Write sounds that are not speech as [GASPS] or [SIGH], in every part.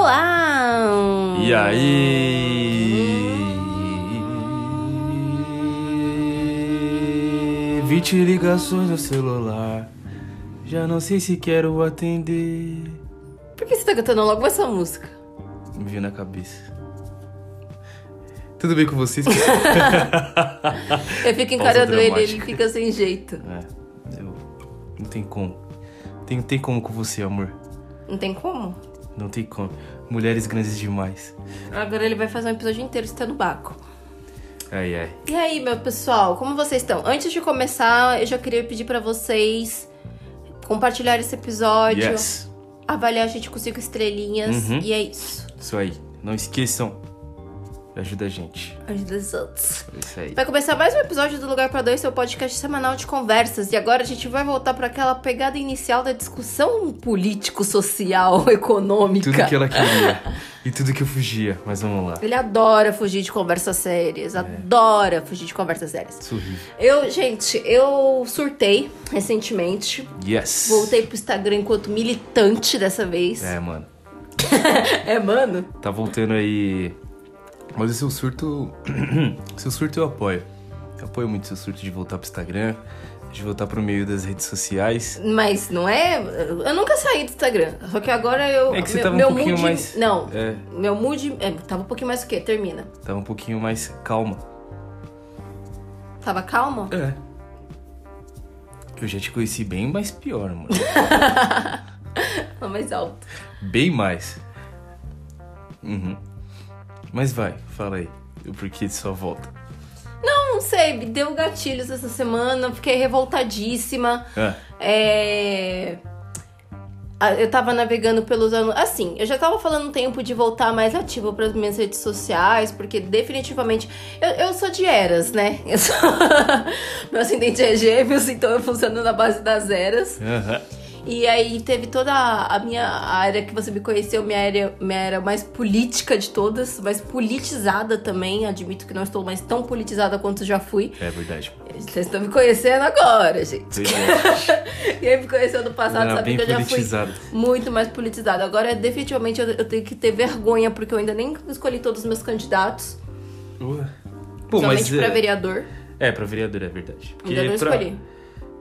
Olá! E aí? 20 ligações no celular. Já não sei se quero atender. Por que você tá cantando logo essa música? Me veio na cabeça. Tudo bem com vocês? [LAUGHS] [LAUGHS] Eu fico encarando ele ele fica sem jeito. é, eu, não tem como. Tem, tem como com você, amor. Não tem como? Não tem como. Mulheres grandes demais. Agora ele vai fazer um episódio inteiro estando baco. Ai, ai. E aí, meu pessoal, como vocês estão? Antes de começar, eu já queria pedir pra vocês compartilhar esse episódio, Yes. avaliar a gente com cinco estrelinhas, Uhum. e é isso. Isso aí. Não esqueçam. Ajuda a gente. Ajuda os outros. É Isso aí. Vai começar mais um episódio do Lugar para Dois, seu podcast semanal de conversas. E agora a gente vai voltar para aquela pegada inicial da discussão político-social, [LAUGHS] econômica. Tudo que ela queria. e tudo que eu fugia. Mas vamos lá. Ele adora fugir de conversas sérias, adora fugir de conversas sérias. É horrível. Eu, gente, eu surtei recentemente. Yes. Voltei pro Instagram enquanto militante dessa vez. É, mano. [LAUGHS] É, mano? Tá voltando aí. Mas o seu surto. [CLEARS THROAT] seu surto eu apoio. Eu apoio muito seu surto de voltar pro Instagram, de voltar pro meio das redes sociais. Mas não é. Eu nunca saí do Instagram. Só que agora eu. É que você meu, tava um meu pouquinho mood, mais- Não. É, Meu mood. É, tava um pouquinho mais o quê? Termina. tava um pouquinho mais calma. Tava calma? É. Eu já te conheci bem mais pior, mano. [LAUGHS] Mais alto. bem mais. Uhum. Mas vai, fala aí. O porquê de sua volta. Não, não sei, me deu gatilhos essa semana, fiquei revoltadíssima. Ah, É. Ah, Eu tava navegando pelos anos. Assim, eu já tava falando um tempo de voltar mais ativo para as minhas redes sociais, porque definitivamente. Eu, eu sou de eras, né? Sou... [LAUGHS] Meu ascendente é gêmeos, então eu funciono na base das eras. aham. E aí teve toda a minha área que você me conheceu, minha área, minha área mais política de todas, mais politizada também. Admito que não estou mais tão politizada quanto já fui. É verdade. Vocês estão me conhecendo agora, gente. Verdade. [LAUGHS] Quem me conheceu no passado Não, sabe que eu já fui muito mais politizada. Agora, definitivamente, eu, eu tenho que ter vergonha, porque eu ainda nem escolhi todos os meus candidatos. Ué. Pô, mas. Pra é- vereador. É, pra vereador é verdade. Porque Ainda não pra, escolhi.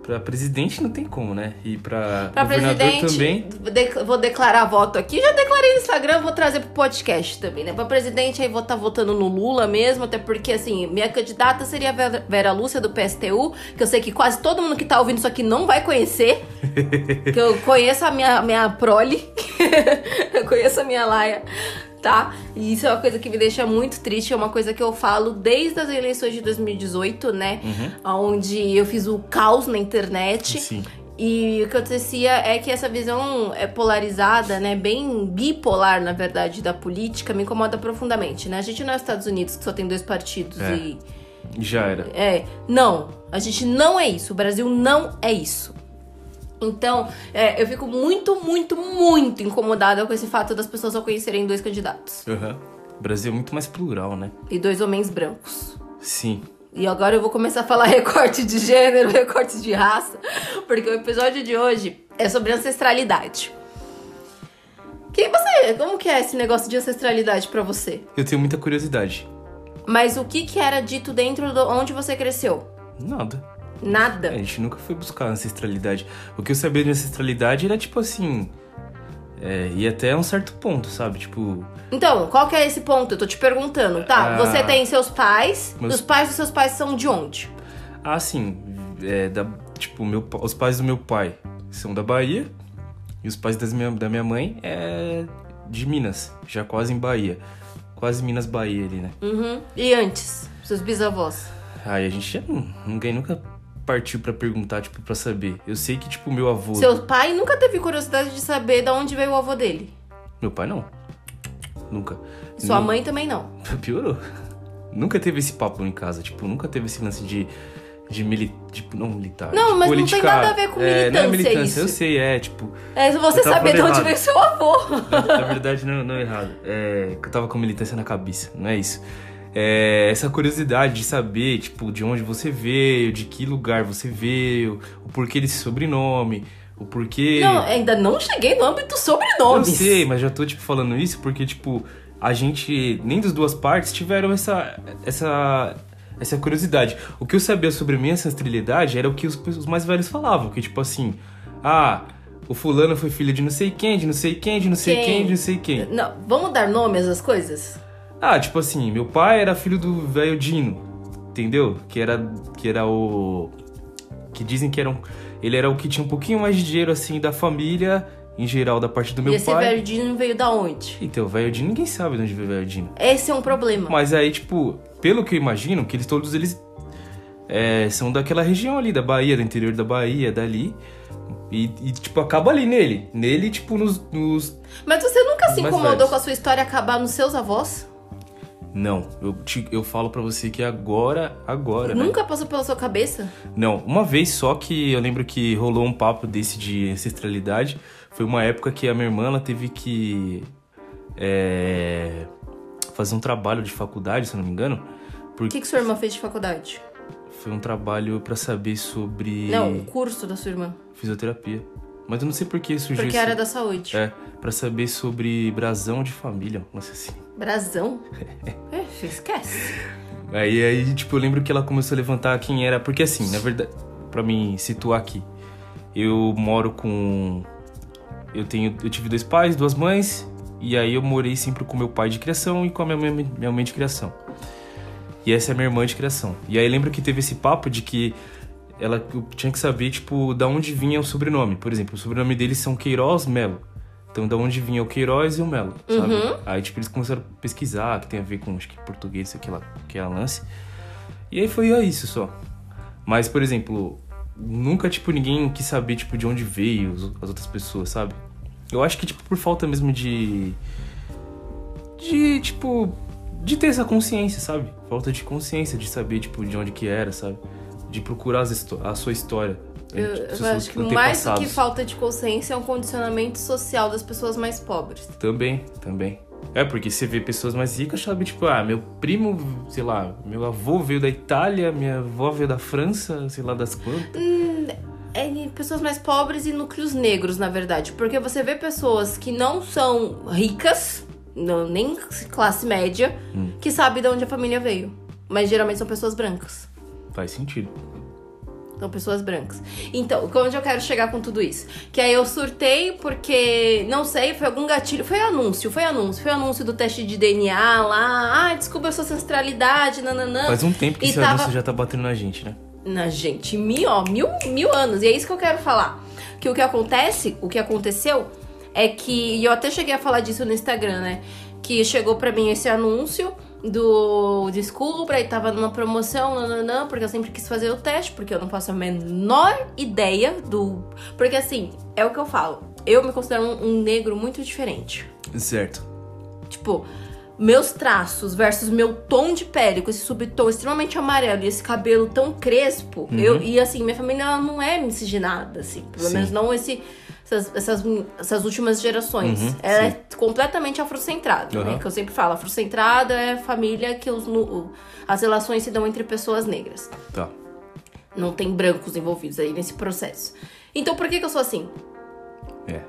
Pra presidente não tem como, né? E pra, Pra governador presidente, também. de- vou declarar voto aqui. Já declarei no Instagram, vou trazer pro podcast também, né? Pra presidente, aí vou estar votando no Lula mesmo, até porque, assim, minha candidata seria a Vera- Vera Lúcia do PSTU, que eu sei que quase todo mundo que tá ouvindo isso aqui não vai conhecer. [LAUGHS] que eu conheço a minha, minha prole, [LAUGHS] eu conheço a minha laia. Tá? E isso é uma coisa que me deixa muito triste, é uma coisa que eu falo desde as eleições de 2018, né? Onde eu fiz o caos na internet. Sim. E o que acontecia é que essa visão é polarizada, né, bem bipolar, na verdade, da política, me incomoda profundamente, né? A gente não é os Estados Unidos, que só tem dois partidos É. e... Já era. É, não, a gente não é isso, o Brasil não é isso. Então, é, eu fico muito, muito, muito incomodada com esse fato das pessoas só conhecerem dois candidatos. Aham. O Brasil é muito mais plural, né? E dois homens brancos. Sim. E agora eu vou começar a falar [LAUGHS] recorte de gênero, recorte de raça, porque o episódio de hoje é sobre ancestralidade. Quem você, como que é esse negócio de ancestralidade pra você? Eu tenho muita curiosidade. Mas o que que era dito dentro de onde você cresceu? Nada. Nada. A gente nunca foi buscar ancestralidade. O que eu sabia de ancestralidade era tipo assim. É, e até um certo ponto, sabe? Tipo. Então, qual que é esse ponto? Eu tô te perguntando, tá? Ah. Você tem seus pais, Meus- os pais dos seus pais são de onde? Ah, sim. É, da, tipo, meu, os pais do meu pai são da Bahia. E os pais das minha, da minha mãe é de Minas. Já quase em Bahia. Quase Minas, Bahia ali, né? Uhum. E antes? Seus bisavós? Aí a gente não, ninguém nunca partiu pra perguntar, tipo, pra saber. Eu sei que, tipo, meu avô. Seu pai nunca teve curiosidade de saber de onde veio o avô dele? Meu pai não. Nunca. Sua mãe também não. [LAUGHS] Piorou. Nunca teve esse papo em casa, tipo, nunca teve esse lance de. De mili... Tipo, não militar. Não, de mas não tem nada a ver com É, não é militância, militância, isso. eu sei, é, tipo. É você saber de onde veio seu avô. Na, [LAUGHS] na verdade, não, não é errado. É que eu tava com militância na cabeça, não é isso. É, essa curiosidade de saber, tipo, de onde você veio, de que lugar você veio, o porquê desse sobrenome, O porquê. Não, ainda não cheguei no âmbito Eu sobrenomes. sei, mas já tô, tipo, falando isso porque, tipo, a gente, nem das duas partes, tiveram essa, essa, essa curiosidade. O que eu sabia sobre minha ancestralidade era o que os, os mais velhos falavam, que, tipo assim, ah, o fulano foi filho de não sei quem, de não sei quem, de não sei Quem? quem, de não sei quem. Não, vamos dar nomes às coisas? Ah, tipo assim, meu pai era filho do velho Dino, entendeu? Que era, que era o... Que dizem que era um... Ele era o que tinha um pouquinho mais de dinheiro, assim, da família, em geral, da parte do meu e esse pai. velho Dino veio da onde? Então, o velho Dino, ninguém sabe de onde veio o velho Dino. Esse é um problema. Mas aí, tipo, pelo que eu imagino, que eles todos eles é, são daquela região ali, da Bahia, do interior da Bahia, dali. E, e, tipo, acaba ali nele. Nele, tipo, nos. nos... Mas você nunca se incomodou velhos. com a sua história acabar nos seus avós? Não, eu, te, eu falo pra você que agora, agora, né? Nunca passou pela sua cabeça? Não, uma vez só que eu lembro que rolou um papo desse de ancestralidade. Foi uma época que a minha irmã ela teve que é, fazer um trabalho de faculdade, se eu não me engano. O que, que sua irmã fez de faculdade? foi um trabalho pra saber sobre Não, o curso da sua irmã. fisioterapia. Mas eu não sei por que surgiu Porque isso. era da saúde. É, pra saber sobre brasão de família, não sei assim. Brasão? [LAUGHS] é, esquece. Aí, aí, tipo, eu lembro que ela começou a levantar quem era. Porque assim, na verdade, pra me situar aqui, eu moro com. Eu tenho. Eu tive dois pais, duas mães, e aí eu morei sempre com meu pai de criação e com a minha mãe, minha mãe de criação. E essa é a minha irmã de criação. E aí lembro que teve esse papo de que ela eu tinha que saber, tipo, da onde vinha o sobrenome. Por exemplo, o sobrenome deles são Queiroz Melo. Então, da onde vinha o Queiroz e o Melo, sabe? Uhum. Aí, tipo, eles começaram a pesquisar, que tem a ver com, acho que, português, lá, que é a lance. E aí foi isso só. Mas, por exemplo, nunca, tipo, ninguém quis saber, tipo, de onde veio as outras pessoas, sabe? Eu acho que, tipo, por falta mesmo de... De, tipo... De ter essa consciência, sabe? Falta de consciência, de saber, tipo, de onde que era, sabe? De procurar as a sua história. Eu, acho que mais do que falta de consciência é um condicionamento social das pessoas mais pobres. Também, também. É, porque você vê pessoas mais ricas, sabe? Tipo, ah, meu primo, sei lá, meu avô veio da Itália, minha avó veio da França, sei lá das quantas. É em pessoas mais pobres e núcleos negros, na verdade. Porque você vê pessoas que não são ricas, não, nem classe média, Hum. que sabem de onde a família veio. Mas geralmente são pessoas brancas. Faz sentido. São pessoas brancas. Então, onde eu quero chegar com tudo isso? Que aí eu surtei porque, não sei, foi algum gatilho. Foi anúncio, foi anúncio. Foi anúncio do teste de DNA lá. Ah, descubra sua ancestralidade, nananã. Faz um tempo que E esse tava- anúncio já tá batendo na gente, né? Na gente, mil, ó, mil, mil anos. E é isso que eu quero falar. Que o que acontece, o que aconteceu, é que. E eu até cheguei a falar disso no Instagram, né? Que chegou pra mim esse anúncio do Descubra e tava numa promoção, nananã, porque eu sempre quis fazer o teste, porque eu não faço a menor ideia do. Porque assim, é o que eu falo. Eu me considero um, um negro muito diferente. Certo. Tipo, meus traços versus meu tom de pele, com esse subtom extremamente amarelo e esse cabelo tão crespo. Eu, e assim, minha família ela não é miscigenada, assim. Pelo Sim. menos não esse, essas, essas, essas últimas gerações. Uhum, ela sim. é completamente afrocentrada, né? Uhum. Que eu sempre falo, afrocentrada é família que os, as relações se dão entre pessoas negras. Tá. Não tem brancos envolvidos aí nesse processo. Então por que, que eu sou assim? É.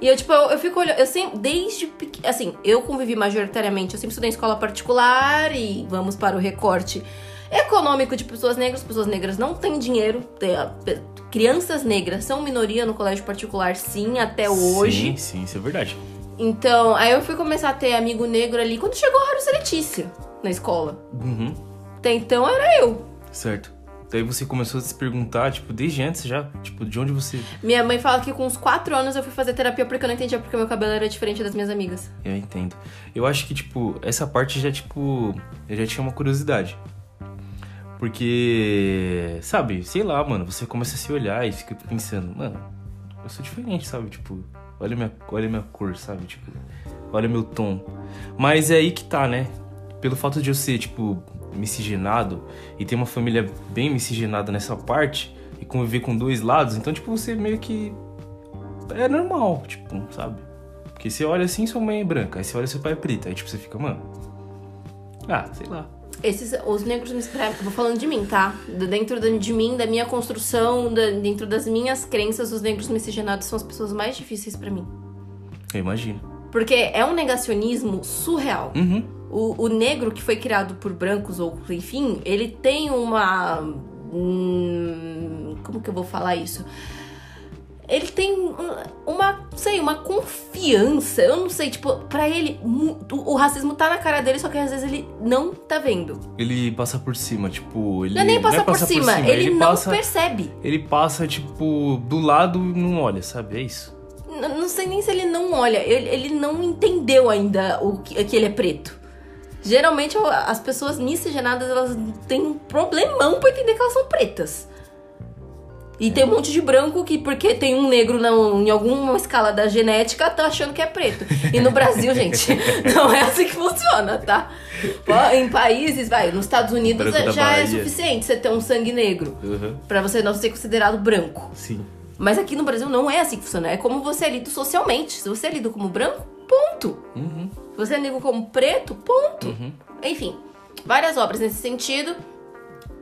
E eu, tipo, eu, eu fico olhando, eu sempre, desde pequena, assim, eu convivi majoritariamente, eu sempre estudei em escola particular e vamos para o recorte econômico de pessoas negras. Pessoas negras não têm dinheiro, tem- a- pe- crianças negras são minoria no colégio particular, sim, até hoje. Sim, sim, isso é verdade. Então, aí eu fui começar a ter amigo negro ali quando chegou a Harus Letícia na escola. Uhum. Até então era eu. Certo. Daí você começou a se perguntar, tipo, desde antes já, tipo, de onde você. Minha mãe fala que com uns 4 anos eu fui fazer terapia porque eu não entendia porque meu cabelo era diferente das minhas amigas. Eu entendo. Eu acho que, tipo, essa parte já, tipo, eu já tinha uma curiosidade. Porque, sabe, sei lá, mano, você começa a se olhar e fica pensando, mano, eu sou diferente, sabe? Tipo, olha minha, olha minha cor, sabe? Tipo, olha meu tom. Mas é aí que tá, né? Pelo fato de eu ser, tipo, miscigenado e ter uma família bem miscigenada nessa parte e conviver com dois lados, então, tipo, você meio que. É normal, tipo, sabe? Porque você olha assim, sua mãe é branca, aí você olha seu pai é preto, aí tipo, você fica, mano. Ah, sei lá. Esses, os negros, pra- eu vou falando de mim, tá? De- Dentro de mim, da minha construção, da- dentro das minhas crenças, os negros miscigenados são as pessoas mais difíceis pra mim. Eu imagino. Porque é um negacionismo surreal. Uhum. O, o negro que foi criado por brancos, ou enfim, ele tem uma. hum, como que eu vou falar isso? Ele tem um- uma, sei, uma confiança. Eu não sei, tipo, pra ele, o racismo tá na cara dele, só que às vezes ele não tá vendo. Ele passa por cima, tipo. Ele Não é nem passar é por, cima, ele, não passa, percebe. Ele passa, tipo, do lado e não olha, sabe? É isso. N- Não sei nem se ele não olha, ele, ele não entendeu ainda o que, que ele é preto. Geralmente as pessoas miscigenadas elas têm um problemão pra entender que elas são pretas. E tem um monte de branco que, porque tem um negro na- em alguma escala da genética, tá achando que é preto. E no Brasil, gente, [LAUGHS] não é assim que funciona, tá? Em países, vai, nos Estados Unidos Branco é- já é suficiente você ter um sangue negro. Uhum. Pra você não ser considerado branco. Sim. Mas aqui no Brasil não é assim que funciona. É como você é lido socialmente. Se você é lido como branco, ponto. Uhum. Se você é lido como preto, ponto. Enfim, várias obras nesse sentido.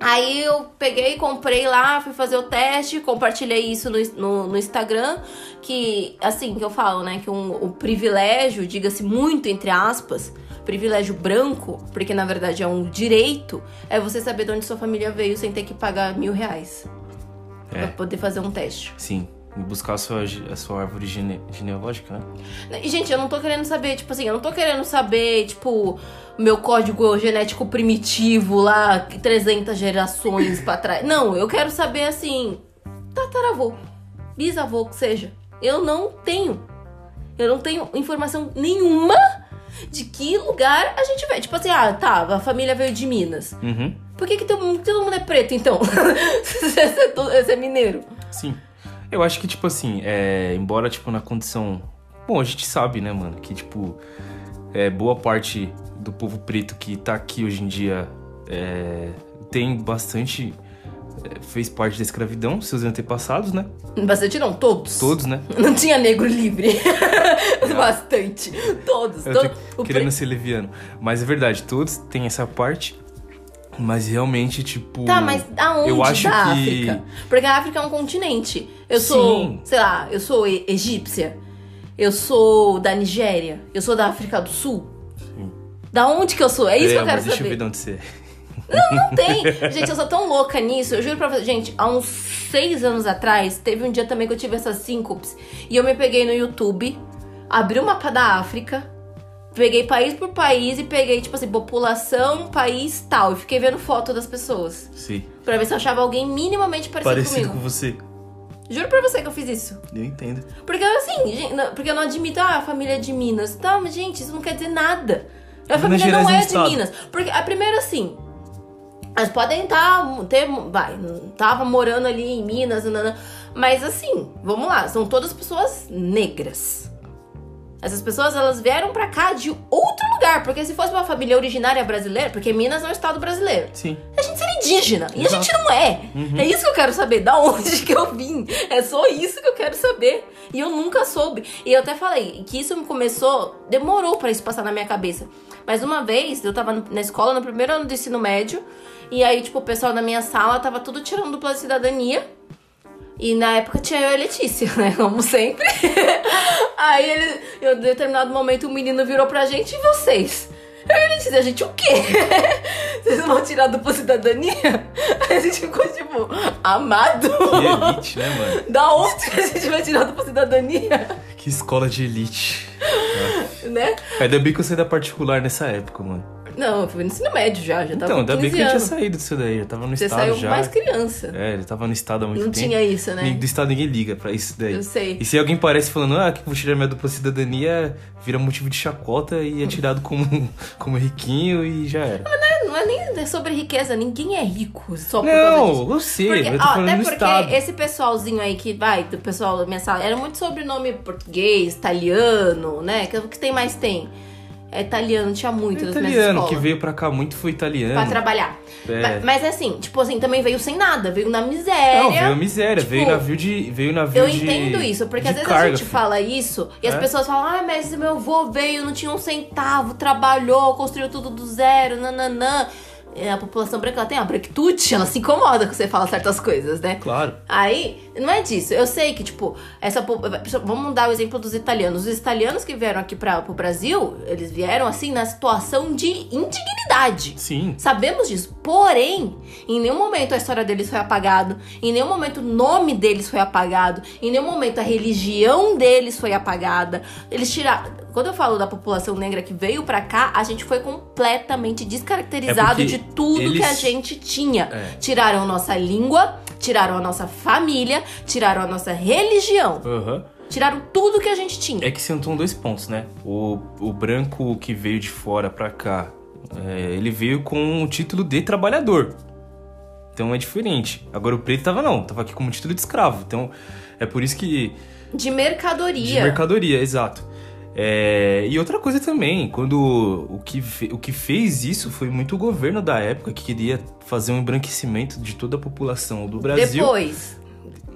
Aí eu peguei, comprei lá, fui fazer o teste, compartilhei isso no, no, no Instagram. Que, assim, que eu falo, né? Que um, o privilégio, diga-se muito entre aspas, privilégio branco, porque na verdade é um direito, é você saber de onde sua família veio sem ter que pagar mil reais. É. Pra poder fazer um teste. Sim. Buscar a sua, a sua árvore gene- genealógica, né? E, gente, eu não tô querendo saber, tipo assim, eu não tô querendo saber, tipo, meu código genético primitivo lá, 300 gerações pra trás. Não, eu quero saber, assim, tataravô, bisavô, que seja. Eu não tenho. Eu não tenho informação nenhuma de que lugar a gente veio. Tipo assim, ah, tá, a família veio de Minas. Uhum. Por que, que todo, mundo- é preto, então? [LAUGHS] É você é mineiro. Sim. Eu acho que, tipo assim, é, embora, tipo, na condição. Bom, a gente sabe, né, mano, que, tipo, é, boa parte do povo preto que tá aqui hoje em dia é, tem bastante. é, fez parte da escravidão, seus antepassados, né? Bastante não, todos. Todos, né? [LAUGHS] Não tinha negro livre. [LAUGHS] Bastante. Todos. Eu todos. querendo pre- ser leviano. Mas é verdade, todos têm essa parte. Mas realmente, tipo. Tá, mas aonde eu acho da que- África? Porque a África é um continente. Eu sou, Sim. sei lá, eu sou egípcia. Eu sou da Nigéria. Eu sou da África do Sul. Sim. Da onde que eu sou? É isso que eu quero mas deixa eu saber. ver de onde você é. Não [LAUGHS] tem. Gente, eu sou tão louca nisso. Eu juro pra você. Gente, há uns seis anos atrás, teve um dia também que eu tive essas síncopes. E eu me peguei no YouTube, abri o mapa da África, peguei país por país e peguei, tipo assim, população, país tal. E fiquei vendo foto das pessoas. Sim. Pra ver se eu achava alguém minimamente parecido, Parecido comigo. com você. Juro pra você que eu fiz isso. Eu entendo. Porque assim, gente, não- porque eu não admito, ah, a família é de Minas. Tá, mas gente, isso não quer dizer nada. A Minas família Gerais não é um é de estado. Minas. Porque, a primeira, assim, elas podem estar, ter, vai, tava morando ali em Minas, nanana, mas assim, vamos lá, são todas pessoas negras. Essas pessoas, elas vieram pra cá de outro lugar, porque se fosse uma família originária brasileira, porque Minas é um estado brasileiro, Sim. a gente seria indígena. E a Exato. gente não é. É isso que eu quero saber. Da onde que eu vim? É só isso que eu quero saber. E eu nunca soube. E eu até falei que isso me começou. Demorou pra isso passar na minha cabeça. Mas uma vez eu tava na escola, no primeiro ano do ensino médio. E aí, tipo, o pessoal da minha sala tava tudo tirando dupla cidadania. E na época tinha eu e a Letícia, [LAUGHS] né? Como sempre. Aí ele, em um determinado momento o menino virou pra gente e vocês? Eu e a Letícia, a gente o quê? [LAUGHS] Vocês vão tirar dupla cidadania? Aí a gente ficou tipo, amado? Que elite, né, mano? [LAUGHS] Da onde que a gente vai tirar dupla cidadania? Que escola de elite. Né? Ainda bem que eu saí da particular nessa época, mano. Não, eu fui no ensino médio já, já tava Então, ainda 15 bem que eu tinha saído disso daí. Já tava no Você estado saiu já. mais criança. É, ele tava no estado há muito Não tempo. tinha isso, né? Do estado ninguém liga pra isso daí. Eu sei. E se alguém parece falando, ah, que vou tirar minha dupla cidadania, vira motivo de chacota e é tirado como, [LAUGHS] como riquinho e já era. Não é nem sobre riqueza, ninguém é rico só por. Não, eu sei, Porque, eu tô ó, até porque estado. esse pessoalzinho aí que vai, do pessoal da minha sala, era muito sobrenome português, italiano, né? Que o que tem mais tem? É italiano, tinha muito das minhas italiano, escolas. que veio pra cá muito foi italiano. Pra trabalhar. É. Ma- Mas, assim, tipo assim, também veio sem nada, veio na miséria. Não, veio a miséria, Tipo, veio navio de. Veio navio Eu de. entendo isso, porque às vezes a carga, gente filho. fala isso e as É. pessoas falam, ah, mas meu avô veio, não tinha um centavo, trabalhou, construiu tudo do zero, nananã. é, a população branca ela tem a branquitude, ela se incomoda quando você fala certas coisas, né? Claro. Aí, não é disso. Eu sei que, tipo, essa. Vamos dar o exemplo dos italianos. Os italianos que vieram aqui para pro Brasil, eles vieram assim na situação de indignidade. Sim. Sabemos disso. Porém, em nenhum momento a história deles foi apagada. Em nenhum momento o nome deles foi apagado. Em nenhum momento a religião deles foi apagada. Eles tiraram. Quando eu falo da população negra que veio pra cá, a gente foi completamente É descaracterizado porque de tudo eles- que a gente tinha. É. Tiraram nossa língua, tiraram a nossa família, tiraram a nossa religião. Aham. Tiraram tudo que a gente tinha. É que sentam dois pontos, né? O, o branco que veio de fora pra cá, é, ele veio com o título de trabalhador. Então é diferente. Agora o preto tava não, tava aqui como título de escravo. Então é por isso que. De mercadoria. De mercadoria, exato. É, e outra coisa também, quando o que, o que fez isso foi muito o governo da época que queria fazer um embranquecimento de toda a população do Brasil. Depois.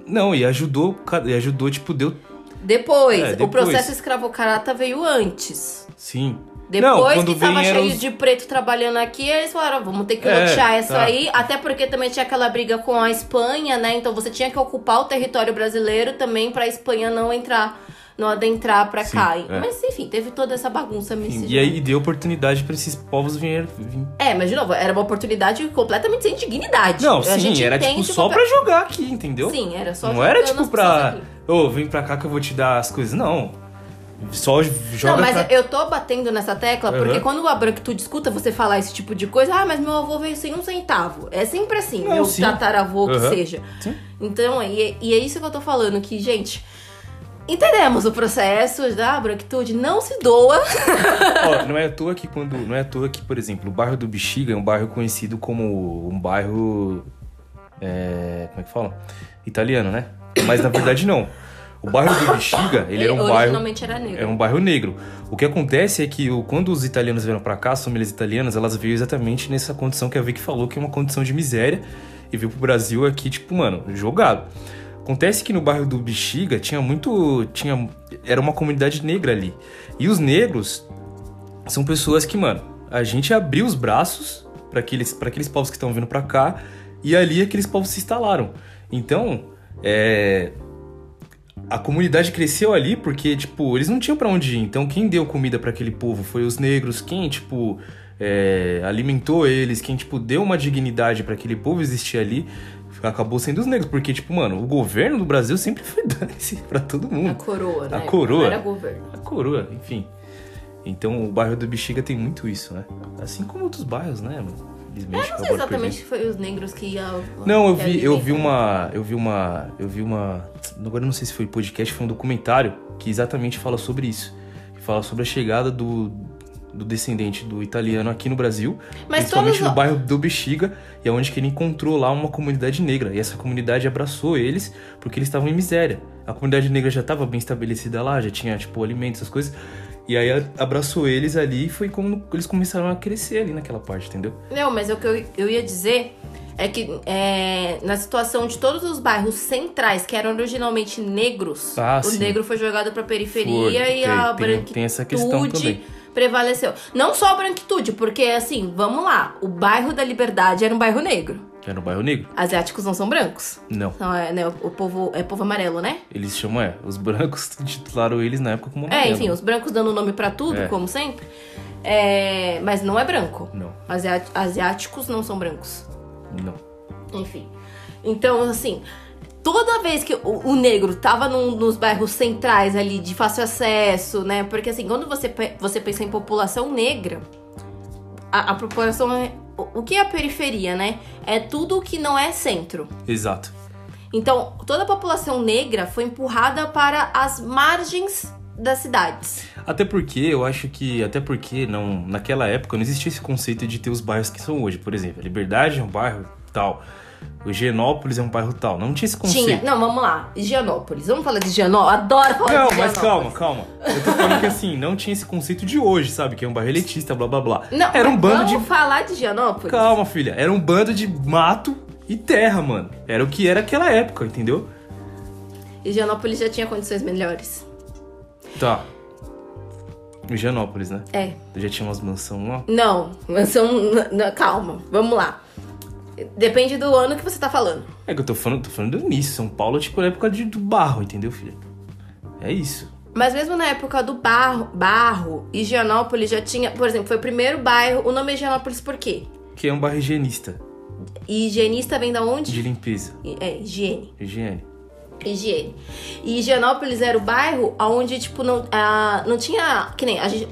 Não, e ajudou, e ajudou, tipo, deu. Depois, É, o depois. processo escravocrata veio antes. Sim. Depois Não, que tava cheio os- de preto trabalhando aqui, eles falaram, vamos ter que É, lotear isso tá. aí. Até porque também tinha aquela briga com a Espanha, né? Então você tinha que ocupar o território brasileiro também pra Espanha não entrar, não adentrar pra Sim, cá. é. Mas enfim, teve toda essa bagunça miscigenada. E aí deu oportunidade pra esses povos virem. vir- É, mas de novo, era uma oportunidade completamente sem dignidade. Não, A sim, era tipo só pra jogar aqui, entendeu? Sim, era só Não era tipo pra. Ô, vem pra cá que eu vou te dar as coisas. Não. Só joga Não, mas pra... eu tô batendo nessa tecla porque Aham. quando a branquitude escuta você falar esse tipo de coisa, ah, mas meu avô veio sem um centavo. É sempre assim, Não, meu sim. tataravô que Aham. seja. Sim. Então, e, e é isso que eu tô falando, que, gente, entendemos o processo da branquitude, não se doa. Ó, não é à toa que quando. Não é à toa que, por exemplo, o bairro do Bexiga é um bairro conhecido como um bairro. é, como é que fala? Italiano, né? Mas na verdade não. O bairro do Bexiga, ele era um bairro. Originalmente era negro. É um bairro negro. O que acontece é que quando os italianos vieram pra cá, as famílias italianas, elas veio exatamente nessa condição que a Vicky falou, que é uma condição de miséria, e veio pro Brasil aqui, tipo, mano, jogado. Acontece que no bairro do Bexiga tinha muito. tinha Era uma comunidade negra ali. E os negros são pessoas que, mano, a gente abriu os braços para aqueles, aqueles povos que estão vindo pra cá, e ali aqueles povos se instalaram. Então, é a comunidade cresceu ali porque, tipo, eles não tinham pra onde ir. Então, quem deu comida pra aquele povo foi os negros. Quem, tipo, é, alimentou eles. Quem, tipo, deu uma dignidade pra aquele povo existir ali acabou sendo os negros. Porque, tipo, mano, o governo do Brasil sempre foi [LAUGHS] dane-se pra todo A mundo. coroa, né? A coroa. Não era governo. A coroa, enfim. Então, o bairro do Bexiga tem muito isso, né? Assim como outros bairros, né, mano? Eu não sei exatamente se foi os negros que iam. não, eu vi, eu vi uma, eu vi uma, eu vi uma, agora eu não sei se foi podcast, foi um documentário que exatamente fala sobre isso, que fala sobre a chegada do, do descendente do italiano aqui no Brasil, Mas principalmente no bairro do Bexiga, e é onde que ele encontrou lá uma comunidade negra, e essa comunidade abraçou eles porque eles estavam em miséria. A comunidade negra já estava bem estabelecida lá, já tinha tipo alimentos, essas coisas. E aí abraçou eles ali e foi como eles começaram a crescer ali naquela parte, entendeu? Não, mas o que eu, eu ia dizer é que é, na situação de todos os bairros centrais que eram originalmente negros, Ah, o sim. negro foi jogado pra periferia Foi, e tem- a tem- branquitude tem essa questão também. Prevaleceu. Não só a branquitude, porque assim, vamos lá, o bairro da Liberdade era um bairro negro. Era no bairro negro? Asiáticos não são brancos. Não. Não, é, né, o, povo é povo amarelo, né? Eles chamam, é, os brancos [LAUGHS] titularam eles na época como É, amarelo. enfim, os brancos dando nome pra tudo, É. como sempre. É, mas não é branco. Não, Asiá- Asiáticos não são brancos. não. Enfim. Então, assim, toda vez que o, o negro tava num- nos bairros centrais ali de fácil acesso, né? Porque assim, quando você, você pensa em população negra, a, a população é. O, o que é a periferia, né? É tudo que não é centro. Exato. Então, toda a população negra foi empurrada para as margens das cidades. Até porque eu acho que, até porque não, naquela época não existia esse conceito de ter os bairros que são hoje. Por exemplo, a Liberdade é um bairro tal, o Higienópolis é um bairro tal. Não tinha esse conceito. Tinha. Não, vamos lá. Higienópolis. Vamos falar de Higienópolis? Adoro falar Não, de mas Higienópolis. calma, calma. Eu tô falando que assim, não tinha esse conceito de hoje, sabe? Que é um bairro elitista, blá blá blá. Não, Era um mas bando de vamos falar de Higienópolis? Calma, filha. Era um bando de mato e terra, mano. Era o que era aquela época, entendeu? Higienópolis já tinha condições melhores. Tá. Higienópolis, né? É. Já tinha umas mansão lá. Não, mansão. Calma, vamos lá. Depende do ano que você tá falando. É que eu tô falando, tô falando do início. São Paulo, tipo, na época de, do barro, entendeu, filha? É isso. Mas mesmo na época do barro, barro, Higienópolis já tinha. Por exemplo, foi o primeiro bairro. O nome é Higienópolis por quê? Que é um bairro higienista. E higienista vem da onde? De limpeza. É, higiene. Higiene. Higiene. E Higienópolis era o bairro onde, tipo, não, ah, não tinha. Que nem a gente.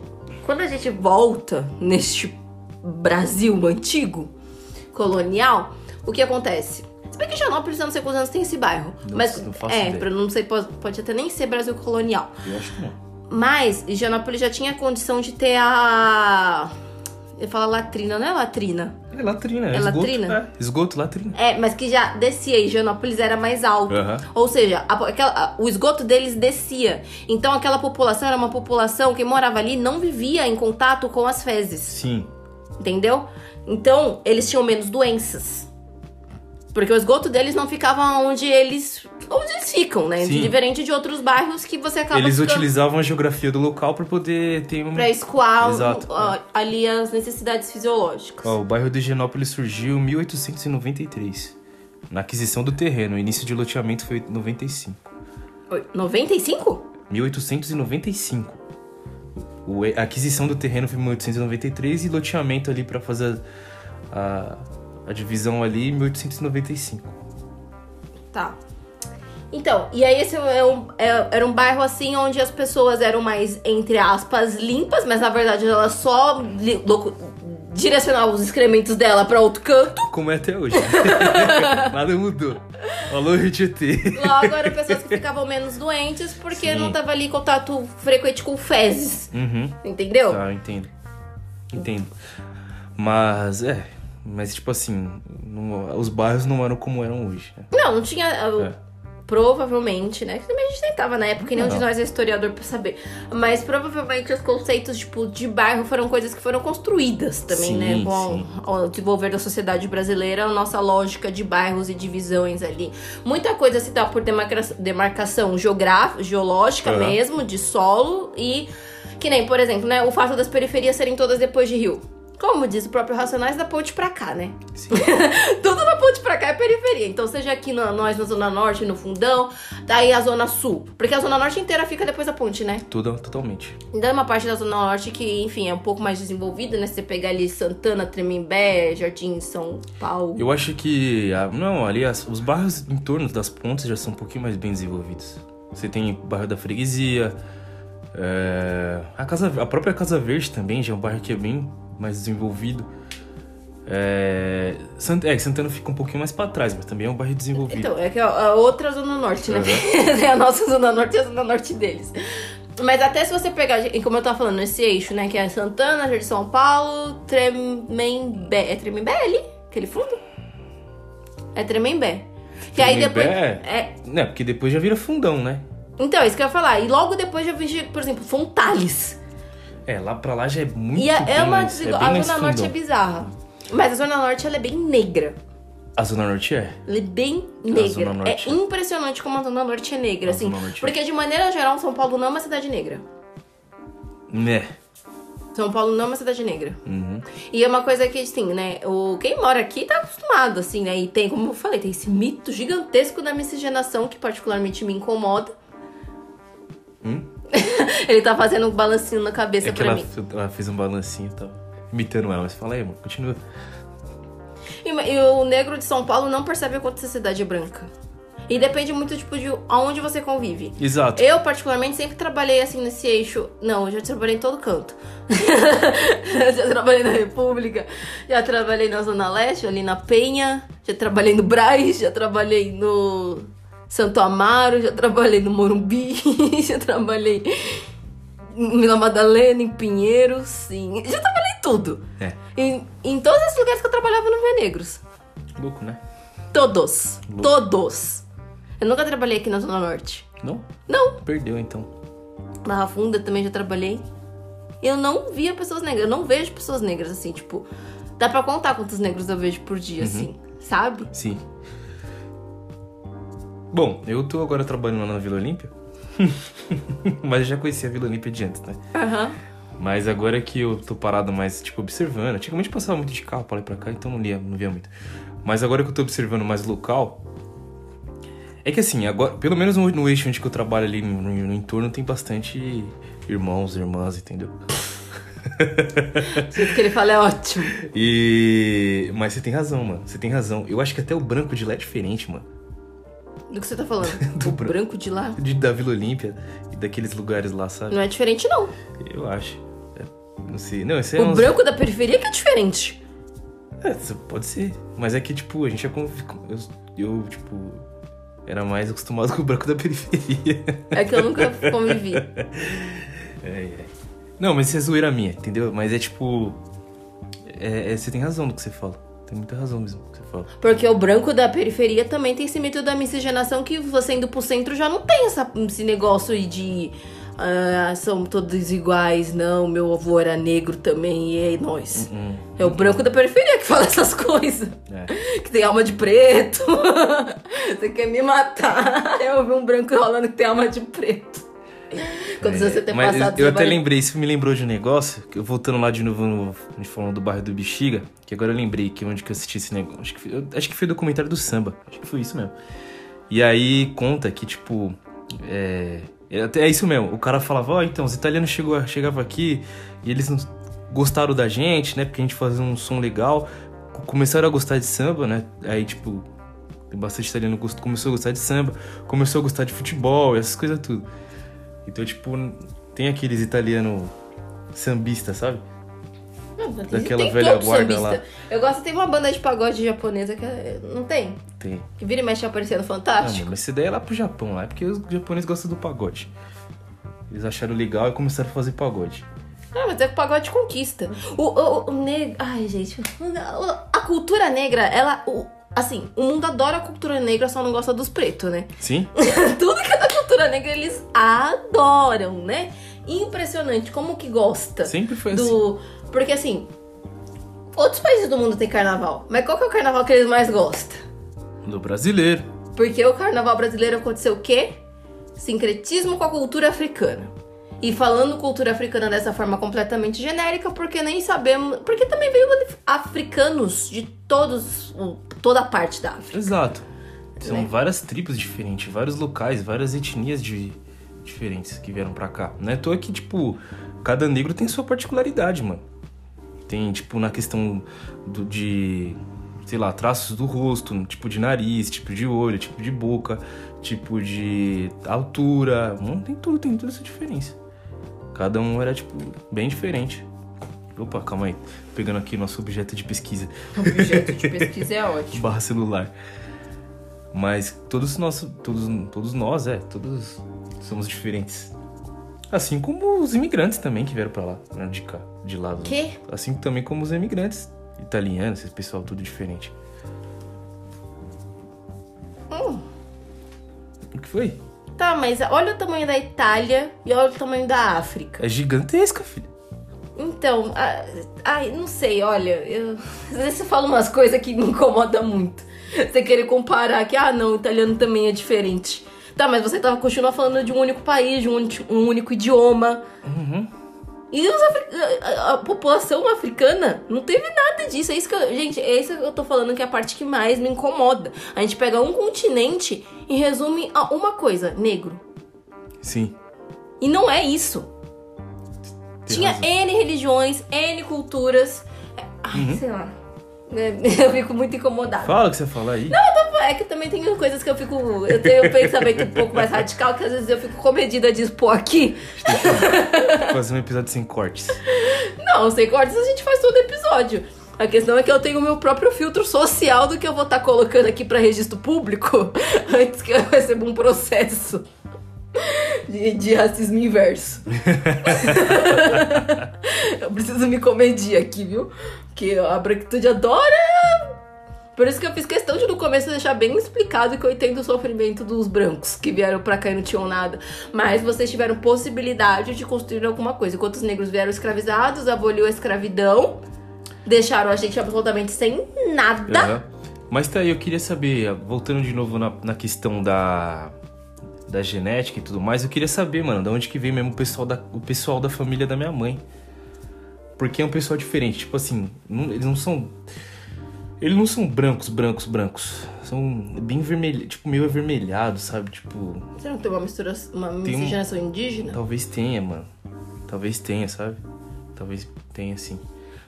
Quando a gente volta neste Brasil antigo, colonial, o que acontece? Se bem que Higienópolis, eu não sei quantos anos tem esse bairro. Não- mas não é, ideia. pra não sei, pode, pode até nem ser Brasil colonial. Eu acho que não. Mas Higienópolis já tinha a condição de ter a. Eu falo latrina, não é latrina? É latrina, é, É esgoto. latrina? É, esgoto, latrina. É, mas que já descia, Higienópolis era mais alto. Aham. Ou seja, a- aquela- a- o esgoto deles descia. Então aquela população era uma população que morava ali não vivia em contato com as fezes. Sim. Entendeu? Então eles tinham menos doenças. Porque o esgoto deles não ficava onde eles. onde eles ficam, né? Sim. Diferente de outros bairros que você acaba Eles ficando utilizavam a geografia do local pra poder ter um. pra escoar Exato. ó, ali as necessidades fisiológicas. Ó, o bairro de Higienópolis surgiu em 1893. Na aquisição do terreno. O início de loteamento foi em 95. Oi, 95? 1895. A aquisição do terreno foi em 1893 e loteamento ali pra fazer a, a divisão ali em 1895. Tá. Então, e aí esse é um- é- era um bairro assim onde as pessoas eram mais, entre aspas, limpas, mas na verdade elas só direcionavam os excrementos dela pra outro canto. Como é até hoje. [LAUGHS] Nada mudou. Alô, Rio Tietê. Logo eram pessoas que ficavam menos doentes porque Sim. não tava ali contato frequente com fezes. Uhum. Entendeu? Tá, eu entendo. Entendo. Mas, é. Mas, tipo assim, não- os bairros não eram como eram hoje. né? Não, não tinha. uh, É. Provavelmente, né? Que também a gente nem tava na época e nenhum Não. de nós é historiador pra saber. Mas provavelmente os conceitos, tipo, de bairro foram coisas que foram construídas também, Sim, né? Com o desenvolver da sociedade brasileira, a nossa lógica de bairros e divisões ali. Muita coisa se dá por demarca- demarcação geográfica, geológica mesmo, de solo e. Que nem, por exemplo, né? O fato das periferias serem todas depois de rio. Como diz o próprio Racionais, da ponte pra cá, né? Sim. [LAUGHS] Tudo na ponte pra cá é periferia. Então, seja aqui na, nós na Zona Norte, no Fundão, daí a Zona Sul. Porque a Zona Norte inteira fica depois da ponte, né? Tudo totalmente. Ainda é uma parte da Zona Norte que, enfim, é um pouco mais desenvolvida, né? Se você pegar ali Santana, Tremembé, Jardim São Paulo. Eu acho que. ah, Não, ali as- os bairros em torno das pontes já são um pouquinho mais bem desenvolvidos. Você tem o bairro da Freguesia. é, a, casa, a própria Casa Verde também já é um bairro que é bem mais desenvolvido. É, é, Santana fica um pouquinho mais pra trás, mas também é um bairro desenvolvido. Então, é que a a outra Zona Norte, né? Uhum. [LAUGHS] A nossa Zona Norte e a Zona Norte deles. Mas até se você pegar, e como eu tava falando, esse eixo, né? Que é Santana, Jardim São Paulo, Tremembé. É Tremembé ali? Aquele fundo? É Tremembé. Que aí depois. Tremembé? É, Né, porque depois já vira fundão, né? então, é isso que eu ia falar. E logo depois já vi, por exemplo, Fontales. É, lá pra lá já é muito E é, é uma mais- desigual. bem a Zona Norte é bizarra. Mas a Zona Norte ela é bem negra. A Zona Norte é? Ela é bem Zona negra. Norte. É impressionante como a Zona Norte é negra, A assim. Norte é. Porque de maneira geral, São Paulo não é uma cidade negra. Né. São Paulo não é uma cidade negra. Uhum. E é uma coisa que, assim, né? O, quem mora aqui tá acostumado, assim, né? E tem, como eu falei, tem esse mito gigantesco da miscigenação que particularmente me incomoda. Hum? [LAUGHS] Ele tá fazendo um balancinho na cabeça É pra ela, mim. ela fez um balancinho e tal. Imitando ela, mas fala aí, mano, continua. E, e o negro de São Paulo não percebe quanto essa cidade é branca. E depende muito, tipo, de aonde você convive. Exato. Eu, particularmente, sempre trabalhei assim nesse eixo. Não, eu já trabalhei em todo canto. [LAUGHS] já trabalhei na República, já trabalhei na Zona Leste, ali na Penha, já trabalhei no Braz, já trabalhei no Santo Amaro, já trabalhei no Morumbi, [LAUGHS] já trabalhei em Vila Madalena, em Pinheiros, sim. Já trabalhei em tudo. É. Em, em todos esses lugares que eu trabalhava no Via Negros. Louco, né? Todos. Louco. Todos. Eu nunca trabalhei aqui na Zona Norte. Não? Não. Perdeu então. Barra Funda também já trabalhei. Eu não via pessoas negras. Eu não vejo pessoas negras assim, tipo. Dá pra contar quantos negros eu vejo por dia, assim. Sabe? Sim. Bom, eu tô agora trabalhando lá na Vila Olímpia. [LAUGHS] Mas eu já conhecia a Vila Olímpia de antes, né? Aham. Mas agora que eu tô parado mais, tipo, observando. Antigamente eu passava muito de carro pra lá e pra cá, então não lia, não via muito. Mas agora que eu tô observando mais local. É que assim, agora, pelo menos no, no eixo onde que eu trabalho ali no, no, no entorno, tem bastante irmãos, irmãs, entendeu? O jeito que ele fala é ótimo. E. Mas você tem razão, mano. Você tem razão. Eu acho que até o branco de lá é diferente, mano. Do que você tá falando? [LAUGHS] Do o branco. branco de lá? De, da Vila Olímpia e daqueles lugares lá, sabe? Não é diferente, não. Eu acho. É, não sei. Não, esse é O uns- branco da periferia que é diferente. É, pode ser. Mas é que, tipo, a gente é como. Eu, eu, tipo. Era mais acostumado com o branco da periferia. É que eu nunca convivi. [LAUGHS] É, é. Não, mas isso é zoeira minha, entendeu? Mas é tipo. É, é, você tem razão no que você fala. Tem muita razão mesmo fala. Porque o branco da periferia também tem esse mito da miscigenação que você indo pro centro já não tem essa, esse negócio aí de. Ah, são todos iguais, não, meu avô era negro também, e é nós. Hum, É o branco da periferia que [LAUGHS] fala essas coisas. é. Que tem alma de preto. [LAUGHS] você quer me matar. Eu vi um branco rolando que tem alma de preto. [LAUGHS] Quando você ter É, Mas passado eu até trabalhando- lembrei, isso me lembrou de um negócio, que eu voltando lá de novo no, a gente falando do bairro do Bexiga, que agora eu lembrei que onde que eu assisti esse negócio. Acho que, foi, eu- acho que foi documentário do samba. Acho que foi isso mesmo. E aí conta que, tipo. É, é até é isso mesmo. O cara falava, ó, então, os italianos chegou, chegavam aqui e eles não gostaram da gente, né? Porque a gente fazia um som legal. Co- Começaram a gostar de samba, né? Aí, tipo, tem bastante italiano começou a gostar de samba, começou a gostar de futebol, essas coisas tudo. Então, tipo, tem aqueles italianos sambistas, sabe? Não, Daquela tem velha guarda sambista. lá. Eu gosto, tem uma banda de pagode japonesa que não tem? Tem. Que vira e mexe aparecendo Ah, fantástico. mano, mas essa ideia é lá pro Japão, lá é porque os japoneses gostam do pagode. Eles acharam legal e começaram a fazer pagode. Ah, mas é o pagode conquista. O, o, o negro. Ai, gente. A cultura negra, ela. o- assim, o mundo adora a cultura negra, só não gosta dos pretos, né? Sim? [LAUGHS] Tudo que cultura negra eles adoram, né? Impressionante como que gosta Sempre foi assim. do. Porque assim. Outros países do mundo têm carnaval, mas qual que é o carnaval que eles mais gostam? Do brasileiro. Porque o carnaval brasileiro aconteceu o quê? Sincretismo com a cultura africana. E falando cultura africana dessa forma completamente genérica, porque nem sabemos. Porque também veio africanos de todos, toda a parte da África. Exato. São Né? várias tribos diferentes, vários locais, várias etnias de, diferentes que vieram pra cá. Não é à toa que, tipo, cada negro tem sua particularidade, mano. Tem, tipo, na questão do, de, sei lá, traços do rosto, tipo de nariz, tipo de olho, tipo de boca, tipo de altura. Mano, tem tudo, tem toda essa diferença. Cada um era, tipo, bem diferente. Opa, calma aí. Pegando aqui nosso objeto de pesquisa. Objeto de [LAUGHS] pesquisa é ótimo. barra celular. Mas todos nós, todos, todos nós, é, todos somos diferentes. Assim como os imigrantes também que vieram pra lá, né, de cá, de lá. Quê? Assim também como os imigrantes italianos, esse pessoal tudo diferente. Hum. O que foi? Tá, mas olha o tamanho da Itália e olha o tamanho da África. É gigantesca, filho. Então, ai, não sei, olha, eu, às vezes você fala umas coisas que me incomodam muito. [LAUGHS] Você querer comparar que, ah, não, o italiano também é diferente. Tá, mas você tava continua falando de um único país, de um, único- um único idioma. Uhum. E a, a população africana não teve nada disso. É isso que eu, gente, é isso que eu tô falando que é a parte que mais me incomoda. A gente pega um continente e resume a uma coisa, negro. Sim. E não é isso. tem Tinha razão. N religiões, N culturas. É, Ai, Uhum. sei lá. [LAUGHS] Eu fico muito incomodada. Fala o que você fala aí. É que também tem coisas que eu fico. Eu tenho um pensamento um pouco mais radical, que às vezes eu fico comedida de expor aqui. Fazer um episódio sem cortes. Não, sem cortes a gente faz todo episódio. A questão é que eu tenho o meu próprio filtro social do que eu vou estar colocando aqui pra registro público [LAUGHS] antes que eu receba um processo de, de racismo inverso. [LAUGHS] eu preciso me comedir aqui, viu? Porque a branquitude adora. Por isso que eu fiz questão de no começo deixar bem explicado que eu entendo o sofrimento dos brancos que vieram pra cá e não tinham nada. Mas vocês tiveram possibilidade de construir alguma coisa. Enquanto os negros vieram escravizados, aboliu a escravidão, deixaram a gente absolutamente sem nada. Aham. Mas tá aí, eu queria saber, voltando de novo na, na questão da, da genética e tudo mais, eu queria saber, mano, de onde que veio mesmo o pessoal da, o pessoal da família da minha mãe. Porque é um pessoal diferente. Tipo assim, não- eles não são. Eles não são brancos, brancos, brancos. São bem vermelhados, tipo, meio avermelhados, sabe? Tipo, Você não tem uma mistura, uma Tem um- miscigenação indígena? Talvez tenha, mano. Talvez tenha, sabe? Talvez tenha, sim.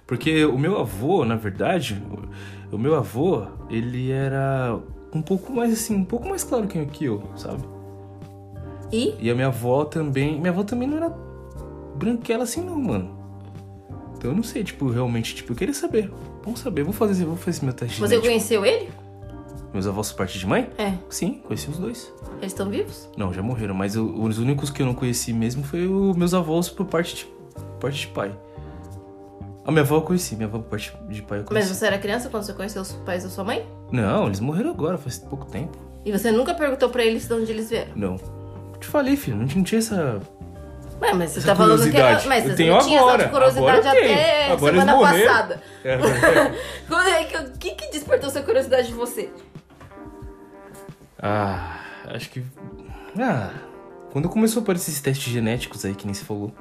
Porque o meu avô, na verdade, o meu avô, ele era um pouco mais assim, um pouco mais claro que que eu, sabe? E? E a minha avó também. Minha avó também não era branquela assim, não, mano. Então eu não sei, tipo, realmente, tipo, eu queria saber. Vamos saber, vou fazer, vou fazer meu teste. Você genético. conheceu ele? Meus avós por parte de mãe? É. Sim, conheci os dois. Eles estão vivos? Não, já morreram, mas eu- os únicos que eu não conheci mesmo foi os meus avós por parte de, por parte de pai. A minha avó eu conheci, minha avó por parte de pai eu Mas conheci. você era criança quando você conheceu os pais da sua mãe? Não, eles morreram agora, faz pouco tempo. E você nunca perguntou pra eles de onde eles vieram? Não. Te falei, filho, não tinha, essa. Ué, mas você Essa tá falando que era... Mas Eu você tenho não tinha agora. essa curiosidade Agora até Agora semana passada. É, [LAUGHS] é que- O que que despertou sua curiosidade de você? ah, acho que. Ah. Quando começou a aparecer esses testes genéticos aí, que nem se falou.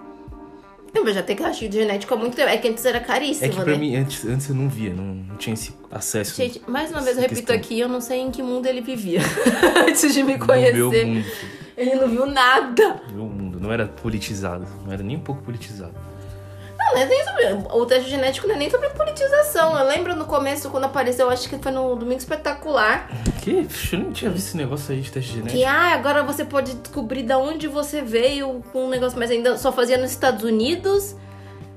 Não, mas já tem rastreio genético há muito tempo. É que antes era caríssimo, É que né? pra mim, antes, antes eu não via, não, não tinha esse acesso. Gente, mais uma vez eu Essa repito questão. aqui, eu não sei em que mundo ele vivia. [LAUGHS] Antes de me no conhecer. meu mundo. Ele não viu nada. No meu mundo. Não era politizado. Não era nem um pouco politizado. Não, não é nem sobre. O teste genético não é nem sobre politização. Eu lembro no começo, quando apareceu, acho que foi no Domingo Espetacular, Que? Eu não tinha visto esse negócio aí de teste genético. que ah, agora você pode descobrir da onde você veio com um negócio, mas ainda só fazia nos Estados Unidos.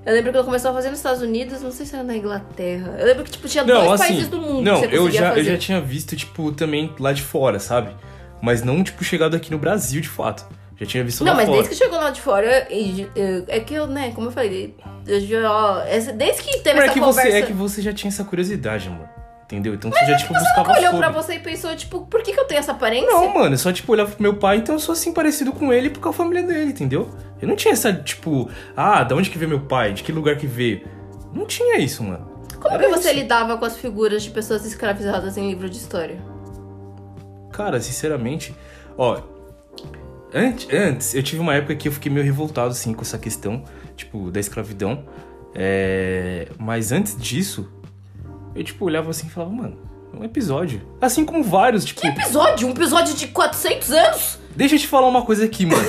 Eu lembro que eu começou a fazer nos Estados Unidos, não sei se era na Inglaterra. Eu lembro que tipo, tinha dois países do mundo Não, que você eu já, fazer. eu já tinha visto, tipo, também lá de fora, sabe? Mas não, tipo, chegado aqui no Brasil, de fato. Já tinha visto Não, lá mas fora. desde que chegou lá de fora, é que eu, né, como eu falei, eu já, desde que teve Mas é essa que, conversa... você, é que você já tinha essa curiosidade, amor. Entendeu? Então você já, tipo, buscava olhou sobre. pra você e pensou, tipo, por que, que eu tenho essa aparência? Não, mano, eu só, tipo, olhava pro meu pai, então eu sou assim, parecido com ele por causa da família dele, entendeu? Eu não tinha essa, tipo, ah, da onde que veio meu pai? De que lugar que veio? Não tinha isso, mano. Como Era que você isso. lidava com as figuras de pessoas escravizadas em livro de história? Cara, sinceramente, ó. Antes, antes, eu tive uma época que eu fiquei meio revoltado, assim, com essa questão, tipo, da escravidão. É, Mas antes disso, eu, tipo, olhava assim e falava, mano, é um episódio. Assim como vários, tipo. Que episódio? Um episódio de 400 anos? Deixa eu te falar uma coisa aqui, mano.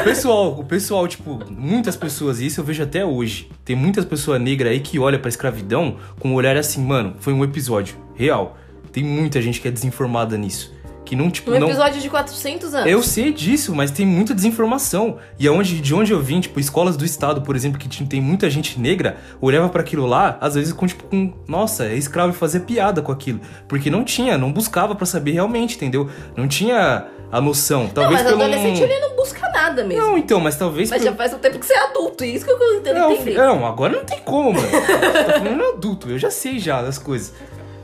O pessoal, o pessoal, tipo, muitas pessoas, e isso eu vejo até hoje. Tem muitas pessoas negras aí que olham pra escravidão com um olhar assim, mano, foi um episódio real. Tem muita gente que é desinformada nisso. Que não, tipo, Um não. episódio de 400 anos. Eu sei disso, mas tem muita desinformação. E aonde, de onde eu vim, tipo, escolas do estado, por exemplo, que tem muita gente negra, olhava pra aquilo lá, às vezes com, tipo, com, nossa, é escravo e fazia piada com aquilo. Porque não tinha, não buscava pra saber realmente, entendeu? Não tinha a noção. Não, Talvez mas pelo adolescente ele não busca nada mesmo. Não, então, mas talvez mas pelo- já faz um tempo que você é adulto, isso que eu não, entender. não, agora não tem como, mano. tá falando adulto, eu já sei já das coisas.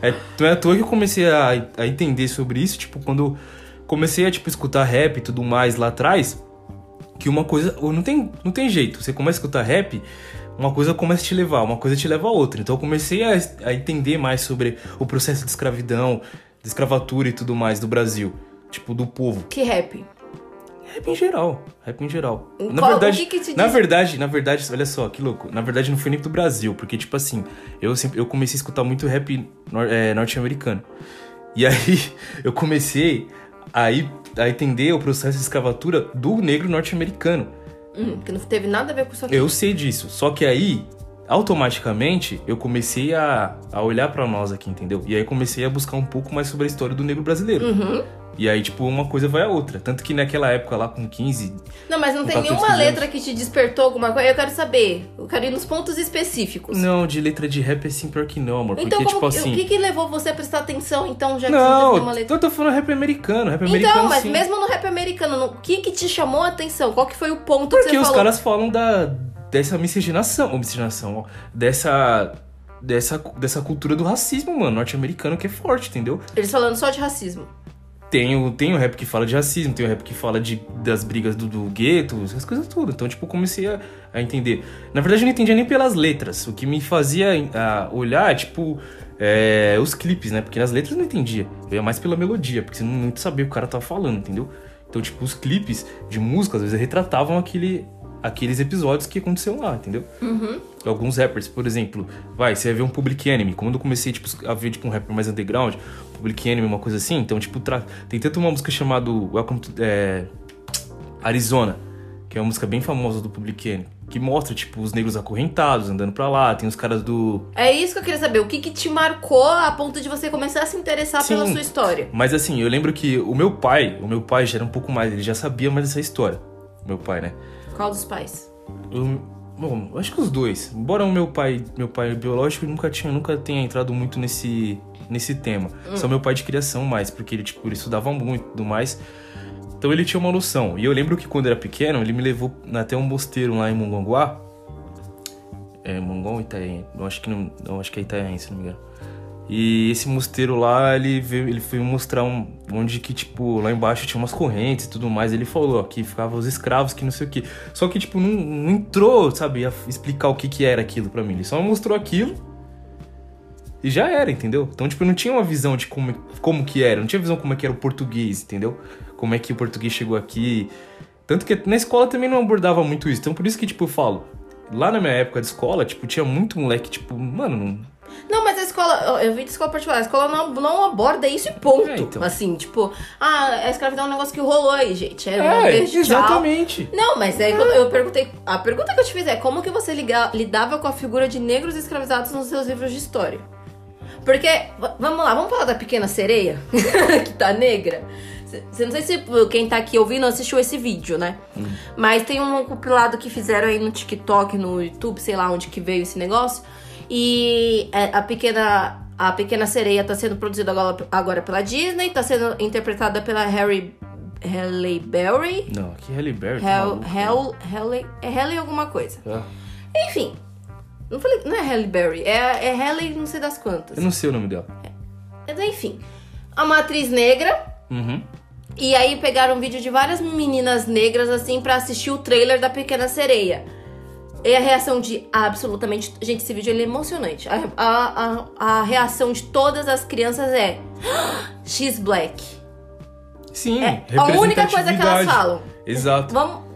É, não é à toa que eu comecei a, a entender sobre isso, tipo, quando comecei a, tipo, escutar rap e tudo mais lá atrás, que uma coisa... Não tem, não tem jeito, você começa a escutar rap, uma coisa começa a te levar, uma coisa te leva a outra. Então eu comecei a, a entender mais sobre o processo de escravidão, de escravatura e tudo mais do Brasil. Tipo, do povo. Que rap? Rap em geral. Rap em geral. Qual- na verdade, o que que te na diz- verdade, na verdade, olha só, que louco. Na verdade, não foi nem do Brasil, porque, tipo assim, eu sempre eu comecei a escutar muito rap nor- é, norte-americano. E aí, [LAUGHS] eu comecei a, ir- a entender o processo de escravatura do negro norte-americano. Hum, que não teve nada a ver com isso aqui. Eu sei disso. Só que aí, automaticamente, eu comecei a, a olhar pra nós aqui, entendeu? E aí comecei a buscar um pouco mais sobre a história do negro brasileiro. Uhum. E aí, tipo, uma coisa vai a outra. Tanto que naquela época lá, com 15, Não, mas não tem 14 nenhuma anos. letra que te despertou alguma coisa. Eu quero saber. Eu quero ir nos pontos específicos. Não, de letra de rap assim pior que não, amor. Então, porque, como, tipo assim. o que, que levou você a prestar atenção, então, já que você não Não, teve nenhuma letra? eu tô falando rap americano, rap americano Então, mas sim. mesmo no rap americano, no- o que que te chamou a atenção? Qual que foi o ponto que Porque você os falou? caras falam da, dessa miscigenação, ou miscigenação, ó, dessa, dessa, dessa cultura do racismo, mano, norte-americano que é forte, entendeu? Eles falando só de racismo. Tem o, tem o rap que fala de racismo, tem o rap que fala de, das brigas do, do gueto, essas coisas tudo. Então, tipo, comecei a, a entender. Na verdade, eu não entendia nem pelas letras. O que me fazia olhar, tipo, é, os clipes, né? Porque nas letras eu não entendia. Eu ia mais pela melodia, porque você não sabia o que o cara tava falando, entendeu? Então, tipo, os clipes de música, às vezes, retratavam aquele, aqueles episódios que aconteceram lá, entendeu? Uhum. Alguns rappers, por exemplo, vai, você vai ver um Public Enemy. Quando eu comecei tipo, a ver tipo, um rapper mais underground, Public Enemy, uma coisa assim, então, tipo, tra... tem tanto uma música chamada Welcome to é... Arizona, que é uma música bem famosa do Public Enemy, que mostra, tipo, os negros acorrentados andando pra lá, tem os caras do. É isso que eu queria saber. O que, que te marcou a ponto de você começar a se interessar Sim. pela sua história? Mas assim, eu lembro que o meu pai, o meu pai já era um pouco mais, ele já sabia mais dessa história. Meu pai, né? Qual dos pais? Eu, bom, acho que os dois. Embora o meu pai, meu pai biológico nunca tinha, nunca tenha entrado muito nesse nesse tema. Só meu pai de criação mais, porque ele tipo, ele estudava muito, e tudo mais. Então ele tinha uma noção. E eu lembro que quando era pequeno, ele me levou até um mosteiro lá em Mongonguá. É, Mongon ou Itanhaém? Eu acho que não, eu acho que é Itanhaém, se não me engano. E esse mosteiro lá, ele veio, ele foi mostrar um, onde que, tipo, lá embaixo tinha umas correntes e tudo mais. Ele falou, ó, que ficavam os escravos, que não sei o que. Só que, tipo, não, não entrou, sabe, a explicar o que que era aquilo pra mim. Ele só mostrou aquilo e já era, entendeu? Então, tipo, não tinha uma visão de como, como que era. Não tinha visão como é que era o português, entendeu? Como é que o português chegou aqui. Tanto que na escola também não abordava muito isso. Então, por isso que, tipo, eu falo... Lá na minha época de escola, tipo, tinha muito moleque, tipo, mano, não, Não, mas a escola, eu vi de escola particular, a escola não, não aborda isso e ponto. É, então. Assim, tipo, ah, a escravidão é um negócio que rolou aí, gente. É, um É, exatamente. Não, mas aí quando eu perguntei. A pergunta que eu te fiz é como que você liga- lidava com a figura de negros escravizados nos seus livros de história? Porque, vamos lá, vamos falar da pequena sereia, [LAUGHS] que tá negra. Você não sei se quem tá aqui ouvindo assistiu esse vídeo, né? Mas tem um compilado que fizeram aí no TikTok, no YouTube, sei lá onde que veio esse negócio. E é, a pequena. A Pequena Sereia tá sendo produzida agora, agora pela Disney, tá sendo interpretada pela Harry Halle Berry. Não, que Halle Berry. tá Hell, maluco. Hell, Halle, é Halle alguma coisa. Ah, Enfim, não, falei, não é Halle Berry, é, é Halle não sei das quantas. Eu não sei o nome dela. Mas enfim, é uma atriz negra. Uhum. E aí pegaram um vídeo de várias meninas negras assim pra assistir o trailer da Pequena Sereia. E a reação de absolutamente. Gente, esse vídeo ele é emocionante. A, a, a, a reação de todas as crianças é. [GASPS] She's black. Sim, É a única coisa que elas falam. Exato. Vamos.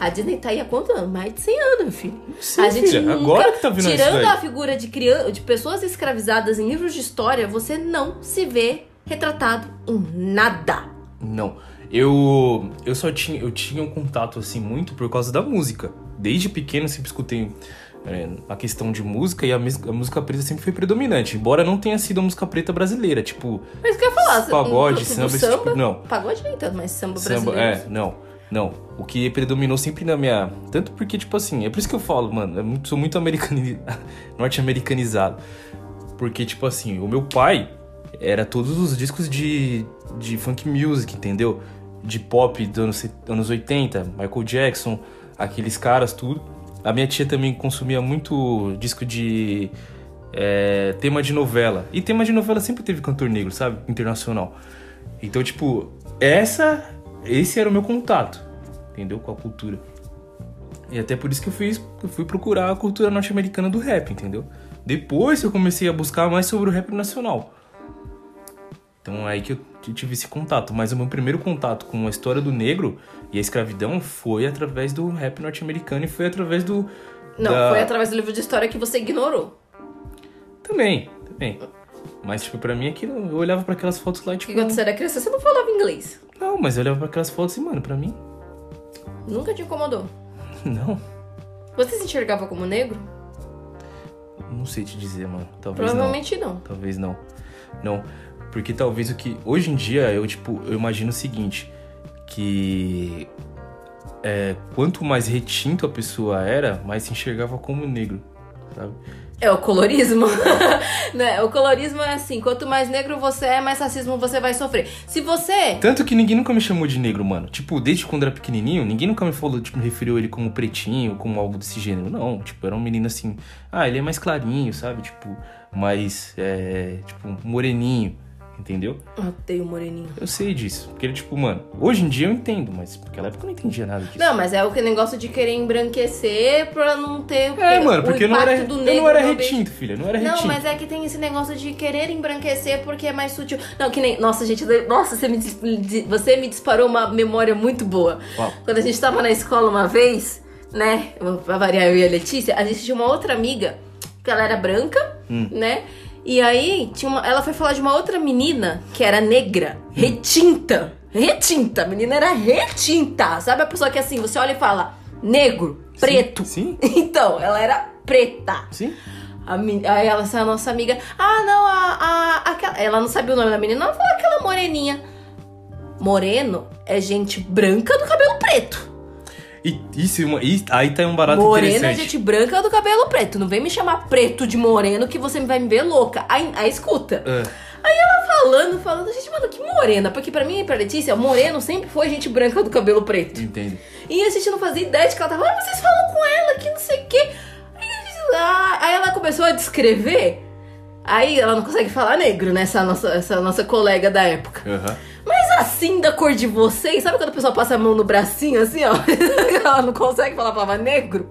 A Disney tá aí há quanto ano? Mais de 100 anos, meu filho. Sim, a gente filha, nunca, agora que tá vindo Tirando a figura de, criança, de pessoas escravizadas em livros de história, você não se vê retratado em nada. Não. Eu eu só tinha eu tinha um contato assim muito por causa da música. Desde pequeno eu sempre escutei é, a questão de música e a, a música preta sempre foi predominante, embora não tenha sido a música preta brasileira, tipo Mas o que eu ia falar? Pagode, samba, esse samba, tipo- não. Pagode nem tanto, mas samba, samba, brasileiro. é, não. Não, o que predominou sempre na minha, tanto porque tipo assim, é por isso que eu falo, mano, eu sou muito americani... [LAUGHS] norte-americanizado. Porque tipo assim, o meu pai era todos os discos de, de funk music, entendeu? De pop dos anos, anos 80, Michael Jackson, aqueles caras, tudo. A minha tia também consumia muito disco de é, tema de novela. E tema de novela sempre teve cantor negro, sabe? Internacional. Então, tipo, essa, esse era o meu contato, entendeu? Com a cultura. E até por isso que eu fiz, eu fui procurar a cultura norte-americana do rap, entendeu? Depois eu comecei a buscar mais sobre o rap nacional. Então é aí que eu tive esse contato. Mas o meu primeiro contato com a história do negro e a escravidão foi através do rap norte-americano e foi através do. Não, da- foi através do livro de história que você ignorou. Também, também. Mas, tipo, pra mim aquilo, eu olhava pra aquelas fotos lá e, tipo. Porque quando você era criança, você não falava inglês. Não, mas eu olhava pra aquelas fotos e, mano, pra mim, Nunca te incomodou. [LAUGHS] não. Você se enxergava como negro? Não sei te dizer, mano. Talvez não. Provavelmente não. Talvez não. Não. Porque talvez o que. Hoje em dia, eu, tipo, eu imagino o seguinte: que. É, quanto mais retinto a pessoa era, mais se enxergava como negro, sabe? É o colorismo. [LAUGHS] né? O colorismo é assim: quanto mais negro você é, mais racismo você vai sofrer. Se você. Tanto que ninguém nunca me chamou de negro, mano. Tipo, desde quando era pequenininho, ninguém nunca me falou, tipo, me referiu ele como pretinho, como algo desse gênero. Não, tipo, era um menino assim. Ah, ele é mais clarinho, sabe? Tipo, mais. É, tipo, moreninho, entendeu? Eu odeio moreninho. Eu sei disso. Porque ele, tipo, mano, hoje em dia eu entendo, mas naquela época eu não entendia nada disso. Não, mas é o que negócio de querer embranquecer pra não ter o, É, mano, o porque eu não era, eu não era retinto, filha. Não era Não, retinto. mas é que tem esse negócio de querer embranquecer porque é mais sutil. Não, que nem. Nossa, gente, nossa, você me, você me disparou uma memória muito boa. Uau. Quando a gente tava na escola uma vez, né? Pra variar eu e a Letícia, a gente tinha uma outra amiga, que ela era branca, Hum. né? E aí, tinha uma, ela foi falar de uma outra menina que era negra, retinta. Retinta, a menina era retinta. Sabe a pessoa que assim, você olha e fala, negro, preto. Sim. [LAUGHS] Então, ela era preta. Sim. A men- aí ela, essa nossa amiga, ah, não, a, a, aquela, ela não sabia o nome da menina, ela falou aquela moreninha. Moreno é gente branca do cabelo preto. E isso, é e aí tá um barato Moreno é interessante. gente branca do cabelo preto. Não vem me chamar preto de moreno que você vai me ver louca. Aí, aí escuta. Ah, Aí ela falando, falando, gente, mano, que morena. Porque pra mim e pra Letícia, moreno sempre foi gente branca do cabelo preto. entende? E a gente não fazia ideia de que ela tava, ah, vocês falam com ela que não sei o quê. Aí, a gente- aí ela começou a descrever. Aí ela não consegue falar negro, né? Essa nossa, essa nossa colega da época. Aham. Assim da cor de vocês, sabe quando a pessoa passa a mão no bracinho assim, ó? [LAUGHS] ela não consegue falar a palavra negro?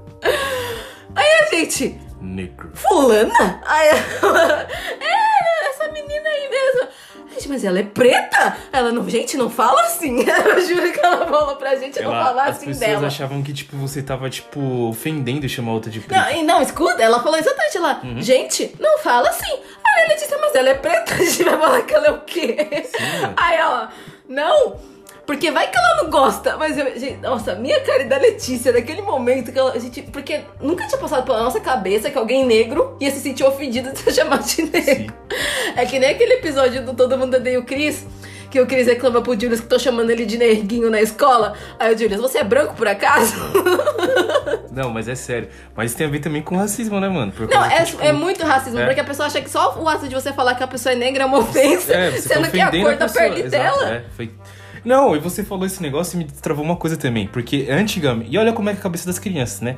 Aí a gente, Negro. fulana? Aí ela, [LAUGHS] é, essa menina aí mesmo. Gente, mas ela é preta? Ela não, gente, não fala assim. [LAUGHS] Eu juro que ela falou pra gente não Ela- falar as assim pessoas dela. achavam que, tipo, você tava, tipo, ofendendo e chamar outra de preto. Não, e não, escuta, ela falou exatamente lá. Uhum. Gente, não fala assim. Aí a Letícia, mas ela é preta, a gente vai falar que ela é o quê? Sim. Aí ela, não. Porque vai que ela não gosta. Mas, eu, gente, nossa, minha cara da Letícia, naquele momento que ela, a gente. Porque nunca tinha passado pela nossa cabeça que alguém negro ia se sentir ofendido de [LAUGHS] ser chamado de negro. É que nem aquele episódio do Todo Mundo Odeia o Cris. Que o Cris reclama pro Julius que tô chamando ele de neguinho na escola. Aí o Julius, você é branco por acaso? [LAUGHS] Não, mas é sério. Mas tem a ver também com racismo, né, mano? Por Não, é, que, tipo, é muito racismo, é. porque a pessoa acha que só o ato de você falar que a pessoa é negra é uma ofensa, É, tá sendo que é a cor da pessoa. pele Exato, dela. é, foi... Não, e você falou esse negócio e me travou uma coisa também. Porque antigamente. E olha como é que é a cabeça das crianças, né?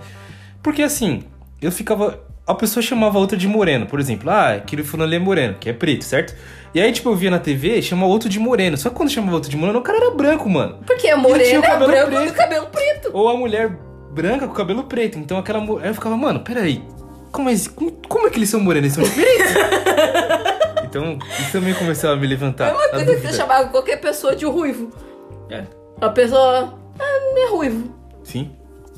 Porque assim, eu ficava. A pessoa chamava a outra de moreno, por exemplo. Ah, aquele fulano ali é moreno, que é preto, certo? E aí, tipo, eu via na TV, chamava outro de moreno. Só que quando chamava outro de moreno, o cara era branco, mano. Porque a morena é branco preto. cabelo preto. Ou a mulher branca com cabelo preto. Então aquela mulher. Aí eu ficava, mano, peraí. Como é, como, como é que eles são morenos? Eles são diferentes? [LAUGHS] então, isso também começou a me levantar. é uma coisa que você chamava qualquer pessoa de ruivo. É. A pessoa. Ah, é ruivo. Sim.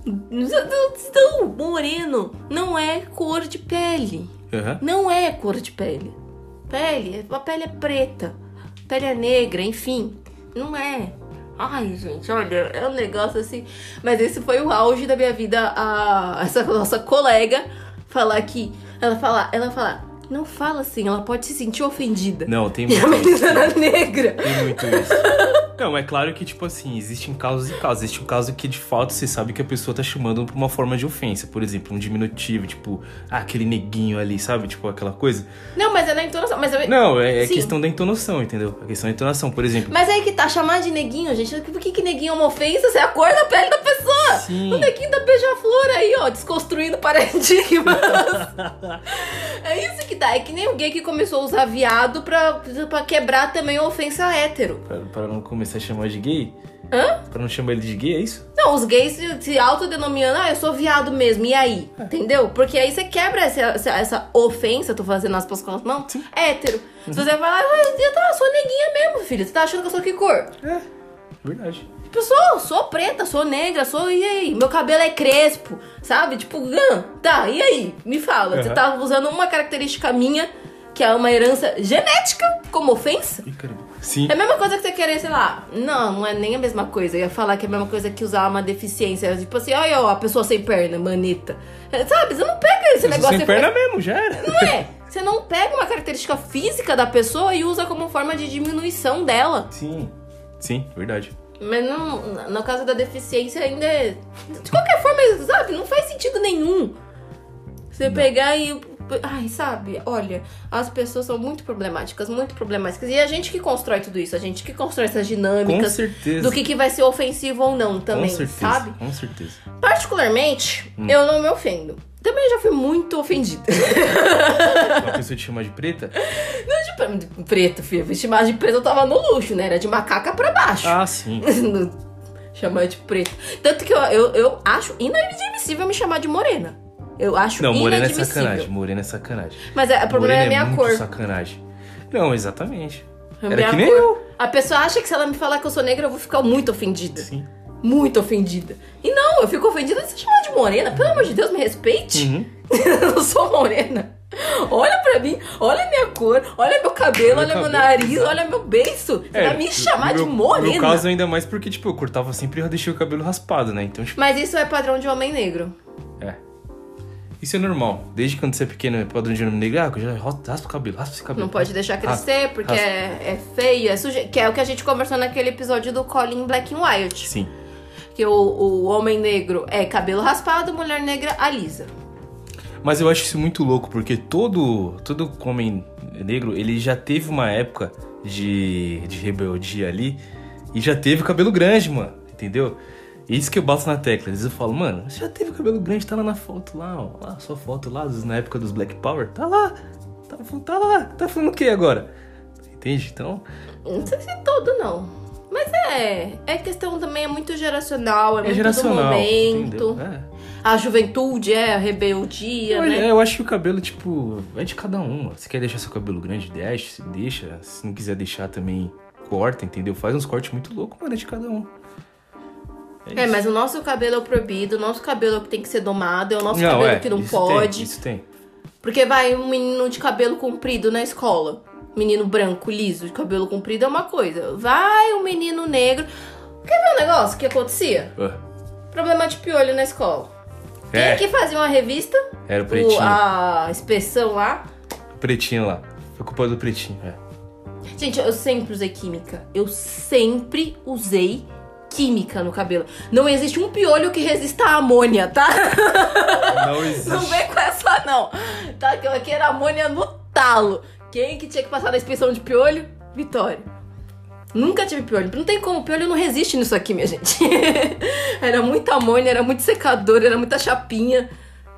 Então, moreno não é cor de pele. Aham. Não é cor de pele. Pele, a pele é preta. Pele é negra, enfim. Não é. Ai, gente, olha, é um negócio assim. Mas esse foi o auge da minha vida. A, essa nossa colega falar que. Ela fala, ela fala, não fala assim, ela pode se sentir ofendida. Não, tem [LAUGHS] E a muito menina isso. era negra. Tem muito isso. Não, é claro que, tipo assim, existem casos e casos. Existe um caso que, de fato, você sabe que a pessoa tá chamando por uma forma de ofensa. Por exemplo, um diminutivo, tipo, ah, aquele neguinho ali, sabe? Tipo, aquela coisa. Não, mas é na entonação. Mas, eu- Não, é, é questão da entonação, entendeu? A questão da entonação, por exemplo. mas aí que tá, chamar de neguinho, gente. Por que, que neguinho é uma ofensa? Isso é a cor da pele da pessoa. Sim. O neguinho da beija-flor aí, ó, desconstruindo [LAUGHS] paradigmas. [LAUGHS] é isso que tá. É que nem o gay que começou a usar viado pra, pra quebrar também a ofensa hétero. Pra, pra não começar a chamar de gay? Hã? Pra não chamar ele de gay, é isso? Não, os gays se, se autodenominando, ah, eu sou viado mesmo, e aí? Entendeu? Porque aí você quebra essa, essa, essa ofensa, tô fazendo as pessoas com as mãos, hétero. Se você falar, ah, eu sou neguinha mesmo, filho, você tá achando que eu sou que cor? É, verdade. Tipo, eu sou, preta, sou negra, sou. E aí? Meu cabelo é crespo, sabe? Tipo, tá, e aí? Me fala. Você Aham. tá usando uma característica minha, que é uma herança genética, como ofensa? Sim. É a mesma coisa que você querer, sei lá. Não, não é nem a mesma coisa. Eu ia falar que é a mesma coisa que usar uma deficiência. Tipo assim, olha ó, a pessoa sem perna, manita. É, Sabe? Você não pega esse sou negócio sem perna mesmo, já era. Não é? Você não pega uma característica física da pessoa e usa como forma de diminuição dela. Sim. Sim, verdade. Mas não, no caso da deficiência ainda é. De qualquer forma, sabe? Não faz sentido nenhum. Você pegar e. Ai, sabe? Olha, as pessoas são muito problemáticas, muito problemáticas. E a gente que constrói tudo isso, a gente que constrói essas dinâmicas do que, que vai ser ofensivo ou não também, com certeza. sabe? Com certeza. Particularmente, Hum. eu não me ofendo. Também já fui muito ofendida. [LAUGHS] Uma pessoa te chama de preta? Não de pre- preto, filho. Me chamar de preto eu tava no luxo, né? Era de macaca pra baixo. Ah, sim. [LAUGHS] chamar de preto. Tanto que eu, eu, eu acho inadmissível me chamar de morena. Eu acho Não, morena é sacanagem. Morena é sacanagem. Mas é, o problema Morena é a minha muito cor. sacanagem. Não, exatamente. A Era que nem cor. eu. A pessoa acha que se ela me falar que eu sou negra, eu vou ficar muito ofendida. Sim. Muito ofendida. E não, eu fico ofendida de ser chamada de morena. Pelo amor de Deus, me respeite. Uhum. [LAUGHS] eu não sou morena. Olha pra mim, olha minha cor, olha meu cabelo, Meu olha meu cabelo, nariz, exato. olha meu beiço. Você vai me chamar no de meu- morena. No meu caso, ainda mais porque, tipo, eu cortava sempre e eu deixei o cabelo raspado, né? Então, tipo, Mas isso é padrão de homem negro. é. Isso é normal. Desde quando você é pequeno, é padrão de nome negro, ah, já raspa o cabelo, raspa esse cabelo. Não pode deixar crescer porque raspa. é, é feio, é suje... Que é o que a gente conversou naquele episódio do Colin Black and White. Sim. Que o, o homem negro é cabelo raspado, mulher negra alisa. Mas eu acho isso muito louco, porque todo, todo homem negro, ele já teve uma época de, de rebeldia ali e já teve cabelo grande, mano. Entendeu? Isso que eu bato na tecla. Às vezes eu falo, mano, você já teve cabelo grande, tá lá na foto lá, ó. Lá, sua foto lá, na época dos Black Power. Tá lá. Tá, tá lá. Tá falando o que agora? Entende? Então, Não sei se todo, não. Mas é. É questão também, é muito geracional, é, é muito geracional. do momento. É. A juventude é a rebeldia, Eu, né? eu acho que o cabelo, tipo, é de cada um. Se quer deixar seu cabelo grande, deixa. deixa. Se não quiser deixar também, corta, entendeu? Faz uns cortes muito loucos, mano, é de cada um. É, isso. mas o nosso cabelo é o proibido, o nosso cabelo é que tem que ser domado, é o nosso Não, cabelo é, que não isso pode. Tem, isso tem. Porque vai um menino de cabelo comprido na escola. Menino branco, liso, de cabelo comprido é uma coisa. Vai um menino negro. Quer ver um negócio que acontecia? Ah, Problema de piolho na escola. Quem É, que fazia uma revista? era o pretinho. O- a inspeção lá. O pretinho lá. Foi culpa do pretinho, é. Gente, eu sempre usei química. Eu sempre usei química no cabelo. Não existe um piolho que resista à amônia, tá? Não [LAUGHS] existe. Não vem com essa, não. Tá? Que eu aqui era amônia no talo. Quem que tinha que passar na inspeção de piolho? Vitória. Nunca tive piolho. Não tem como, piolho não resiste nisso aqui, minha gente. [LAUGHS] era muita amônia, era muito secador, era muita chapinha.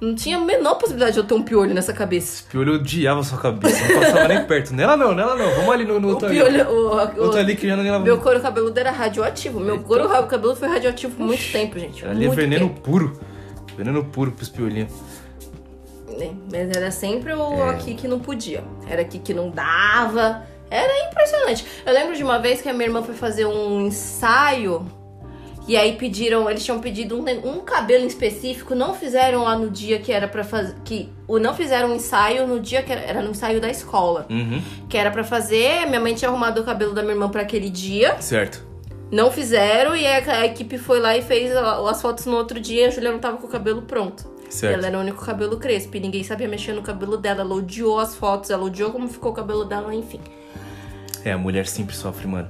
Não tinha a menor possibilidade de eu ter um piolho nessa cabeça. Piolho odiava sua cabeça, não passava nem perto. Nela não, nela não. Vamos ali no, no O outro ali. piolho. O, o- Outro ali já não meu couro cabeludo era radioativo. Meu Então. couro cabeludo foi radioativo por muito tempo, gente. Ali é muito veneno tempo. puro. Veneno puro pros piolinhos. É, Mas era sempre o É. aqui que não podia. Era aqui que não dava. Era impressionante. Eu lembro de uma vez que a minha irmã foi fazer um ensaio. E aí pediram, eles tinham pedido um, um cabelo em específico, não fizeram lá no dia que era pra fazer. Que o não fizeram um ensaio no dia que era, era no ensaio da escola. Uhum. Que era pra fazer. Minha mãe tinha arrumado o cabelo da minha irmã pra aquele dia. Certo. Não fizeram e a, a equipe foi lá e fez as fotos no outro dia a Julia não tava com o cabelo pronto. Certo. Ela era o único cabelo crespo e ninguém sabia mexer no cabelo dela. Ela odiou as fotos, ela odiou como ficou o cabelo dela, enfim. É, a mulher sempre sofre, mano.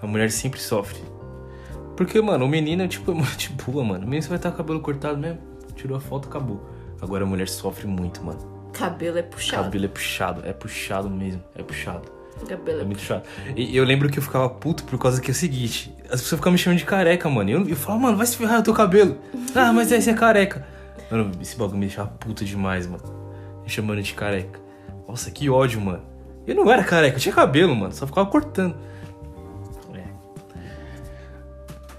A mulher sempre sofre. Porque, mano, o menino, tipo, é [LAUGHS] muito de boa, mano. O menino você vai estar com o cabelo cortado mesmo. Tirou a foto, acabou. Agora a mulher sofre muito, mano. Cabelo é puxado. cabelo é puxado, é puxado mesmo. É puxado. Cabelo É é muito chato. E eu lembro que eu ficava puto por causa que é o seguinte: as pessoas ficavam me chamando de careca, mano. E eu, eu falava, mano, vai se ferrar o teu cabelo. [LAUGHS] Ah, mas esse é careca. Mano, esse bagulho me deixava puto demais, mano. Me chamando de careca. Nossa, que ódio, mano. Eu não era careca, eu tinha cabelo, mano. Só ficava cortando.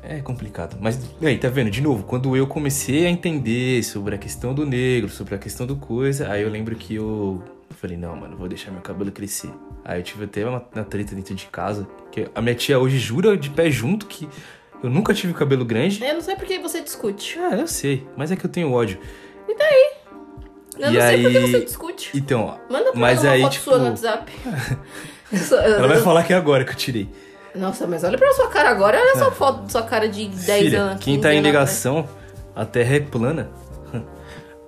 É. É complicado. Mas, aí, tá vendo? De novo, quando eu comecei a entender sobre a questão do negro, sobre a questão do coisa, aí eu lembro que eu falei, não, mano, vou deixar meu cabelo crescer. Aí eu tive até uma, uma treta dentro de casa, que a minha tia hoje jura de pé junto que eu nunca tive cabelo grande. Eu não sei por que você discute. É, eu sei, mas é que eu tenho ódio. Eu E não sei por que aí- você discute. Então, ó, Manda pra mas ela uma aí, foto tipo, sua no WhatsApp. Sou- [LAUGHS] eu- ela vai falar que é agora que eu tirei. Nossa, mas olha pra sua cara agora. Olha essa foto, sua cara de 10 Filha, anos. quem 15 tá em anos ligação, a terra é plana. [LAUGHS]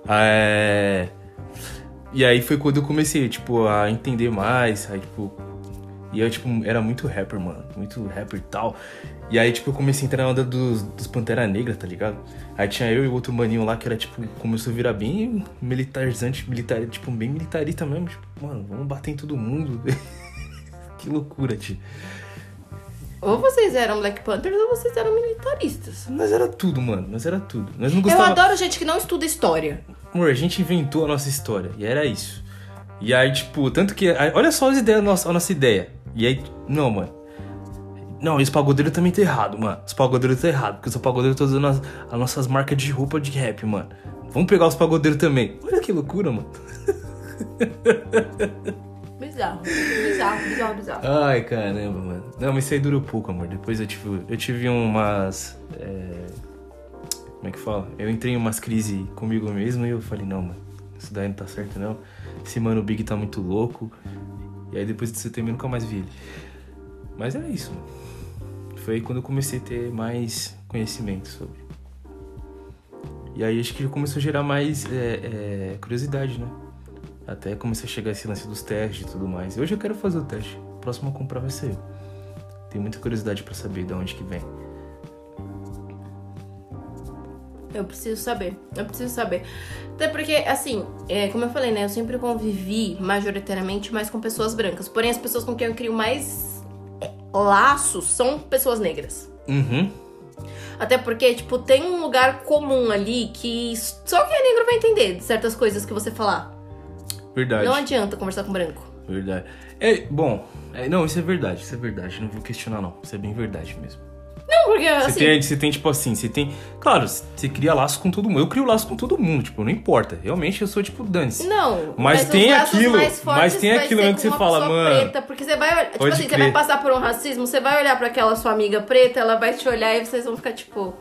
É... E aí foi quando eu comecei, tipo, a entender mais, aí, tipo... E eu, tipo, era muito rapper, mano. Muito rapper e tal. E aí, tipo, eu comecei a entrar na onda dos, dos Pantera Negra, tá ligado? Aí tinha eu e outro maninho lá que era, tipo, começou a virar bem militarizante, militar, tipo, bem militarista mesmo. Tipo, mano, vamos bater em todo mundo. [LAUGHS] que loucura, tio. Ou vocês eram Black Panthers ou vocês eram militaristas. Mas era tudo, mano. Mas era tudo. Nós não Eu gostava... adoro gente que não estuda história. Amor, a gente inventou a nossa história. E era isso. E aí, tipo, tanto que. Olha só as ideias, a nossa, a nossa ideia. E aí, não, mano. Não, esse pagodeiro também tá errado, mano. Os pagodeiros tá errado. Porque os pagodeiros estão usando as, as nossas marcas de roupa de rap, mano. Vamos pegar os pagodeiros também. Olha que loucura, mano. [LAUGHS] Bizarro. Bizarro, bizarro, bizarro. Ai, caramba, mano. Não, mas isso aí durou pouco, amor. Depois eu tive, eu tive umas. é, Como é que fala? Eu entrei em umas crises comigo mesmo e eu falei, não, mano, isso daí não tá certo não. Esse mano Big tá muito louco. E aí depois de setembro eu nunca mais vi ele. Mas era isso, mano. Foi aí quando eu comecei a ter mais conhecimento sobre. E aí acho que começou a gerar mais é, é, curiosidade, né? Até comecei a chegar esse lance dos testes e tudo mais. Hoje eu quero fazer o teste. O próximo a comprar vai ser eu. Tenho muita curiosidade pra saber de onde que vem. Eu preciso saber. Eu preciso saber. Até porque, assim, é, como eu falei, né? Eu sempre convivi majoritariamente mais com pessoas brancas. Porém, as pessoas com quem eu crio mais laços são pessoas negras. Uhum. Até porque, tipo, tem um lugar comum ali que só quem é negro vai entender de certas coisas que você falar. Verdade. Não adianta conversar com branco. Verdade. É, bom, é, não, isso é verdade, isso é verdade. Não vou questionar, não. Isso é bem verdade mesmo. Não, porque Você assim. tem, você tem, tipo assim, você tem. Claro, você cria laço com todo mundo. Eu crio laço com todo mundo, tipo, não importa. Realmente eu sou, tipo, dane-se. Não, Mas os tem aquilo- mas tem aquilo que você fala, mano, Preta, porque você vai, tipo assim, você crer. vai passar por um racismo, você vai olhar pra aquela sua amiga preta, ela vai te olhar e vocês vão ficar tipo,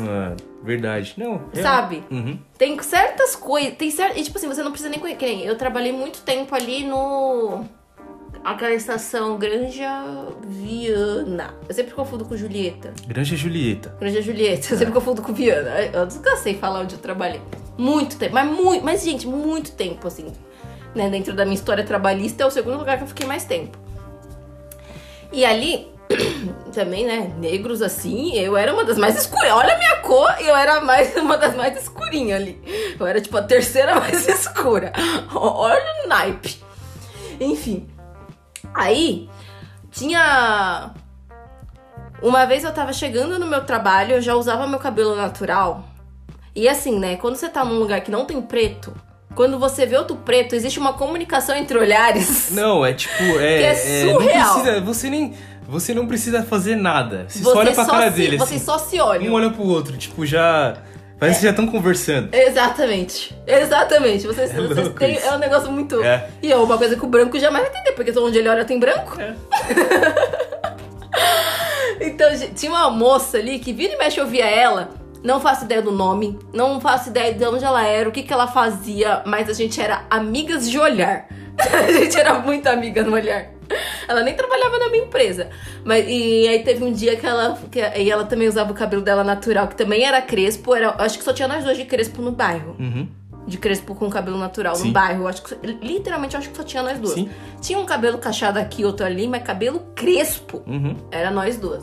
Mano, verdade. Não. é- sabe? Uhum. Tem certas coisas, tem certas, e tipo assim, você não precisa nem conhecer, eu trabalhei muito tempo ali no aquela estação Granja Viana. Eu sempre confundo com Julieta. Granja Julieta. Granja Julieta, eu sempre confundo com Viana. Eu descansei falar onde eu trabalhei. Muito tempo, mas muito, mas gente, muito tempo assim. Né, dentro da minha história trabalhista é o segundo lugar que eu fiquei mais tempo. E ali [CLEARS THROAT] também, né, negros assim, eu era uma das mais escuras. Olha a minha cor, eu era mais [LAUGHS] uma das mais escurinhas ali. Eu era tipo a terceira [LAUGHS] mais escura. Olha o naipe. Enfim. Aí tinha uma vez eu tava chegando no meu trabalho, eu já usava meu cabelo natural. E assim, né, quando você tá num lugar que não tem preto, quando você vê outro preto, existe uma comunicação entre olhares. [LAUGHS] Não, é tipo. É, Que é não surreal. precisa, você nem. Você não precisa fazer nada. Você, Você só olha pra só cara se- dele. Vocês assim. só se olham. Um olha pro outro, tipo, já. Parece que já estão conversando. Exatamente. Exatamente. Vocês, [LAUGHS] É vocês louco têm. isso. É um negócio muito. É. E é uma coisa que o branco jamais vai entender, porque onde ele olha tem branco. É. [LAUGHS] Então, gente, tinha uma moça ali que vira e mexe eu via ela. Não faço ideia do nome, não faço ideia de onde ela era, o que, que ela fazia, mas a gente era amigas de olhar. [LAUGHS] a gente era muito amiga no olhar. [LAUGHS] Ela nem trabalhava na minha empresa. Mas, e aí teve um dia que ela. Que, e ela também usava o cabelo dela natural, que também era crespo. Era, acho que só tinha nós dois de crespo no bairro. Uhum. De crespo com cabelo natural Sim. no bairro. Acho que, literalmente, acho que só tinha nós duas. Sim. Tinha um cabelo cacheado aqui, outro ali, mas cabelo crespo. Uhum. Era nós duas.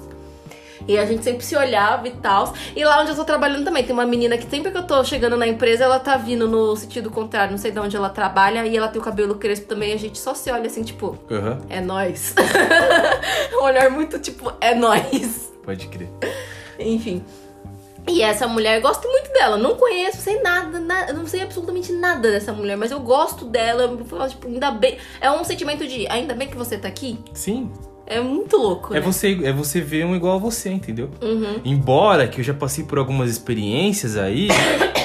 E a gente sempre se olhava e tal. E lá onde eu tô trabalhando também, tem uma menina que sempre que eu tô chegando na empresa, ela tá vindo no sentido contrário, não sei de onde ela trabalha, e ela tem o cabelo crespo também, a gente só se olha assim, tipo, Aham. é nós. [LAUGHS] um olhar muito tipo, é nós. Pode crer. Enfim. E essa mulher, eu gosto muito dela. Não conheço, sei nada, nada, não sei absolutamente nada dessa mulher, mas eu gosto dela. Eu falo, tipo, ainda bem. É um sentimento de ainda bem que você tá aqui. Sim. É muito louco. É né? você, é você ver um igual a você, entendeu? Uhum. Embora que eu já passei por algumas experiências aí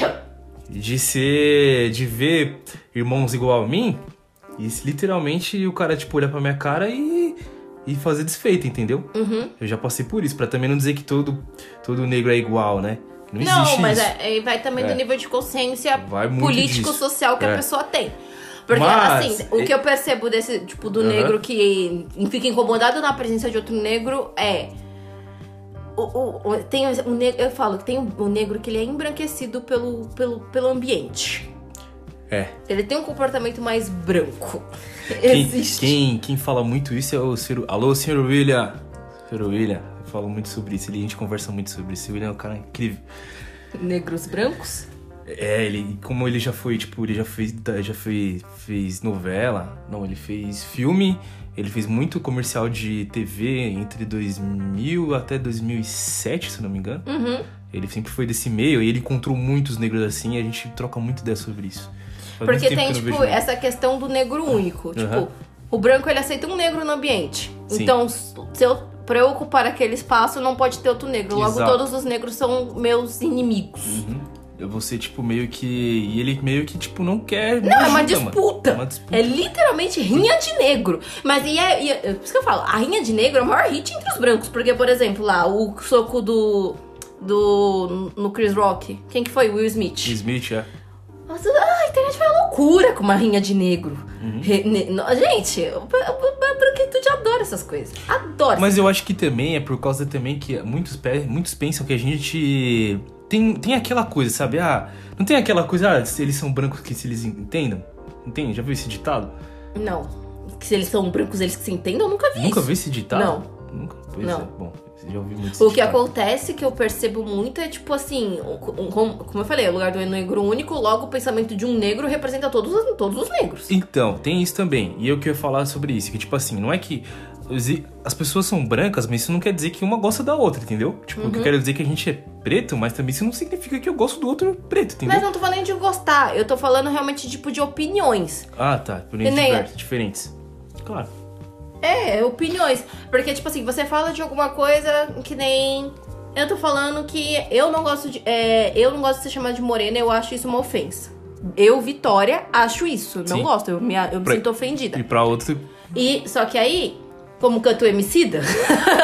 [COUGHS] de ser. de ver irmãos igual a mim, e literalmente o cara, tipo, olhar pra minha cara e. e fazer desfeita, entendeu? Uhum. Eu já passei por isso, pra também não dizer que todo, todo negro é igual, né? Não Não, mas é, é, vai também É. do nível de consciência político-social que a É. pessoa tem. Porque, Mas, assim, o que eu percebo desse, tipo, do Aham. negro que fica incomodado na presença de outro negro é. O, o, o- tem o negro, eu falo que tem o, negro que ele é embranquecido pelo, pelo, pelo ambiente. É. Ele tem um comportamento mais branco. Quem, Existe. quem, quem fala muito isso é o senhor. Alô, senhor William. Senhor William, eu falo muito sobre isso. A gente conversa muito sobre isso. O William é um cara incrível. Negros brancos? É, ele, como ele já foi, tipo, ele já fez, já fez, fez novela, não, ele fez filme, ele fez muito comercial de TV entre 2000 até 2007, se não me engano. Uhum. Ele sempre foi desse meio e ele encontrou muitos negros assim e a gente troca muito ideia sobre isso. Faz Porque tem, tipo, essa questão do negro único. Aham. Tipo, o branco ele aceita um negro no ambiente. Sim. Então, se eu, pra eu ocupar aquele espaço, não pode ter outro negro. Logo, Exato. todos os negros são meus inimigos. Uhum. Eu vou ser, tipo, meio que. E ele meio que, tipo, não quer. Não, é uma mano. disputa. É uma disputa. É literalmente rinha de negro. Mas e é, e é- por isso que eu falo, a rinha de negro é o maior hit entre os brancos. Porque, por exemplo, lá, o soco do. do no Chris Rock. Quem que foi? Will Smith. Smith, é. Nossa, a internet foi uma loucura com uma rinha de negro. Uhum. Re- ne- no- gente, a branquitude adora essas coisas. Adora. Mas eu acho que também é por causa também que muitos, muitos pensam que a gente tem, tem aquela coisa, sabe? Ah, não tem aquela coisa, ah, se eles são brancos que se eles entendam? Entende? Já viu esse ditado? Não. Que se eles são brancos, eles que se entendem, eu nunca vi Nunca isso. viu esse ditado? Não. Nunca? Pois Não. é. Bom, você já ouviu muito O que ditado. acontece que eu percebo muito é tipo assim, como como eu falei, o lugar do negro único, logo o pensamento de um negro representa todos, os- todos os negros. Então, tem isso também. E eu queria falar sobre isso. Que, tipo assim, não é que as pessoas são brancas, mas isso não quer dizer que uma gosta da outra, entendeu? Tipo, Uhum. o que eu quero dizer é que a gente é preto, mas também isso não significa que eu gosto do outro preto, entendeu? Mas não tô falando de gostar, eu tô falando realmente tipo de opiniões. Ah, tá. Nem- diversos, diferentes. Claro. É, opiniões. Porque, tipo assim, você fala de alguma coisa que nem. Eu tô falando que eu não gosto de. é, eu não gosto de ser chamada de morena, eu acho isso uma ofensa. Eu, Vitória, acho isso. Não Sim. gosto, eu me, eu me Pra- sinto ofendida. E pra outro. E só que aí, como canta o Emicida,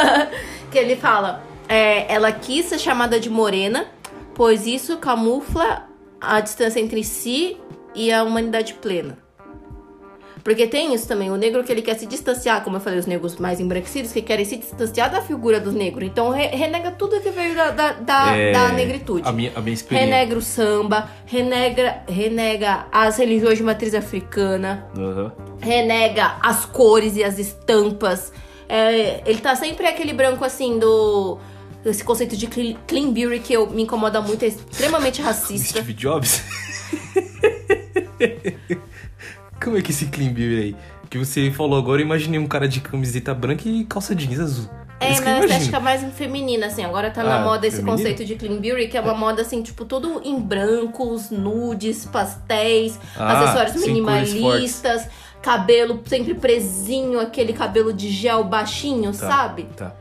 [LAUGHS] que ele fala, é, ela quis ser chamada de morena, pois isso camufla a distância entre si e a humanidade plena. Porque tem isso também, o negro que ele quer se distanciar, como eu falei, os negros mais embranquecidos que querem se distanciar da figura dos negros. Então re- renega tudo que veio da, da, da, é, da negritude. A minha, a minha experiência. Renega o samba, renega, renega as religiões de matriz africana, Aham. renega as cores e as estampas. É, ele tá sempre aquele branco assim do. Esse conceito de clean, clean beauty que eu, me incomoda muito, é extremamente [LAUGHS] racista. Steve Jobs? [LAUGHS] Como é que esse clean beauty aí? Que você falou agora, eu imaginei um cara de camiseta branca e calça jeans azul. É, isso que eu mas a imagino. estética mais feminina, assim. Agora tá na Ah, moda esse feminina? conceito de clean beauty, que é uma moda, assim, tipo, todo em brancos, nudes, pastéis, Ah, acessórios minimalistas, cabelo sempre presinho, aquele cabelo de gel baixinho, Tá, sabe? Tá.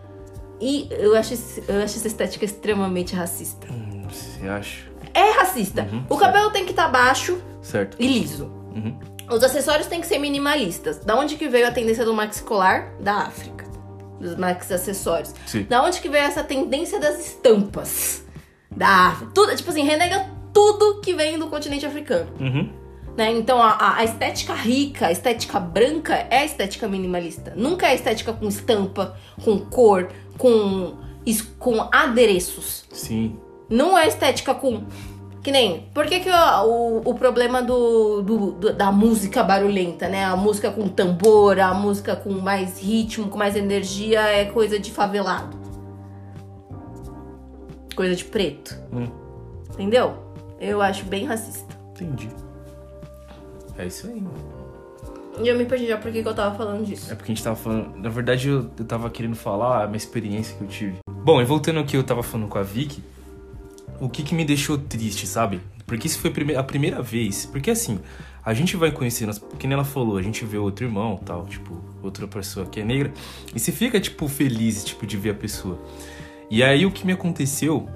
E eu acho, eu acho essa estética extremamente racista. Hum, Você acha? É racista. Uhum, o certo. cabelo tem que estar baixo Certo. e liso. Uhum. Os acessórios têm que ser minimalistas. Da onde que veio a tendência do maxi colar? Da África. Dos maxi acessórios. Sim. Da onde que veio essa tendência das estampas? Da África. Tudo, tipo assim, renega tudo que vem do continente africano. Uhum. Né? Então a, a- estética rica, a estética branca é a estética minimalista. Nunca é a estética com estampa, com cor, com, com adereços. Sim. Não é estética com. Que nem. Por que, que o, o, o problema do, do- do- da música barulhenta, né? A música com tambor, a música com mais ritmo, com mais energia é coisa de favelado. Coisa de preto. Hum. Entendeu? Eu acho bem racista. Entendi. É isso aí. E eu me perdi já por que que eu tava falando disso. É porque a gente tava falando. Na verdade, eu, eu tava querendo falar a minha experiência que eu tive. Bom, e voltando ao que eu tava falando com a Vicky, o que que me deixou triste, sabe? Porque isso foi a prime- a primeira vez. Porque assim, a gente vai conhecendo, as- que nem ela falou, a gente vê outro irmão tal, tipo, outra pessoa que é negra, e você fica, tipo, feliz, tipo, de ver a pessoa. E aí o que me aconteceu,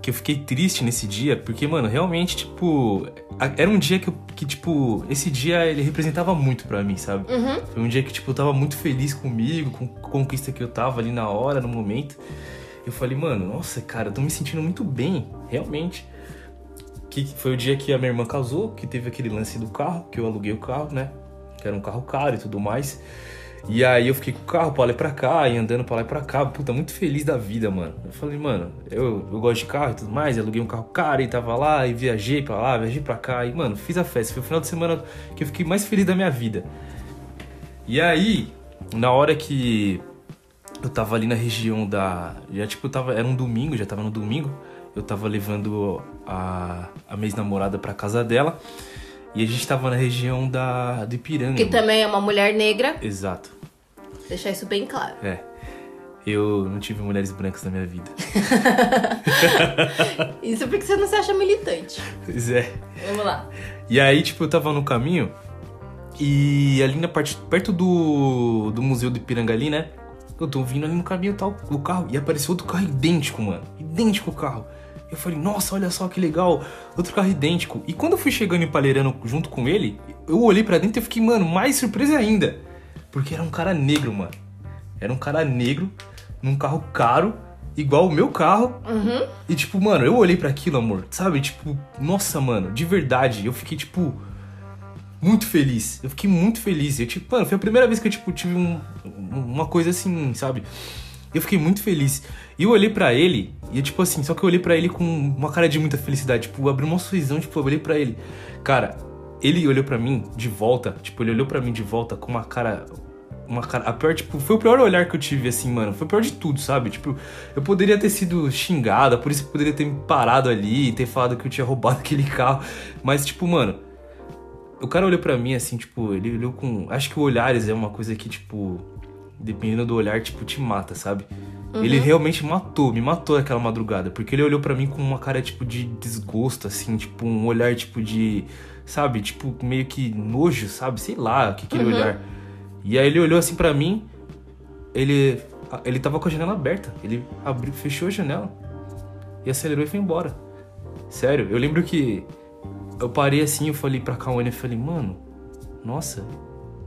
que eu fiquei triste nesse dia, porque, mano, realmente, tipo, era um dia que, eu, que tipo, esse dia ele representava muito pra mim, sabe? Uhum. Foi um dia que, tipo, eu tava muito feliz comigo, com a conquista que eu tava ali na hora, no momento. Eu falei, mano, nossa, cara, eu tô me sentindo muito bem, realmente. Que foi o dia que a minha irmã casou, que teve aquele lance do carro, que eu aluguei o carro, né? Que era um carro caro e tudo mais. E aí eu fiquei com o carro pra lá e pra cá, e andando pra lá e pra cá, puta, muito feliz da vida, mano. Eu falei, mano, eu, eu gosto de carro e tudo mais, eu aluguei um carro caro e tava lá, e viajei pra lá, viajei pra cá, e, mano, fiz a festa. Foi o final de semana que eu fiquei mais feliz da minha vida. E aí, na hora que eu tava ali na região da. Já tipo, tava. Era um domingo, já tava no domingo. Eu tava levando a, a minha ex-namorada pra casa dela. E a gente tava na região da, do Ipiranga. Que também é uma mulher negra. Exato. Deixar isso bem claro. É. Eu não tive mulheres brancas na minha vida. [LAUGHS] Isso porque você não se acha militante. Pois é. Vamos lá. E aí, tipo, eu tava no caminho e ali na parte, perto do, do Museu do Ipiranga ali, né? Eu tô vindo ali no caminho tal, o carro, e apareceu outro carro idêntico, mano. Idêntico o carro. Eu falei, nossa, olha só que legal, outro carro idêntico. E quando eu fui chegando em Paleirano junto com ele, eu olhei pra dentro e fiquei, mano, mais surpresa ainda. Porque era um cara negro, mano. Era um cara negro, num carro caro, igual o meu carro. Uhum. E, tipo, mano, eu olhei para aquilo, amor, sabe? Tipo, nossa, mano, de verdade, eu fiquei, tipo, muito feliz. Eu fiquei muito feliz. Eu, tipo, mano, foi a primeira vez que eu, tipo, tive um, uma coisa assim, sabe? Eu fiquei muito feliz. E eu olhei para ele, e tipo assim, só que eu olhei para ele com uma cara de muita felicidade. Tipo, abri uma sorrisão, tipo, eu olhei para ele. Cara, ele olhou para mim de volta, tipo, ele olhou para mim de volta com uma cara uma cara. A pior, tipo, foi o pior olhar que eu tive, assim, mano. Foi o pior de tudo, sabe? Tipo, eu poderia ter sido xingada, por isso eu poderia ter me parado ali e ter falado que eu tinha roubado [LAUGHS] aquele carro. Mas, tipo, mano. O cara olhou para mim assim, tipo, ele olhou com. Acho que o olhares é uma coisa que, tipo. Dependendo do olhar, tipo, te mata, sabe? Uhum. Ele realmente matou, me matou aquela madrugada. Porque ele olhou para mim com uma cara, tipo, de desgosto, assim, tipo, um olhar, tipo, de. Sabe? Tipo, meio que nojo, sabe? Sei lá, o que aquele uhum. olhar. E aí ele olhou assim para mim, ele ele tava com a janela aberta. Ele abriu, fechou a janela e acelerou e foi embora. Sério, eu lembro que eu parei assim, eu falei pra Kawane e falei, mano, nossa,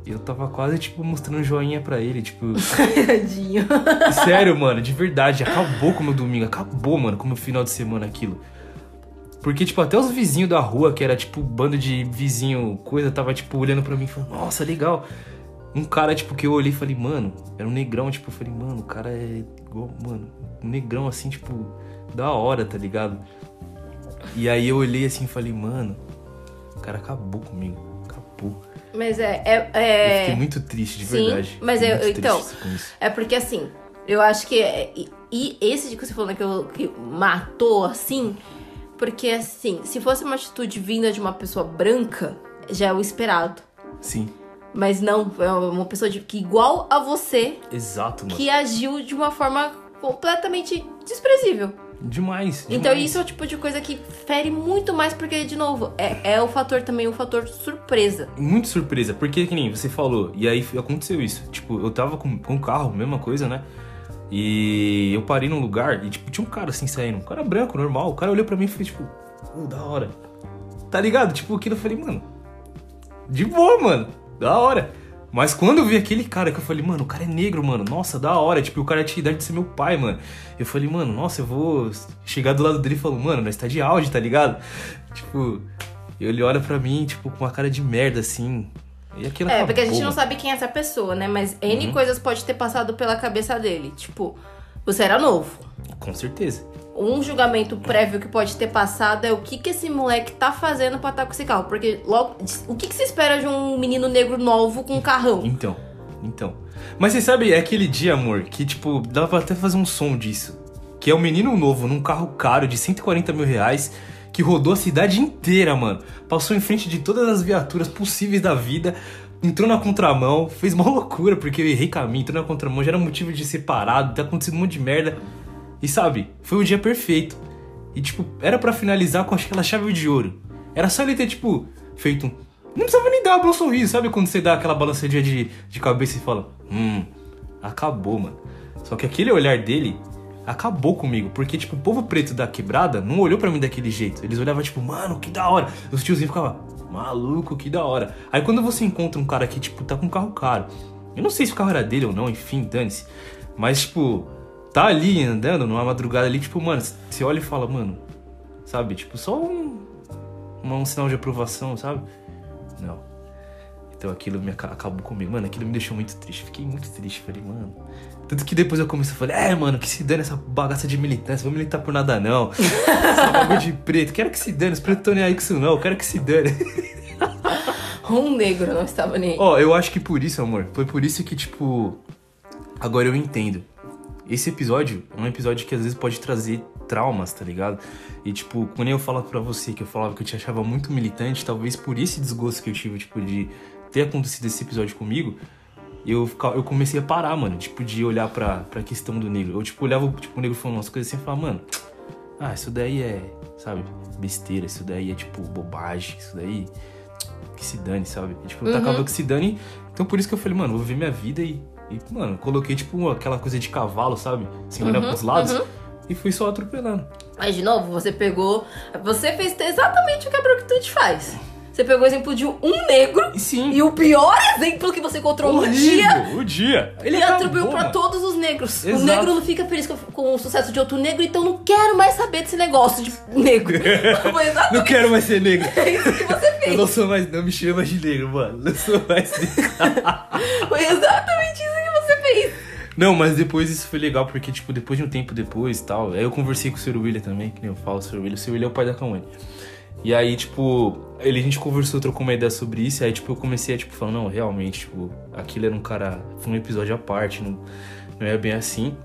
eu tava quase, tipo, mostrando joinha pra ele, tipo. [LAUGHS] Tadinho. [LAUGHS] Sério, mano, de verdade, acabou com o meu domingo, acabou, mano, com o meu final de semana aquilo. Porque, tipo, até os vizinhos da rua, que era, tipo, bando de vizinho, coisa, tava, tipo, olhando pra mim e falando, nossa, legal um cara, tipo, que eu olhei e falei, mano, era um negrão, tipo, eu falei, mano, o cara é igual, mano, um negrão assim, tipo, da hora, tá ligado? E aí eu olhei assim e falei, mano, o cara acabou comigo, acabou. Mas é. é, é... Eu fiquei muito triste, de Sim, verdade. Mas eu, então. É porque assim, eu acho que. É, e, e esse de que você falou né, que, eu, que matou assim. Porque assim, se fosse uma atitude vinda de uma pessoa branca, já é o esperado. Sim. Mas não, é uma pessoa de, que igual a você. Exato, mano. Que agiu de uma forma completamente desprezível. Demais, demais. Então isso é o tipo de coisa que fere muito mais, porque, de novo, é, é o fator também, o fator surpresa. Muito surpresa, porque que nem você falou, e aí aconteceu isso. Tipo, eu tava com, com o carro, mesma coisa, né? E eu parei num lugar e, tipo, tinha um cara assim saindo, um cara branco, normal. O cara olhou pra mim e fez, tipo, oh, da hora. Tá ligado? Tipo, aquilo eu falei, mano, de boa, mano da hora. Mas quando eu vi aquele cara que eu falei, mano, o cara é negro, mano, nossa, da hora. Tipo, o cara tinha idade de ser meu pai, mano. Eu falei, mano, nossa, eu vou chegar do lado dele e falar, mano, nós tá de auge, tá ligado? Tipo, ele olha pra mim, tipo, com uma cara de merda, assim. E aquilo É, porque a gente não sabe quem é essa pessoa, né? Mas N uhum. coisas pode ter passado pela cabeça dele. Tipo, você era novo. Com certeza um julgamento prévio que pode ter passado é o que, que esse moleque tá fazendo pra estar tá com esse carro. Porque logo. O que, que se espera de um menino negro novo com um carrão? Então, então. Mas você sabe, é aquele dia, amor, que tipo, dá pra até fazer um som disso. Que é um menino novo num carro caro de 140 mil reais que rodou a cidade inteira, mano. Passou em frente de todas as viaturas possíveis da vida, entrou na contramão, fez uma loucura, porque eu errei caminho, entrou na contramão, já era motivo de ser parado, tá acontecendo um monte de merda. E sabe, foi o dia perfeito. E tipo, era para finalizar com aquela chave de ouro. Era só ele ter, tipo, feito um. Não precisava nem dar um sorriso, sabe? Quando você dá aquela balançadinha de, de cabeça e fala, hum, acabou, mano. Só que aquele olhar dele acabou comigo. Porque, tipo, o povo preto da quebrada não olhou para mim daquele jeito. Eles olhavam, tipo, mano, que da hora. Os tiozinhos ficavam, maluco, que da hora. Aí quando você encontra um cara que, tipo, tá com um carro caro. Eu não sei se o carro era dele ou não, enfim, dane-se. Mas, tipo, tá ali andando numa madrugada ali, tipo, mano, você olha e fala, mano, sabe? Tipo, só um, um sinal de aprovação, sabe? Não. Então aquilo me acabou comigo. Mano, aquilo me deixou muito triste. Fiquei muito triste. Falei, mano. Tanto que depois eu comecei a falar, é, mano, que se dane essa bagaça de militância. Vou militar por nada, não. [LAUGHS] Essa bagulho de preto. Quero que se dane. Os pretos estão nem aí com isso, não. Quero que se dane. [LAUGHS] Um negro não estava nem aí. Ó, oh, eu acho que por isso, amor. Foi por isso que, tipo. Agora eu entendo esse episódio é um episódio que às vezes pode trazer traumas, tá ligado? E, tipo, quando eu falo pra você que eu falava que eu te achava muito militante, talvez por esse desgosto que eu tive, tipo, de ter acontecido esse episódio comigo, eu, eu comecei a parar, mano, tipo, de olhar pra, pra questão do negro. Eu, tipo, olhava, tipo, o negro falando umas coisas assim e falava, mano, ah, isso daí é, sabe, besteira, isso daí é, tipo, bobagem, isso daí que se dane, sabe? E, tipo, eu uhum. tacava que se dane. Então, por isso que eu falei, mano, vou viver minha vida e e, mano, coloquei tipo aquela coisa de cavalo, sabe? Olhar uhum, pros lados. Uhum. E fui só atropelando. Mas de novo, você pegou. Você fez exatamente o que a Brooktooth faz. Você pegou o exemplo de um negro sim. e o pior exemplo que você encontrou no dia o dia. ele atribuiu pra mano. todos os negros. O Exato. negro não fica feliz com, com o sucesso de outro negro, então não quero mais saber desse negócio de negro. [LAUGHS] Não quero mais ser negro. [LAUGHS] isso que você Eu fez. não sou mais. Não me chama de negro, mano. Não sou mais [LAUGHS] negro. Foi exatamente isso que você fez. Não, mas depois isso foi legal, porque, tipo, depois de um tempo depois e tal, aí eu conversei com o Sr. William também, que nem eu falo, o Sr. William. O Sr. William é o pai da Kawane. E aí, tipo, ele, a gente conversou, trocou uma ideia sobre isso, e aí, tipo, eu comecei a, tipo, falar, não, realmente, tipo, aquilo era um cara, foi um episódio à parte, não, não é bem assim.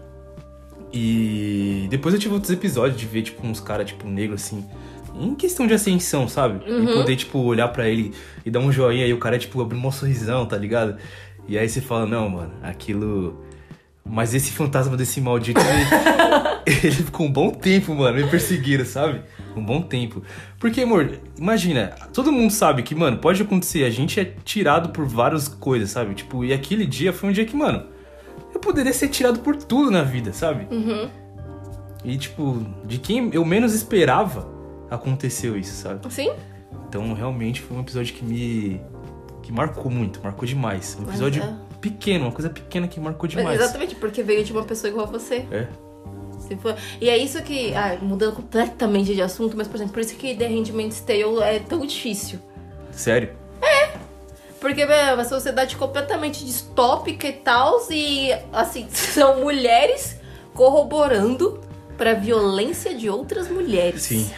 E depois eu tive outros episódios de ver, tipo, uns caras, tipo, negros, assim, em questão de ascensão, sabe? E poder, tipo, olhar pra ele e dar um joinha e o cara, tipo, abrir um sorrisão, tá ligado? E aí você fala, não, mano, aquilo... Mas esse fantasma desse maldito, ele, [LAUGHS] ele ficou um bom tempo, mano, me perseguindo, sabe? Um bom tempo. Porque, amor, imagina, todo mundo sabe que, mano, pode acontecer, a gente é tirado por várias coisas, sabe? Tipo, e aquele dia foi um dia que, mano, eu poderia ser tirado por tudo na vida, sabe? Uhum. E, tipo, de quem eu menos esperava, aconteceu isso, sabe? Sim? Então, realmente foi um episódio que me. que marcou muito, marcou demais. Um episódio é. pequeno, uma coisa pequena que marcou Mas demais. Exatamente, porque veio de uma pessoa igual a você. É. Se for- E é isso que. Ah, mudando completamente de assunto, mas, por exemplo, por isso que The Handmaid's Tale é tão difícil. Sério? Porque é uma sociedade completamente distópica e tal, e assim, [LAUGHS] são mulheres corroborando pra violência de outras mulheres. Sim.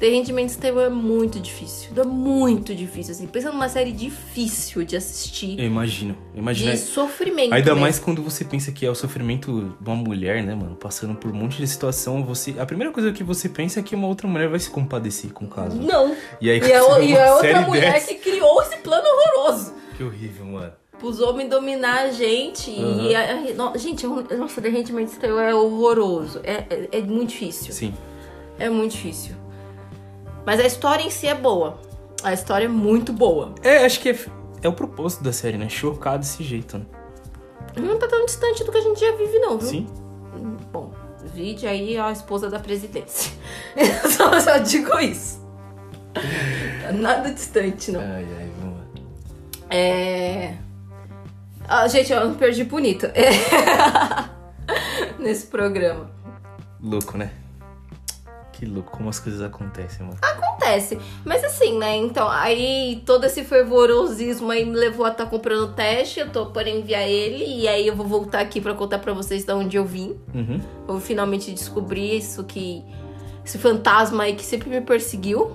The Handmaid's Tale é muito difícil. É muito difícil, assim. Pensa numa série difícil de assistir. Eu imagino. Imagina. De sofrimento. Ainda mesmo. mais quando você pensa que é o sofrimento de uma mulher, né, mano? Passando por um monte de situação, você. A primeira coisa que você pensa é que uma outra mulher vai se compadecer com o caso. Não. E aí, E é, o- e é outra mulher dessa- que criou esse plano horroroso. Que horrível, mano. Pros homens dominar a gente. Uhum. E a, a- no- gente, é nossa, The Handmaid's Tale é horroroso. É, é, é muito difícil. Sim. É muito difícil. Mas a história em si é boa. A história é muito boa. É, acho que é, é o propósito da série, né? Chocar desse jeito, né? Não tá tão distante do que a gente já vive, não, viu? Sim. Bom, vide aí a esposa da presidência. Eu [LAUGHS] só, só digo isso. Tá Nada distante, não. Ai, ai, mano. É. Ah, gente, eu me perdi bonito. É. [LAUGHS] Nesse programa. Louco, né? Que louco, como as coisas acontecem, mano. Acontece. Mas assim, né? Então, aí todo esse fervorosismo aí me levou a estar comprando teste. Eu tô para enviar ele. E aí eu vou voltar aqui pra contar pra vocês de onde eu vim. Uhum. Vou finalmente descobrir isso que. Esse fantasma aí que sempre me perseguiu.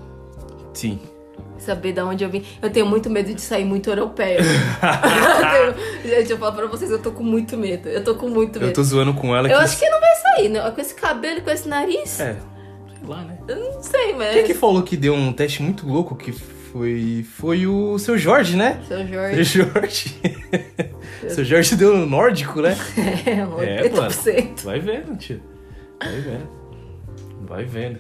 Sim. Saber de onde eu vim. Eu tenho muito medo de sair muito europeia. [LAUGHS] Gente, eu falo pra vocês, eu tô com muito medo. Eu tô com muito medo. Eu tô zoando com ela Eu acho que não vai sair, né? Com esse cabelo com esse nariz. É. Lá, né? Eu não sei, mas. Quem é que falou que deu um teste muito louco que foi. Foi o seu Jorge, né? Seu Jorge. Seu Jorge. [LAUGHS] seu Jorge deu um nórdico, né? [LAUGHS] É, 80%. Vai vendo, tio. Vai vendo. Vai vendo.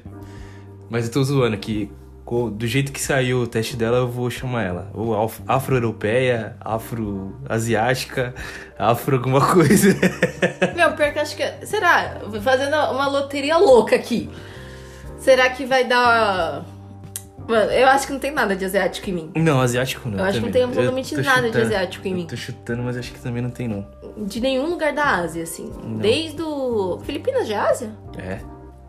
Mas eu tô zoando aqui. Co- Do jeito que saiu o teste dela, eu vou chamar ela. Ou af- afro-europeia, afro-asiática, afro alguma [LAUGHS] coisa. Meu, pior que eu acho que. Será? Fazendo uma loteria louca aqui. Será que vai dar. Mano, eu acho que não tem nada de asiático em mim. Não, asiático não. Eu acho que não tem absolutamente nada de chutando. asiático em mim. Tô chutando, mas acho que também não tem, não. De nenhum lugar da Ásia, assim. Desde o. Filipinas de Ásia? É.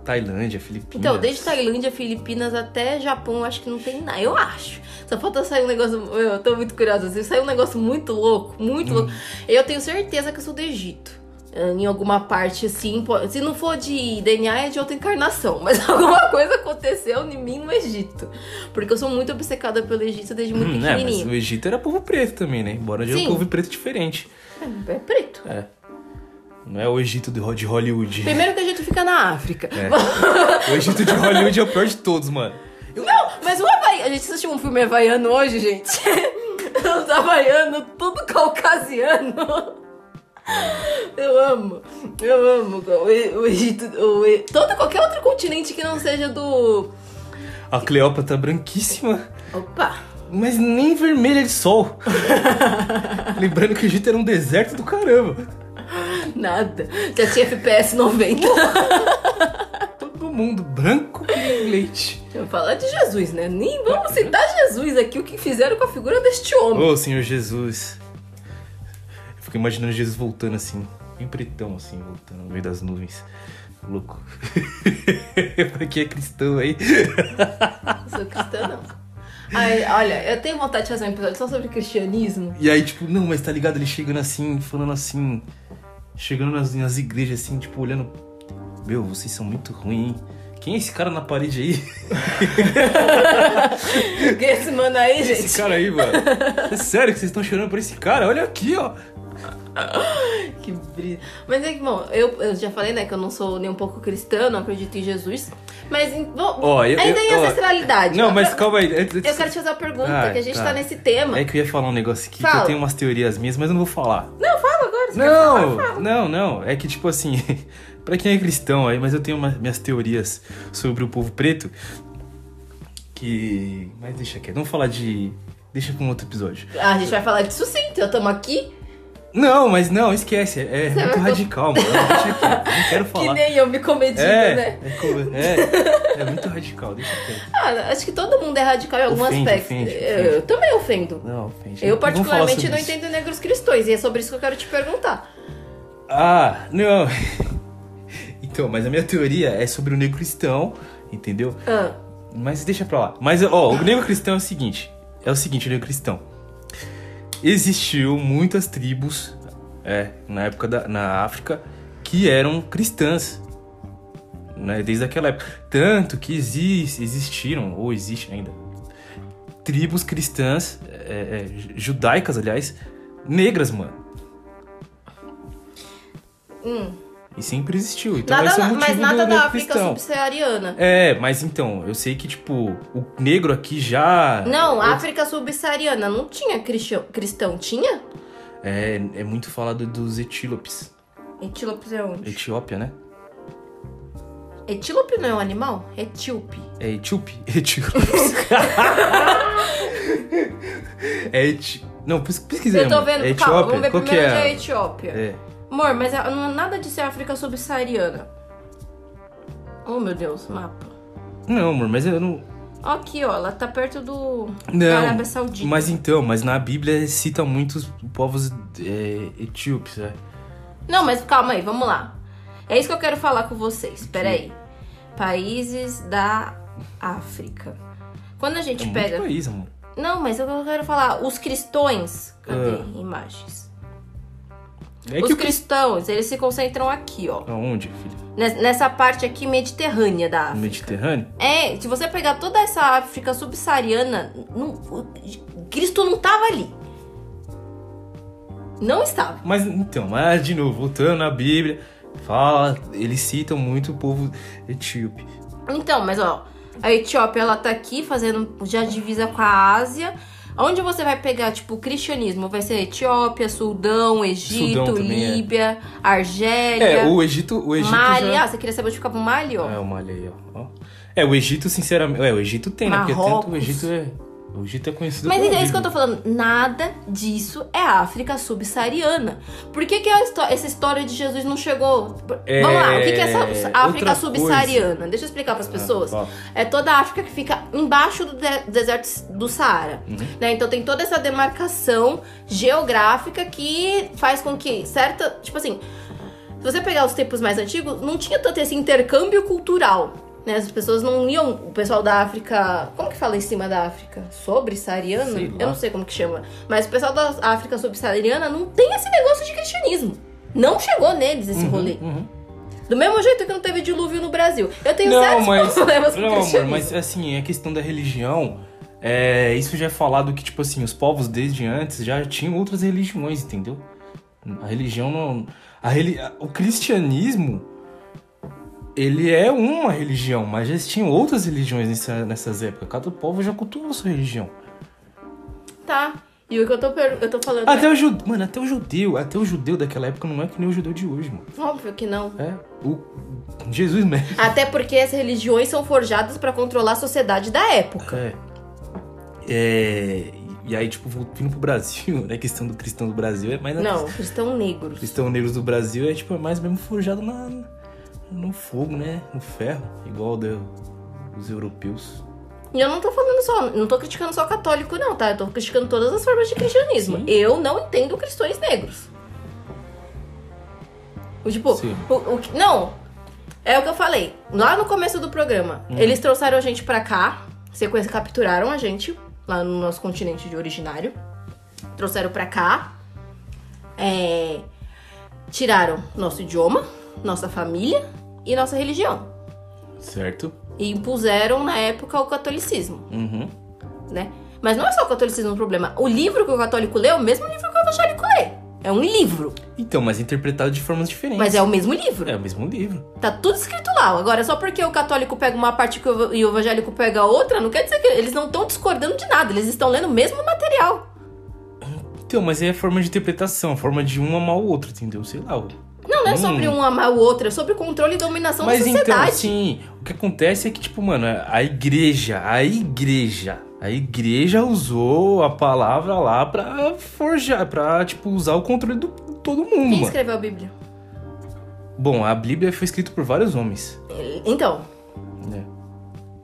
Tailândia, Filipinas. Então, desde Tailândia, Filipinas até Japão, acho que não tem nada. Eu acho. Só falta sair um negócio. Eu tô muito curiosa. Se sair um negócio muito louco, muito louco. Eu tenho certeza que eu sou do Egito. Em alguma parte assim. Se não for de DNA, é de outra encarnação. [LAUGHS] Mas alguma coisa aconteceu em mim no Egito. Porque eu sou muito obcecada pelo Egito desde muito Hum, é, mas pequenininha. o Egito era povo preto também, né? Embora já é um povo preto diferente. É, é preto. É. Não é o Egito de Ho- de Hollywood. Primeiro que a gente fica na África. É. [LAUGHS] O Egito de Hollywood é o pior de todos, mano. Não, mas o Havaí. A gente assistiu um filme havaiano hoje, gente. [LAUGHS] Os havaianos, tudo caucasiano. [LAUGHS] Eu amo, eu amo o, E- Egito, E- todo qualquer outro continente que não seja do. A Cleópatra branquíssima, Opa! mas nem vermelha de sol. [LAUGHS] Lembrando que o Egito era um deserto do caramba. Nada. Já tinha FPS 90. [LAUGHS] Todo mundo, branco nem leite. Falar de Jesus, né? Nem vamos citar Jesus aqui, o que fizeram com a figura deste homem. Ô, Senhor Jesus. Fico imaginando Jesus voltando assim, bem pretão assim, voltando no meio das nuvens. Louco. [LAUGHS] pra quem é cristão aí. Não sou cristã, não. Ai, olha, eu tenho vontade de fazer um episódio só sobre cristianismo. E aí, tipo, não, mas tá ligado? Ele chegando assim, falando assim. Chegando nas, nas igrejas assim, tipo, olhando. Meu, vocês são muito ruins? Quem é esse cara na parede aí? [LAUGHS] Quem é esse mano aí, gente? Esse cara aí, mano. É [LAUGHS] sério que vocês estão chorando por esse cara? Olha aqui, ó. [LAUGHS] Que brisa. Mas é que, bom, eu, eu já falei, né, que eu não sou nem um pouco cristã, não acredito em Jesus. Mas em- bom, Ó, eu- ainda eu- em ancestralidade. Não, mas quero- calma aí. Eu quero te fazer uma pergunta, Ah, que a gente tá. tá nesse tema. É que eu ia falar um negócio aqui que Fala. eu tenho umas teorias minhas, mas eu não vou falar. Não, fala agora. quer falar, Não, fala. não, não. É que, tipo assim, [LAUGHS] pra quem é cristão aí, mas eu tenho uma- minhas teorias sobre o povo preto. Que. Mas deixa quieto. Vamos falar de. Deixa pra um outro episódio. Ah, a gente vai falar disso sim, então estamos aqui. Não, mas não, esquece. É, Você muito radical, mano. Deixa. Não quero [LAUGHS] Que falar. nem eu me comedindo, É, né? é, é, é muito radical, deixa quieto. Ah, acho que todo mundo é radical em algum Ofende, aspecto. ofende, eu, ofende. eu também ofendo. Não, ofende. Eu, particularmente, não isso. entendo negros cristãos, e é sobre isso que eu quero te perguntar. Ah, não. [LAUGHS] Então, mas a minha teoria é sobre o negro cristão, entendeu? Ah, Mas deixa pra lá. Mas, ó, o negro cristão é o seguinte. É o seguinte, o negro cristão. Existiu muitas tribos, é, na época da na África, que eram cristãs. Né, desde aquela época. Tanto que exis, existiram, ou existem ainda, tribos cristãs, é, é, judaicas, aliás, negras, mano. hum. E sempre existiu. Então nada, esse é o motivo mas nada do da África subsaariana. É, mas então, eu sei que, tipo, o negro aqui já. Não, é, África subsaariana não tinha cristão, cristão tinha? É, é muito falado dos etíopes. Etíopes é onde? Etiópia, né? Etíope não é um animal? Etíope. É etíope? [LAUGHS] Etíopes. [LAUGHS] é eti... Não, pes- pesquisei. Eu tô vendo, É calma, Etiópia? vamos ver Qual primeiro é? onde é a Etiópia. É. Amor, mas é- não é nada de ser África subsaariana. Oh, meu Deus, mapa. Não, amor, mas eu não. Aqui, ó, ela tá perto do Não. Arábia Saudita. Mas então, mas na Bíblia cita muitos povos é, etíopes, é. Não, mas calma aí, vamos lá. É isso que eu quero falar com vocês. Pera aí. Países da África. Quando a É gente muito pega. país, amor. Não, mas eu quero falar. Os cristões. Cadê Ah. imagens? É Os que cristãos, eles se concentram aqui, ó. Aonde, filho? Nes- Nessa parte aqui mediterrânea da África. Mediterrâneo? É, se você pegar toda essa África subsaariana, não- Cristo não tava ali. Não estava. Mas então, mas de novo, voltando na Bíblia, fala, eles citam muito o povo etíope. Então, mas ó, a Etiópia ela tá aqui fazendo já divisa com a Ásia. Onde você vai pegar, tipo, o cristianismo? Vai ser Etiópia, Sudão, Egito, Sudão é. Líbia, Argélia, É, o Egito, o Egito Mali. já... Ah, você queria saber onde ficava o Mali, ó? É, o Mali aí, ó. É, o Egito, sinceramente... É, o Egito tem, né? Porque tanto Marrocos. o Egito é... O Egito é conhecido Mas pela é isso que eu tô falando. Nada disso é África subsaariana. Por que, que essa história de Jesus não chegou? É, Vamos lá, o que, que é essa África subsaariana? Deixa eu explicar pras pessoas. fala. É toda a África que fica embaixo do de- deserto do Saara. Uhum. né? Então tem toda essa demarcação geográfica que faz com que certa. Tipo assim, se você pegar os tempos mais antigos, não tinha tanto esse intercâmbio cultural. Né? As pessoas não iam. O pessoal da África. Como que fala em cima da África? Sobre saariana? Sei lá. Eu não sei como que chama. Mas o pessoal da África subsaariana não tem esse negócio de cristianismo. Não chegou neles esse rolê. Uhum. Do mesmo jeito que não teve dilúvio no Brasil. Eu tenho Não, sérios mas... [LAUGHS] problemas com Não, o amor, mas assim, a questão da religião... É, isso já é falado que, tipo assim, os povos desde antes já tinham outras religiões, entendeu? A religião não... A reli... O cristianismo, ele é uma religião, mas já tinham outras religiões nessa, nessas épocas. Cada povo já cultuou a sua religião. Tá. E o que eu tô, eu tô falando Até o judeu, mano, até o judeu, até o judeu daquela época não é que nem o judeu de hoje, mano. é óbvio que não. É, o Jesus mesmo. Até porque as religiões são forjadas pra controlar a sociedade da época. É. É, E aí, tipo, vindo pro Brasil, [LAUGHS] né? A questão do cristão do Brasil é mais. Não, cristão negros. Cristão negros do Brasil é, tipo, é mais mesmo forjado na, no fogo, né? No ferro, igual de- os europeus. E eu não tô falando só, não tô criticando só católico, não, tá? Eu tô criticando todas as formas de cristianismo. Sim. Eu não entendo cristãos negros. O Tipo, o, o que- não, é o que eu falei. Lá no começo do programa, Hum. eles trouxeram a gente pra cá, sequência capturaram a gente lá no nosso continente de originário. Trouxeram pra cá, é, tiraram nosso idioma, nossa família e nossa religião. Certo? E impuseram na época o catolicismo Uhum. né? Mas não é só o catolicismo o problema. O livro que o católico lê é o mesmo livro que o evangélico lê. É um livro, Então, mas interpretado de formas diferentes. mas é o mesmo livro. É o mesmo livro. Tá tudo escrito lá. Agora, só porque o católico pega uma parte e o evangélico pega outra, não quer dizer que eles não estão discordando de nada. Eles estão lendo o mesmo material. Então, mas é a forma de interpretação, a forma de um amar o outro, entendeu? Sei lá. O- Não, não é Hum. sobre um amar o outro, é sobre controle e dominação Mas da então, sociedade. assim, o que acontece é que, tipo, mano, a igreja, a igreja, a igreja usou a palavra lá pra forjar, pra, tipo, usar o controle do todo mundo, Quem mano. escreveu a Bíblia? Bom, a Bíblia foi escrita por vários homens, Então?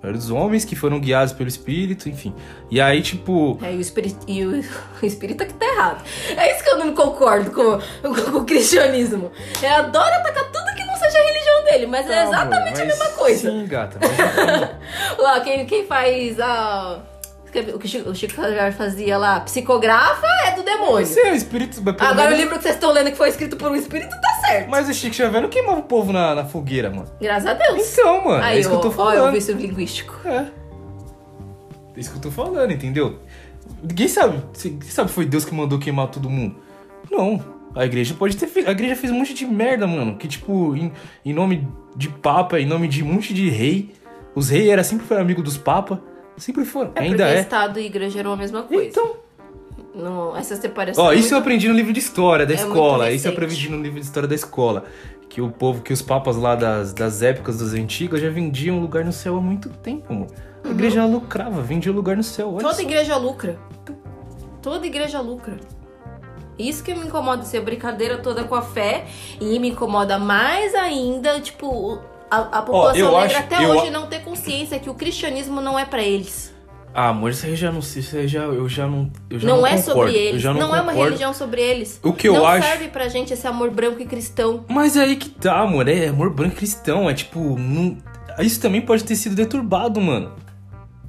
Vários homens que foram guiados pelo Espírito, enfim. E aí, tipo, é, e o espírito, e o, [LAUGHS] o espírito que tá errado. É isso que eu não concordo com, com o cristianismo. É adora atacar tudo que não seja a religião dele, mas é Tá, exatamente amor, a mas mesma coisa. Sim, gata. Mas, então, [LAUGHS] Lá, quem, quem faz a. O que o Chico, o Xavier fazia lá, psicografa, é do demônio. Sim, o Espírito... Agora o menos- livro que vocês estão lendo que foi escrito por um espírito tá certo. Mas o Chico Xavier não queimava o povo na, na fogueira, mano. Graças a Deus. Então, mano, Aí, é isso que eu tô ó, ó, falando. o vício linguístico. É. É isso que eu tô falando, entendeu? Ninguém sabe. Quem sabe foi Deus que mandou queimar todo mundo? Não. A igreja pode ter feito. A igreja fez um monte de merda, mano. Que, tipo, em, em nome de papa, em nome de um monte de rei. Os reis era sempre foi amigo dos papas. Sempre foram. É Ainda porque é. Estado e igreja eram a mesma coisa. Então. Não, essa separação. Ó, isso eu muito- aprendi no livro de história da É escola. Isso eu aprendi no livro de história da escola. Que o povo, que os papas lá das, das épocas das antigas já vendiam lugar no céu há muito tempo, amor. A igreja lucrava, vendia lugar no céu. Olha Toda só. igreja lucra. Toda igreja lucra. Isso que me incomoda, ser a brincadeira toda com a fé. E me incomoda mais ainda, tipo, a, a população eu negra acho- até hoje a- não ter consciência que o cristianismo não é pra eles. Ah, amor, isso aí já não sei, isso aí já, eu já não, eu já Não, não é concordo. sobre eles. Não, não, é uma religião sobre eles. O que eu não acho- serve pra gente esse amor branco e cristão. Mas é aí que tá, amor, é amor branco cristão, é tipo, não... isso também pode ter sido deturbado, mano.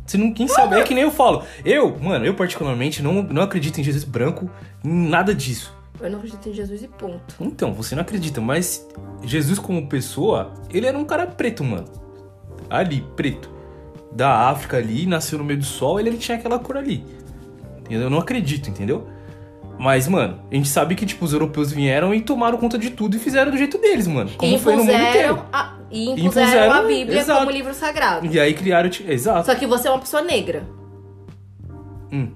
Você não, quem sabe, é que nem eu falo. Eu, mano, eu particularmente não, não acredito em Jesus branco, em nada disso. Eu não acredito em Jesus e ponto. Então, você não acredita, mas Jesus como pessoa, ele era um cara preto, mano. Ali, preto. Da África ali, nasceu no meio do sol, ele, ele tinha aquela cor ali. Eu não acredito, entendeu? Mas, mano, a gente sabe que, tipo, os europeus vieram e tomaram conta de tudo e fizeram do jeito deles, mano. Como e foi no mundo inteiro. a, e impuseram, Impuseram, a Bíblia exato. como livro sagrado. E aí criaram. tipo, Exato. Só que você é uma pessoa negra. Hum.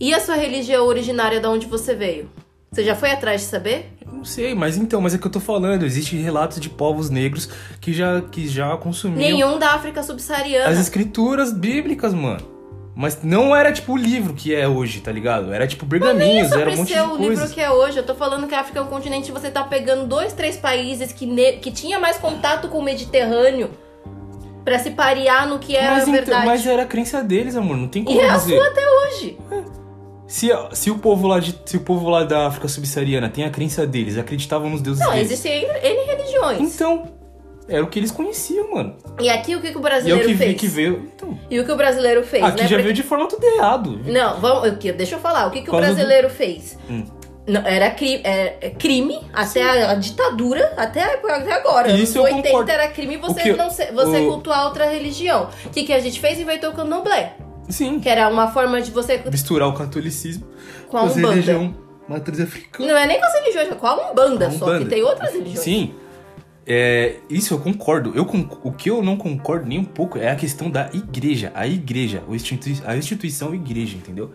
E a sua religião originária de onde você veio? Você já foi atrás de saber? Eu não sei, mas então, mas é que eu tô falando. Existem relatos de povos negros que já, que já consumiam Nenhum da África subsaariana. as escrituras bíblicas, mano. Mas não era tipo o livro que é hoje, tá ligado? Era tipo pergaminhos, era Sobre um monte de o livro que é hoje, eu tô falando que a África é um continente você tá pegando dois, três países que, ne- que tinha mais contato com o Mediterrâneo pra se parear no que era mas, a então, verdade. mas era a crença deles, amor. Não tem como E é a sua até hoje. Se, se, o povo lá de, se o povo lá da África subsaariana tem a crença deles, acreditavam nos deuses Não, deles. existem N religiões. Então, era o que eles conheciam, mano. E aqui o que, que o E é o brasileiro que, fez? que veio. Então, E o que o brasileiro fez, aqui né? já Porque- veio de forma tudo errado. Não, vamos, deixa eu falar. O que, que o brasileiro fez? Hum. Não, era cri- é- é crime até a, a ditadura, até, até agora. Isso eu Nos 80 concordo. era crime você, que- não você o- cultuar outra religião. O que, que a gente fez? Inventou o candomblé. Sim. Que era uma forma de você. Misturar o catolicismo Com a Umbanda. religião matriz africana. Não é nem com as religiões, é com a Umbanda, A só Umbanda. que tem outras religiões. Sim. É, isso eu concordo. Eu, o que eu não concordo nem um pouco é a questão da igreja. A igreja, o a instituição igreja, entendeu?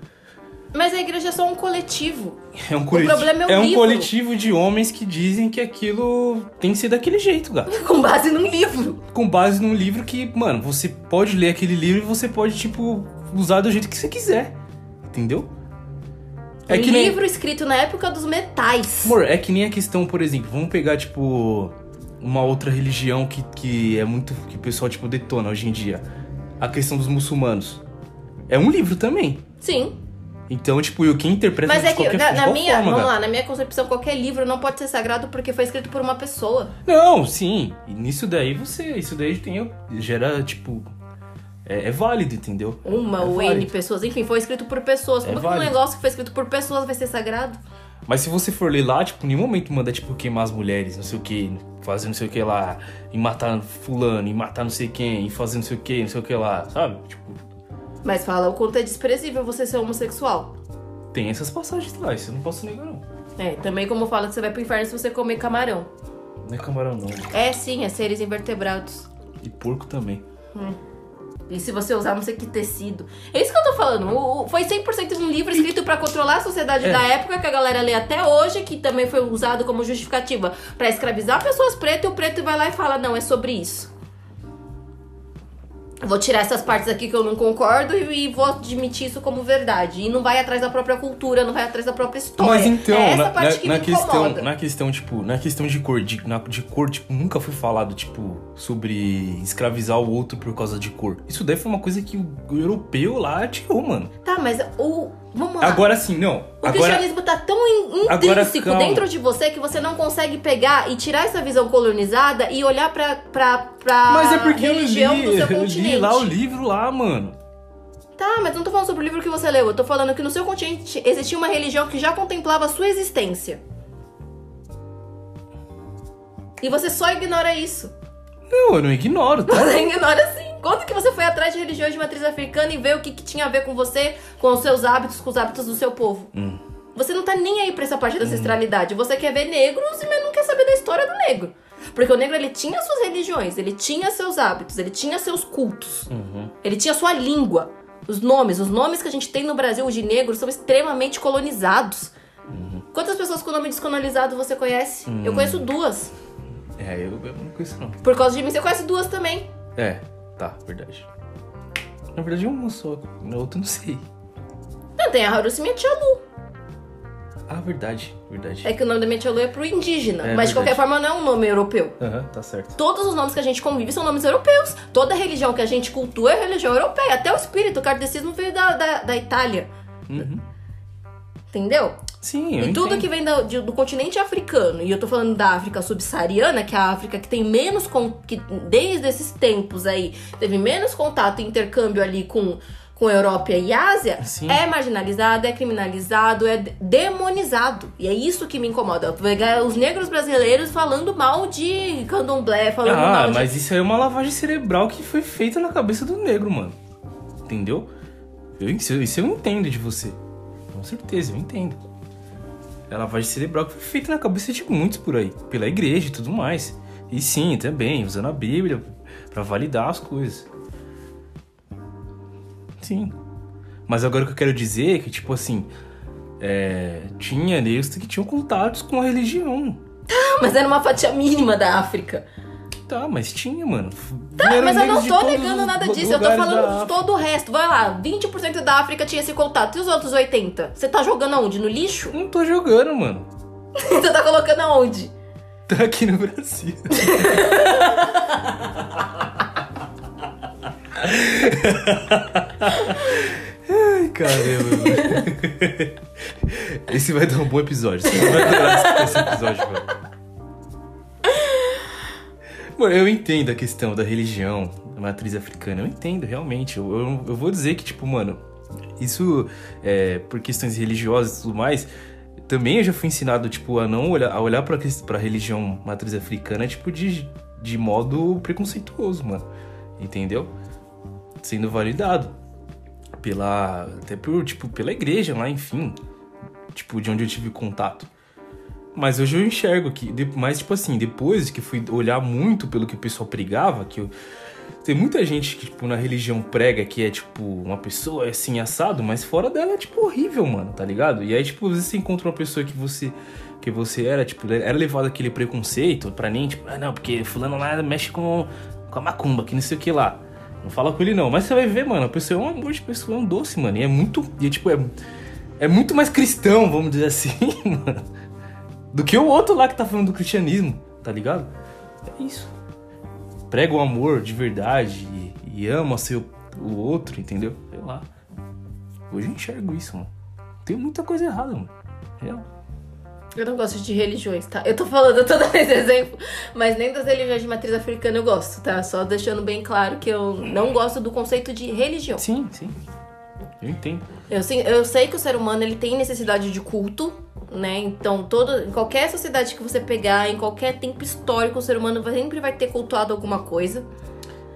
Mas a igreja é só um coletivo. [LAUGHS] É um coletivo, problema é o um livro. coletivo de homens que dizem que aquilo tem que ser daquele jeito, gato. [LAUGHS] Com base num livro. Com base num livro que, mano, você pode ler aquele livro e você pode, tipo, usar do jeito que você quiser. Entendeu? É um que nem- livro escrito na época dos metais. Amor, é que nem a questão, por exemplo, vamos pegar, tipo, uma outra religião que, que é muito. que o pessoal, tipo, detona hoje em dia. A questão dos muçulmanos. É um livro também. Sim. Então, tipo, eu quem interpreta Mas é que, qualquer na, na minha, forma, vamos cara. lá, na minha concepção, qualquer livro não pode ser sagrado porque foi escrito por uma pessoa. Não, sim. E nisso daí você. Isso daí tem. Gera, tipo. É, é válido, entendeu? Uma é ou N pessoas, enfim, foi escrito por pessoas. É Como que um negócio que foi escrito por pessoas vai ser sagrado? Mas se você for ler lá, tipo, em nenhum momento manda, tipo, queimar as mulheres, não sei o que, fazer não sei o que lá, e matar fulano, e matar não sei quem, e fazer não sei o que, não sei o que lá, sabe? Tipo, Mas fala o quanto é desprezível você ser homossexual. tem essas passagens lá, isso eu não posso negar, não. É, também como fala que você vai pro inferno se você comer camarão. Não é camarão, não. É sim, é seres invertebrados. E porco também. E se você usar não sei que tecido. É isso que eu tô falando. O- o- foi 100% de um livro escrito pra controlar a sociedade É. da época que a galera lê até hoje, que também foi usado como justificativa pra escravizar pessoas pretas e o preto vai lá e fala: "Não, é sobre isso". Vou tirar essas partes aqui que eu não concordo e, e vou admitir isso como verdade. E não vai atrás da própria cultura, não vai atrás da própria história. Mas então, é essa na, parte na- que na questão, na questão, tipo, na questão de cor, de, na- de cor, tipo, nunca foi falado, tipo, sobre escravizar o outro por causa de cor. Isso daí foi uma coisa que o, o europeu lá tirou, mano. Tá, mas o. Vamos lá. Agora sim, não. O Agora, cristianismo tá tão in- Agora, intrínseco calma. dentro de você que você não consegue pegar e tirar essa visão colonizada e olhar pra, pra, pra mas é porque eu religião li, do seu eu [LAUGHS] li continente. lá o livro lá, mano. Tá, mas não tô falando sobre o livro que você leu. Eu tô falando que no seu continente existia uma religião que já contemplava a sua existência. E você só ignora isso. Não, eu não ignoro, tá? Você ignora sim. Quando que você foi atrás de religiões de matriz africana e ver o que, que tinha a ver com você, com os seus hábitos, com os hábitos do seu povo? Hum. Você não tá nem aí pra essa parte da ancestralidade. Você quer ver negros, mas não quer saber da história do negro. Porque o negro, ele tinha suas religiões, ele tinha seus hábitos, ele tinha seus cultos. Uhum. Ele tinha sua língua. Os nomes, os nomes que a gente tem no Brasil de negro são extremamente colonizados. Uhum. Quantas pessoas com nome descolonizado você conhece? Eu Hum. conheço duas. É, eu, eu não conheço não. Por causa de mim, você conhece duas também. É, tá, verdade. Na verdade, uma só. Na outra, não sei. Não, tem a Harusi minha tia Lu. Ah, verdade, verdade. É que o nome da minha tia Lu é pro indígena. É mas de qualquer forma não é um nome europeu. Aham, tá certo. Todos os nomes que a gente convive são nomes europeus. Toda religião que a gente cultua é religião europeia. Até o espírito, o kardecismo veio da, da, da Itália. Uhum. Entendeu? Sim, eu E tudo entendo. que vem de- do continente africano, e eu tô falando da África subsaariana, que é a África que tem menos. Con, que desde esses tempos aí teve menos contato e intercâmbio ali com, com Europa e Ásia, Sim. é marginalizado, é criminalizado, é de- demonizado. E é isso que me incomoda. Pegar os negros brasileiros falando mal de candomblé, falando Ah, mal de. mas isso aí é uma lavagem cerebral que foi feita na cabeça do negro, mano. Entendeu? Eu, isso, isso eu entendo de você. Com certeza, eu entendo. É lavagem cerebral que foi feita na cabeça de muitos por aí. Pela igreja e tudo mais. E sim, também, usando a Bíblia pra validar as coisas. Sim. Mas agora o que eu quero dizer é que, tipo assim, é, tinha negros que tinham contatos com a religião. Mas era uma fatia mínima da África. Tá, mas tinha, mano. Tá, Eram mas eu não tô negando nada disso. Eu tô falando todo o resto. Vai lá, 20% da África tinha esse contato. E os outros 80%? Você tá jogando aonde? No lixo? Não tô jogando, mano. [LAUGHS] Você tá colocando aonde? Tá aqui no Brasil. Ai, caramba. Esse vai dar um bom episódio. Você vai adorar esse episódio, mano. Mano, eu entendo a questão da religião, da matriz africana. Eu entendo, realmente. Eu, eu, eu vou dizer que, tipo, mano, isso, é, por questões religiosas e tudo mais, também eu já fui ensinado, tipo, a não olhar, a olhar pra, pra religião matriz africana, tipo, de, de modo preconceituoso, mano. Entendeu? Sendo validado. Pela. Até por, tipo, pela igreja lá, enfim. Tipo, de onde eu tive contato. Mas hoje eu enxergo que. Mas, tipo assim, depois que fui olhar muito pelo que o pessoal pregava, que eu, tem muita gente que, tipo, na religião prega que é, tipo, uma pessoa assim, assado, mas fora dela é, tipo, horrível, mano, tá ligado? E aí, tipo, às vezes você encontra uma pessoa que você. Que você era, tipo, era levado aquele preconceito pra mim, tipo, ah, não, porque fulano lá mexe com, com a macumba, que não sei o que lá. Não fala com ele não. Mas você vai ver, mano, a pessoa é um amor de pessoa, é um doce, mano. E é muito. E é, tipo, é, é muito mais cristão, vamos dizer assim, [LAUGHS] mano do que o outro lá que tá falando do cristianismo, tá ligado? É isso. Prega o amor de verdade e, e ama seu, o outro, entendeu? Sei lá. Hoje eu enxergo isso, mano. Tem muita coisa errada, mano. Real. Eu não gosto de religiões, tá? Eu tô falando [LAUGHS] todo esse exemplo, mas nem das religiões de matriz africana eu gosto, tá? Só deixando bem claro que eu não gosto do conceito de religião. Sim, sim. Eu entendo. Eu, sim, eu sei que o ser humano ele tem necessidade de culto, né? Então, todo, em qualquer sociedade que você pegar, em qualquer tempo histórico, o ser humano sempre vai ter cultuado alguma coisa.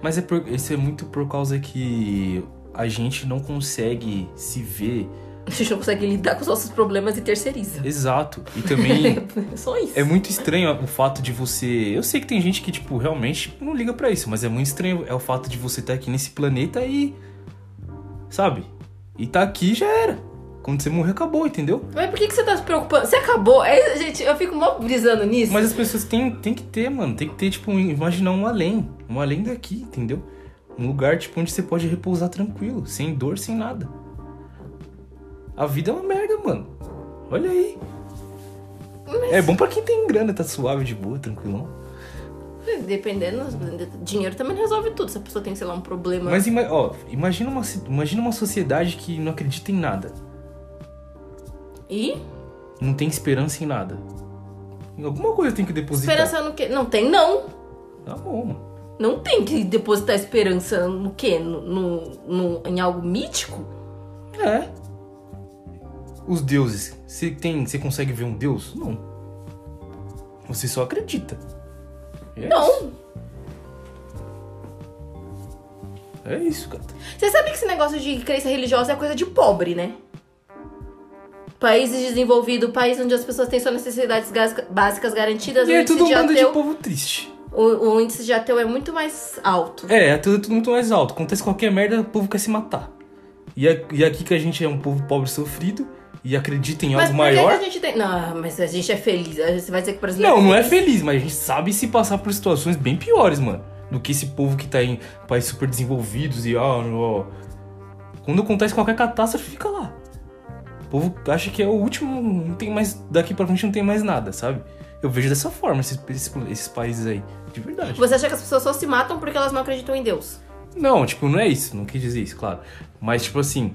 Mas é por, isso é muito por causa que a gente não consegue se ver [LAUGHS] A gente não consegue lidar com os nossos problemas e terceiriza. exato. E também [LAUGHS] Só isso. é muito estranho o fato de você. Eu sei que tem gente que, tipo, realmente não liga pra isso, mas é muito estranho é o fato de você estar aqui nesse planeta e. Sabe? E tá aqui já era. Quando você morrer, acabou, entendeu? Mas por que, que você tá se preocupando? Você acabou? É, gente, eu fico mó brisando nisso. Mas as pessoas têm, têm que ter, mano. Tem que ter, tipo, um- imaginar um além. Um além daqui, entendeu? Um lugar, tipo, onde você pode repousar tranquilo, sem dor, sem nada. A vida é uma merda, mano. Olha aí. É bom pra quem tem grana, tá suave, de boa, tranquilão. Dependendo, dinheiro também resolve tudo. Se a pessoa tem, sei lá, um problema. Mas, ó, imagina uma, imagina uma sociedade que não acredita em nada. E? Não tem esperança em nada. Em alguma coisa tem que depositar. Esperança no quê? Não tem, não. Tá bom. Não tem que depositar esperança no quê? No, no- no- em algo mítico? É. Os deuses. Você tem. Você consegue ver um deus? Não. Você só acredita. É Isso. Não. É isso, cara. Você sabe que esse negócio de crença religiosa é coisa de pobre, né? Países desenvolvidos, país onde as pessoas têm suas necessidades básicas garantidas, E é tudo um de bando de ateu, povo triste. o, o índice de ateu é muito mais alto. É, é tudo, tudo muito mais alto. Acontece qualquer merda, o povo quer se matar. E, é- e aqui que a gente é um povo pobre sofrido e acredita em Mas algo que maior. a gente tem. Não, mas a gente é feliz. Você vai dizer que o brasileiro Não, não é feliz. feliz, mas a gente sabe se passar por situações bem piores, mano. Do que esse povo que tá em países super desenvolvidos e ó, ó. Quando acontece qualquer catástrofe, fica lá. O povo acha que é o último, não tem mais. Daqui pra frente não tem mais nada, sabe? Eu vejo dessa forma esses, esses, esses países aí. De verdade. Você acha que as pessoas só se matam porque elas não acreditam em Deus? Não, tipo, não é isso, não quis dizer isso, claro. Mas, tipo assim.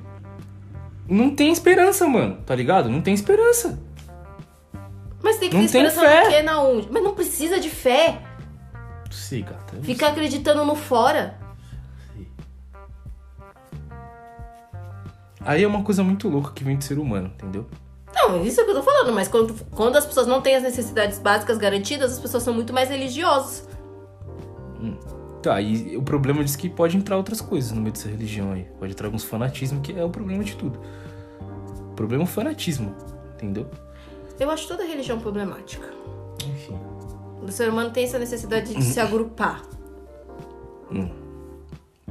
Não tem esperança, mano, tá ligado? Não tem esperança. Mas tem que Não ter tem esperança no quê, na onde? Mas não precisa de fé. Sim, gata. Ficar acreditando no fora. Aí é uma coisa muito louca que vem do ser humano, entendeu? Não, isso é o que eu tô falando, mas quando, quando as pessoas não têm as necessidades básicas garantidas, as pessoas são muito mais religiosas. Tá, e o problema diz que pode entrar outras coisas no meio dessa religião aí. Pode entrar alguns fanatismo, que é o problema de tudo. O problema é o fanatismo, entendeu? Eu acho toda religião problemática. Enfim. O ser humano tem essa necessidade de se agrupar.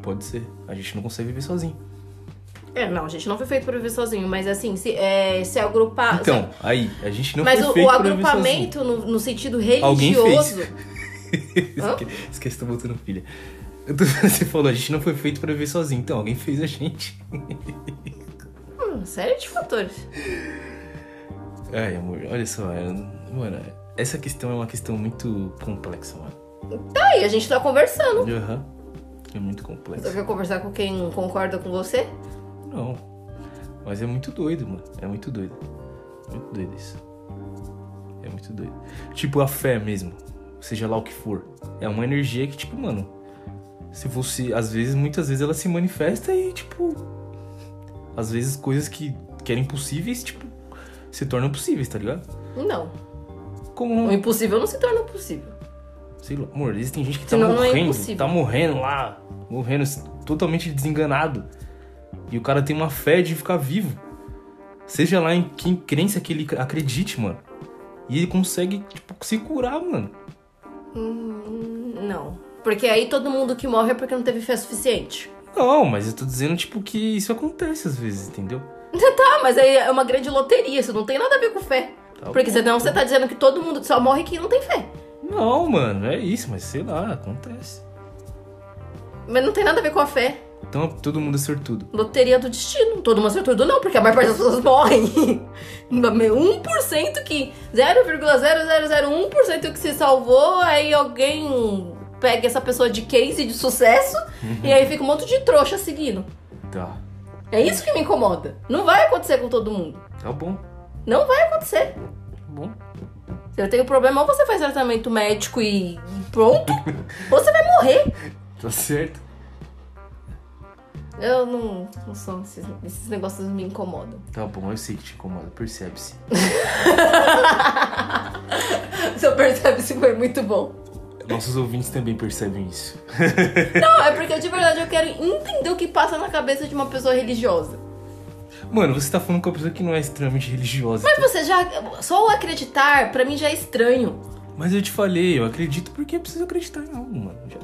Pode ser. A gente não consegue viver sozinho. É, não, a gente não foi feito pra viver sozinho, mas assim, se, é, se agrupar. Então, aí, a gente não mas foi o, feito o pra viver agrupamento, no, no sentido Alguém religioso. [LAUGHS] sozinho. Hã? Esquece, tô botando tô- [LAUGHS] Você falou, a gente não foi feito pra viver sozinho. Então, alguém fez a gente. Hum, série de fatores. Ai, amor, olha só. é- Mano, essa questão é uma questão muito complexa, mano. Tá aí, a gente tá conversando. Aham. É muito Você complexa. quer conversar com quem concorda com você? Não. Mas é muito doido, mano. É muito doido. Muito doido isso. É muito doido. Tipo, a fé mesmo. Seja lá o que for. É uma energia que, tipo, mano. Se você. Às vezes, muitas vezes ela se manifesta e, tipo. Às vezes coisas que, que eram impossíveis, tipo. Se tornam possíveis, tá ligado? Não. Como O impossível não se torna possível. Sei lá, amor, existem gente que tá Senão não é morrendo. impossível. tá morrendo lá. Morrendo totalmente desenganado. E o cara tem uma fé de ficar vivo. Seja lá em quem crença que ele acredite, mano. E ele consegue, tipo, se curar, mano. Hum, não. Porque aí todo mundo que morre é porque não teve fé suficiente. Não, mas eu tô dizendo, tipo, que isso acontece às vezes, entendeu? [LAUGHS] Tá, mas aí é uma grande loteria, isso não tem nada a ver com fé. Tá Porque bom. senão você tá dizendo que todo mundo só morre quem não tem fé. Não, mano, é isso, mas sei lá, acontece. Mas não tem nada a ver com a fé. Então todo mundo é sortudo. Loteria do destino. Todo mundo é sortudo não, porque a maior parte das pessoas morrem. [LAUGHS] 1% que... 0,0001% que se salvou, aí alguém pega essa pessoa de case de sucesso e aí fica um monte de trouxa seguindo. Tá. É isso que me incomoda. Não vai acontecer com todo mundo. Tá bom. Não vai acontecer. Tá bom. Se eu tenho problema, ou você faz tratamento médico e e pronto, [LAUGHS] ou você vai morrer. Tá certo. Eu não, não sou. Esses, esses negócios me incomodam. Tá bom, eu sei que te incomoda, percebe-se. [LAUGHS] Seu percebe se foi muito bom. Nossos ouvintes também percebem isso. [LAUGHS] Não, é porque de verdade eu quero entender o que passa na cabeça de uma pessoa religiosa. Mano, você tá falando com uma pessoa que não é extremamente religiosa. Mas você já. Só o acreditar, pra mim já é estranho. Mas eu te falei, eu acredito porque eu preciso acreditar em algo, mano. Já.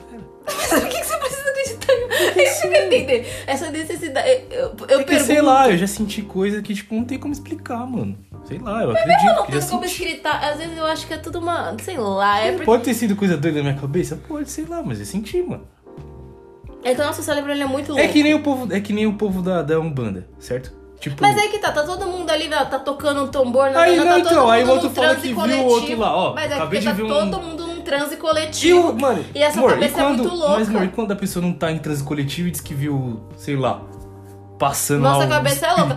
Mas por que que você precisa acreditar? É eu quero entender. Essa necessidade. Eu, eu É que, pergunto. sei lá, eu já senti coisa que, tipo, não tem como explicar, mano. Sei lá, eu acredito. Eu não tenho como escritar. Às vezes eu acho que é tudo uma. Sei lá. É, porque... Pode ter sido coisa doida na minha cabeça? Pode, sei lá, mas eu senti, mano. é que o nosso cérebro ele é muito louco. É que nem o povo, é que nem o povo da, da Umbanda, certo? Tipo. Mas aí que tá, tá todo mundo ali, tá tocando um tambor, Aí tá não, todo então, mundo aí o outro fala que viu o outro lá, ó, Mas é acabei porque de tá ver um- todo mundo num transe E coletivo. o, mano, E essa amor, cabeça e quando, é muito louca. Mas, amor, e quando a pessoa não tá em transe coletivo e diz que viu, sei lá, passando Nossa cabeça é louca.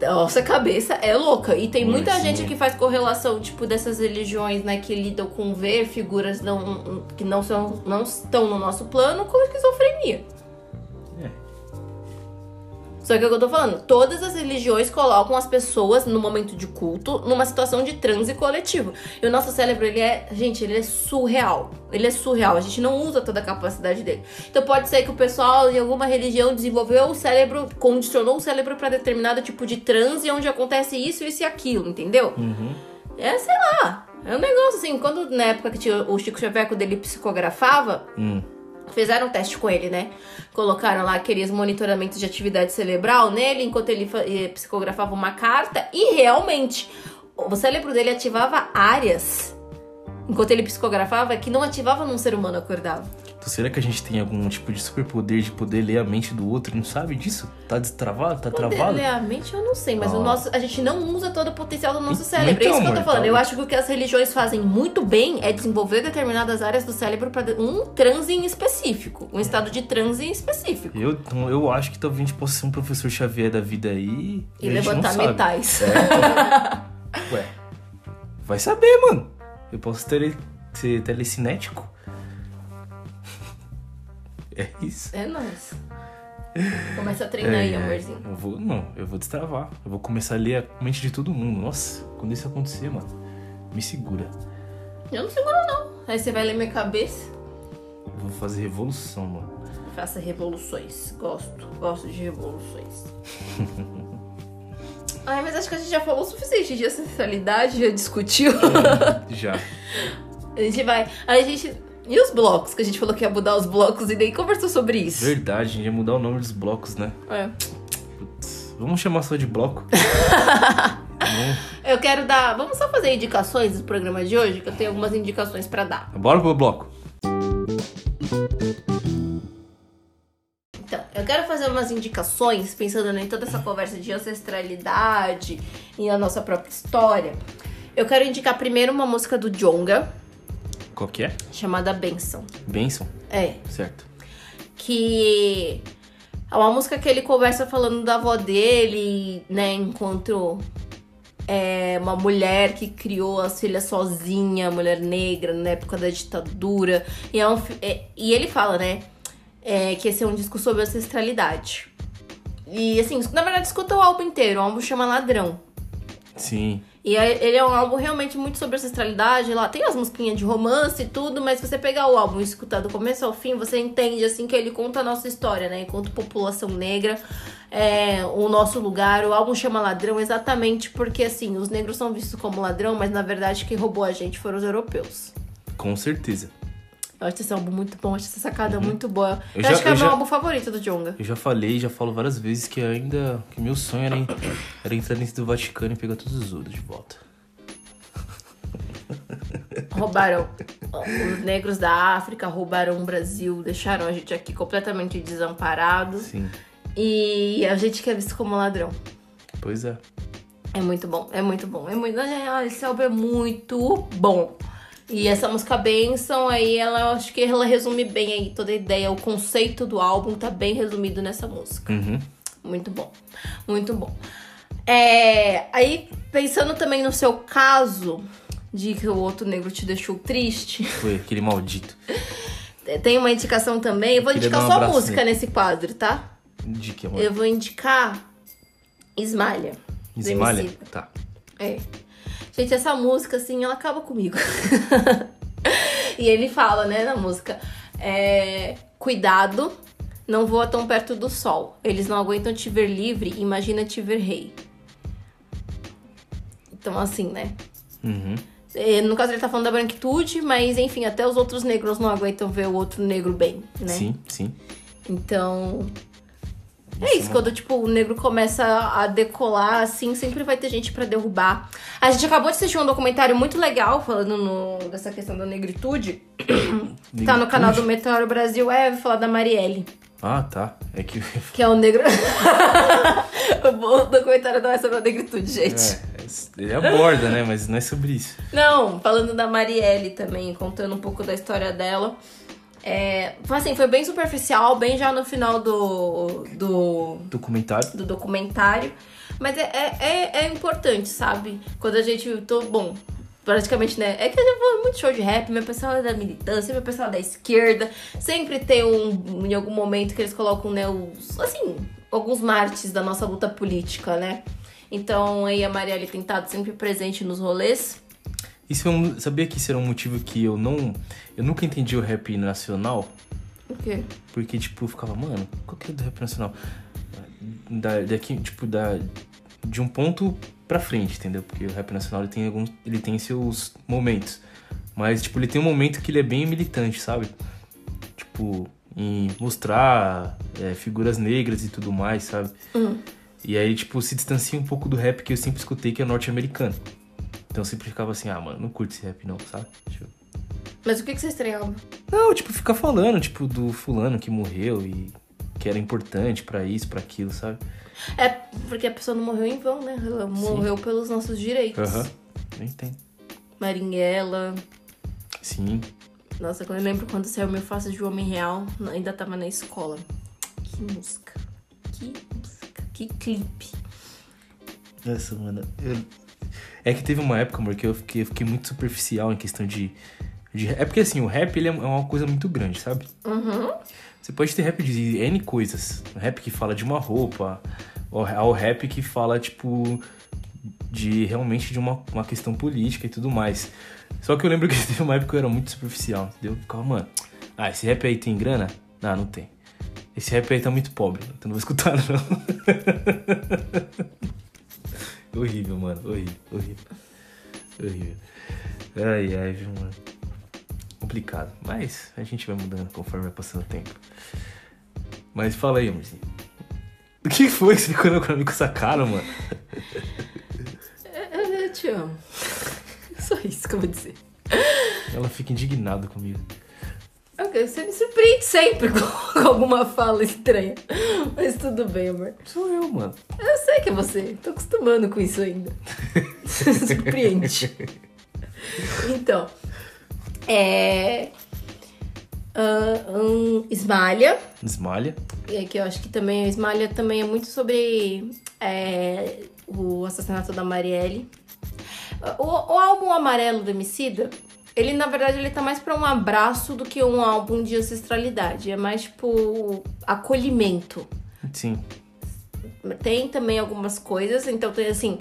Nossa cabeça é louca. E tem muita gente que faz correlação, tipo, dessas religiões, né, que lidam com ver figuras não, que não, são, não estão no nosso plano com esquizofrenia. Só que é o que eu tô falando, todas as religiões colocam as pessoas no momento de culto numa situação de transe coletivo. E o nosso cérebro, ele é, gente, ele é surreal. Ele é surreal, a gente não usa toda a capacidade dele. Então pode ser que o pessoal de alguma religião desenvolveu o cérebro, condicionou o cérebro pra determinado tipo de transe onde acontece isso, isso e aquilo, entendeu? Uhum. É, sei lá. É um negócio assim, quando na época que tinha o Chico Xavier, quando ele psicografava, Hum. Fizeram um teste com ele, né? Colocaram lá aqueles monitoramentos de atividade cerebral nele, enquanto ele eh, psicografava uma carta, e realmente o cérebro dele ativava áreas enquanto ele psicografava que não ativava num ser humano acordado. Então, será que a gente tem algum tipo de superpoder de poder ler a mente do outro? Não sabe disso? Tá destravado? Tá travado? Poder ler a mente eu não sei, mas o Ah. nosso, a gente não usa todo o potencial do nosso Então, cérebro. é isso que eu tô falando. tá- Eu acho que o que as religiões fazem muito bem é desenvolver determinadas áreas do cérebro para um transe em específico, um estado de transe em específico. Eu, então, eu acho que talvez a gente possa ser um professor Xavier da vida aí. E não levantar metais. [LAUGHS] Ué, vai saber, mano. Eu posso ter, ser telecinético. É isso. É nóis. Começa a treinar aí, É, amorzinho. Eu vou, não, eu vou destravar. Eu vou começar a ler a mente de todo mundo. Nossa, quando isso acontecer, mano, me segura. Eu não seguro, não. Aí você vai ler minha cabeça. Eu vou fazer revolução, mano. Faça revoluções. Gosto. Gosto de revoluções. [LAUGHS] Ai, mas acho que a gente já falou o suficiente de ancestralidade, já discutiu. [LAUGHS] Já. a gente vai. Aí a gente. E os blocos? Que a gente falou que ia mudar os blocos e nem conversou sobre isso. Verdade, a gente ia mudar o nome dos blocos, né? É. Putz, vamos chamar só de bloco? [LAUGHS] Vamos- Eu quero dar. Vamos só fazer indicações do programa de hoje, que eu tenho algumas indicações pra dar. Bora pro bloco. Então, eu quero fazer umas indicações, pensando em toda essa conversa de ancestralidade e a nossa própria história. Eu quero indicar primeiro uma música do Jonga, Qual que é? chamada Benção. Benção, É, certo. que é uma música que ele conversa falando da avó dele, né, enquanto é, uma mulher que criou as filhas sozinha, mulher negra, na época da ditadura. E, é um é- e ele fala, né, é, que esse é um disco sobre ancestralidade. E assim, na verdade, escuta o álbum inteiro. O álbum chama Ladrão. Sim. E ele é um álbum realmente muito sobre ancestralidade. Lá tem as musiquinhas de romance e tudo, mas se você pegar o álbum e escutar do começo ao fim, você entende assim que ele conta a nossa história, né? Enquanto população negra, é, o nosso lugar. O álbum chama Ladrão exatamente porque assim, os negros são vistos como ladrão, mas na verdade quem roubou a gente foram os europeus. Com certeza. Eu acho esse álbum muito bom, acho essa sacada muito boa. Uhum. Eu Eu, já- acho que é o meu já- álbum favorito do Jonga. Eu já falei, já falo várias vezes que ainda. que meu sonho era, era entrar dentro do Vaticano e pegar todos os ouros de volta. [LAUGHS] roubaram os negros da África, roubaram o Brasil, deixaram a gente aqui completamente desamparado. Sim. E a gente que é visto como ladrão. Pois é. É muito bom, é muito bom. É muito, esse álbum é muito bom. E essa música Benção aí, ela eu acho que ela resume bem aí toda a ideia, o conceito do álbum tá bem resumido nessa música. Uhum. Muito bom, muito bom. É, aí, pensando também no seu caso, de que o outro negro te deixou triste, Foi aquele maldito. [LAUGHS] tem uma indicação também. Eu vou Queria indicar um só música nele. nesse quadro, tá? De que, amor? Eu vou indicar Esmalha. Esmalha? Tá. É. Gente, essa música, assim, ela acaba comigo. [LAUGHS] e ele fala, né, na música: é, Cuidado, não voa tão perto do sol. Eles não aguentam te ver livre, imagina te ver rei. Então, assim, né? Uhum. É, No caso, ele tá falando da branquitude, mas enfim, até os outros negros não aguentam ver o outro negro bem, né? Sim, sim. Então. É isso, quando tipo, o negro começa a decolar, assim, sempre vai ter gente pra derrubar. A gente acabou de assistir um documentário muito legal falando no- dessa questão da negritude. [COUGHS] Tá no canal do Meteoro Brasil, é, vai falar da Marielle. Ah, tá. É que. [LAUGHS] Que é o negro. [LAUGHS] o documentário não é sobre a negritude, gente. É, ele aborda, né? Mas não é sobre isso. Não, falando da Marielle também, contando um pouco da história dela. É, assim, foi bem superficial, bem já no final do, do, Documentário. do documentário. Mas é, é, é, é importante, sabe? Quando a gente. Tô, bom, praticamente, né? É que eu vou muito show de rap, meu pessoal é da militância, meu pessoal é da esquerda. Sempre tem um. Em algum momento que eles colocam, né, os. Assim, alguns martes da nossa luta política, né? Então aí a Marielle tem estado sempre presente nos rolês. Isso é um, sabia que isso era um motivo que eu não. Eu nunca entendi o rap nacional. O quê? Porque, tipo, eu ficava, mano, qual que é do rap nacional? Da, daqui, tipo, da, de um ponto pra frente, entendeu? Porque o rap nacional ele tem alguns. Ele tem seus momentos. Mas, tipo, ele tem um momento que ele é bem militante, sabe? Tipo, em mostrar é, figuras negras e tudo mais, sabe? E aí, tipo, se distancia um pouco do rap que eu sempre escutei, que é norte-americano. Então eu sempre ficava assim, ah, mano, não curto esse rap não, sabe? Tipo, Mas o que, que você estranhava? não, tipo, ficar falando, tipo, do fulano que morreu e que era importante pra isso, pra aquilo, sabe? É porque a pessoa não morreu em vão, né? Ela morreu pelos nossos direitos. Aham. Nem tem. Marighella. Sim. Nossa, eu lembro quando saiu Meu Face de Homem Real, ainda tava na escola. Que música. Que música. Que clipe. Nossa, mano. eu- É que teve uma época, amor, que eu fiquei, eu fiquei muito superficial em questão de, de. É porque assim, o rap ele é uma coisa muito grande, sabe? Uhum. Você pode ter rap de N coisas. Rap que fala de uma roupa, ao ao rap que fala, tipo, de realmente de uma, uma questão política e tudo mais. Só que eu lembro [LAUGHS] que teve uma época que eu era muito superficial, entendeu? Eu ficava, mano, ah, esse rap aí tem grana? Não, não tem. Esse rap aí tá muito pobre, então não vou escutar, não. [LAUGHS] horrível, mano, horrível, horrível. Horrível. Ai, ai, viu, mano. Complicado. Mas a gente vai mudando conforme vai passando o tempo. Mas fala aí, amorzinho. O que foi que você ficou olhando pra mim com essa cara, mano? Eu, eu te amo. [LAUGHS] Só isso que eu vou dizer. Ela fica indignada comigo. Ok, você me surpreende sempre [LAUGHS] com, alguma fala estranha. Mas tudo bem, amor. Sou eu, mano. Eu sei que é você. Tô acostumando com isso ainda. [LAUGHS] [LAUGHS] Surpreende. Então, é. ah, um, Esmalha, Esmalha. é que eu acho que também o Esmalha também é muito sobre é, o assassinato da Marielle. O, o álbum Amarelo do Emicida, ele na verdade ele tá mais pra um abraço do que um álbum de ancestralidade. É mais tipo acolhimento. Sim. Tem também algumas coisas, então tem assim,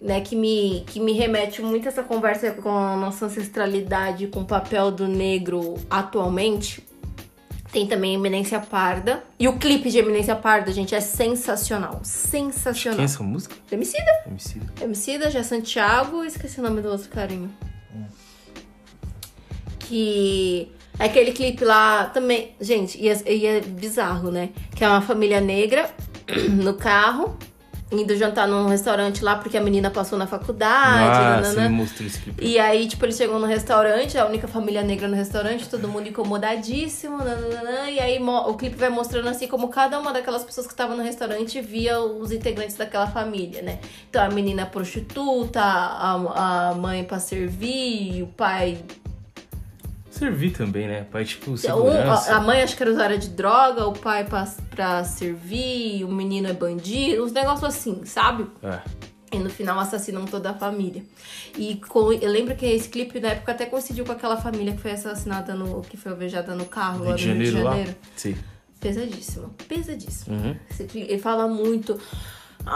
né, que me, que me remete muito a essa conversa com a nossa ancestralidade, com o papel do negro atualmente. Tem também Eminência Parda. E o clipe de Eminência Parda, gente, é sensacional. Quem é Sensacional. essa música? Emicida. MC. Emicida, já Santiago, esqueci o nome do outro carinho. Que é aquele clipe lá também. Gente, e é, e é bizarro, né? Que é uma família negra [CLEARS THROAT] no carro. indo jantar num restaurante lá porque a menina passou na faculdade. Ah, me mostrou esse clipe. E aí, tipo, eles chegam no restaurante, a única família negra no restaurante, todo mundo incomodadíssimo, e aí o clipe vai mostrando assim como cada uma daquelas pessoas que estavam no restaurante via os integrantes daquela família, né? Então a menina prostituta, a, a mãe pra servir, o pai. Servi também, né? Pai, tipo, Um, segurança. a, a mãe acho que era usuária de droga, o pai pra, pra servir, o menino é bandido, uns negócios assim, sabe? É. E no final assassinam toda a família. E com- eu lembro que esse clipe na época até coincidiu com aquela família que foi assassinada no. que foi alvejada no carro lá Rio no Rio de Janeiro lá? Sim. Pesadíssimo. Pesadíssimo. Uhum. Esse clipe, Ele fala muito.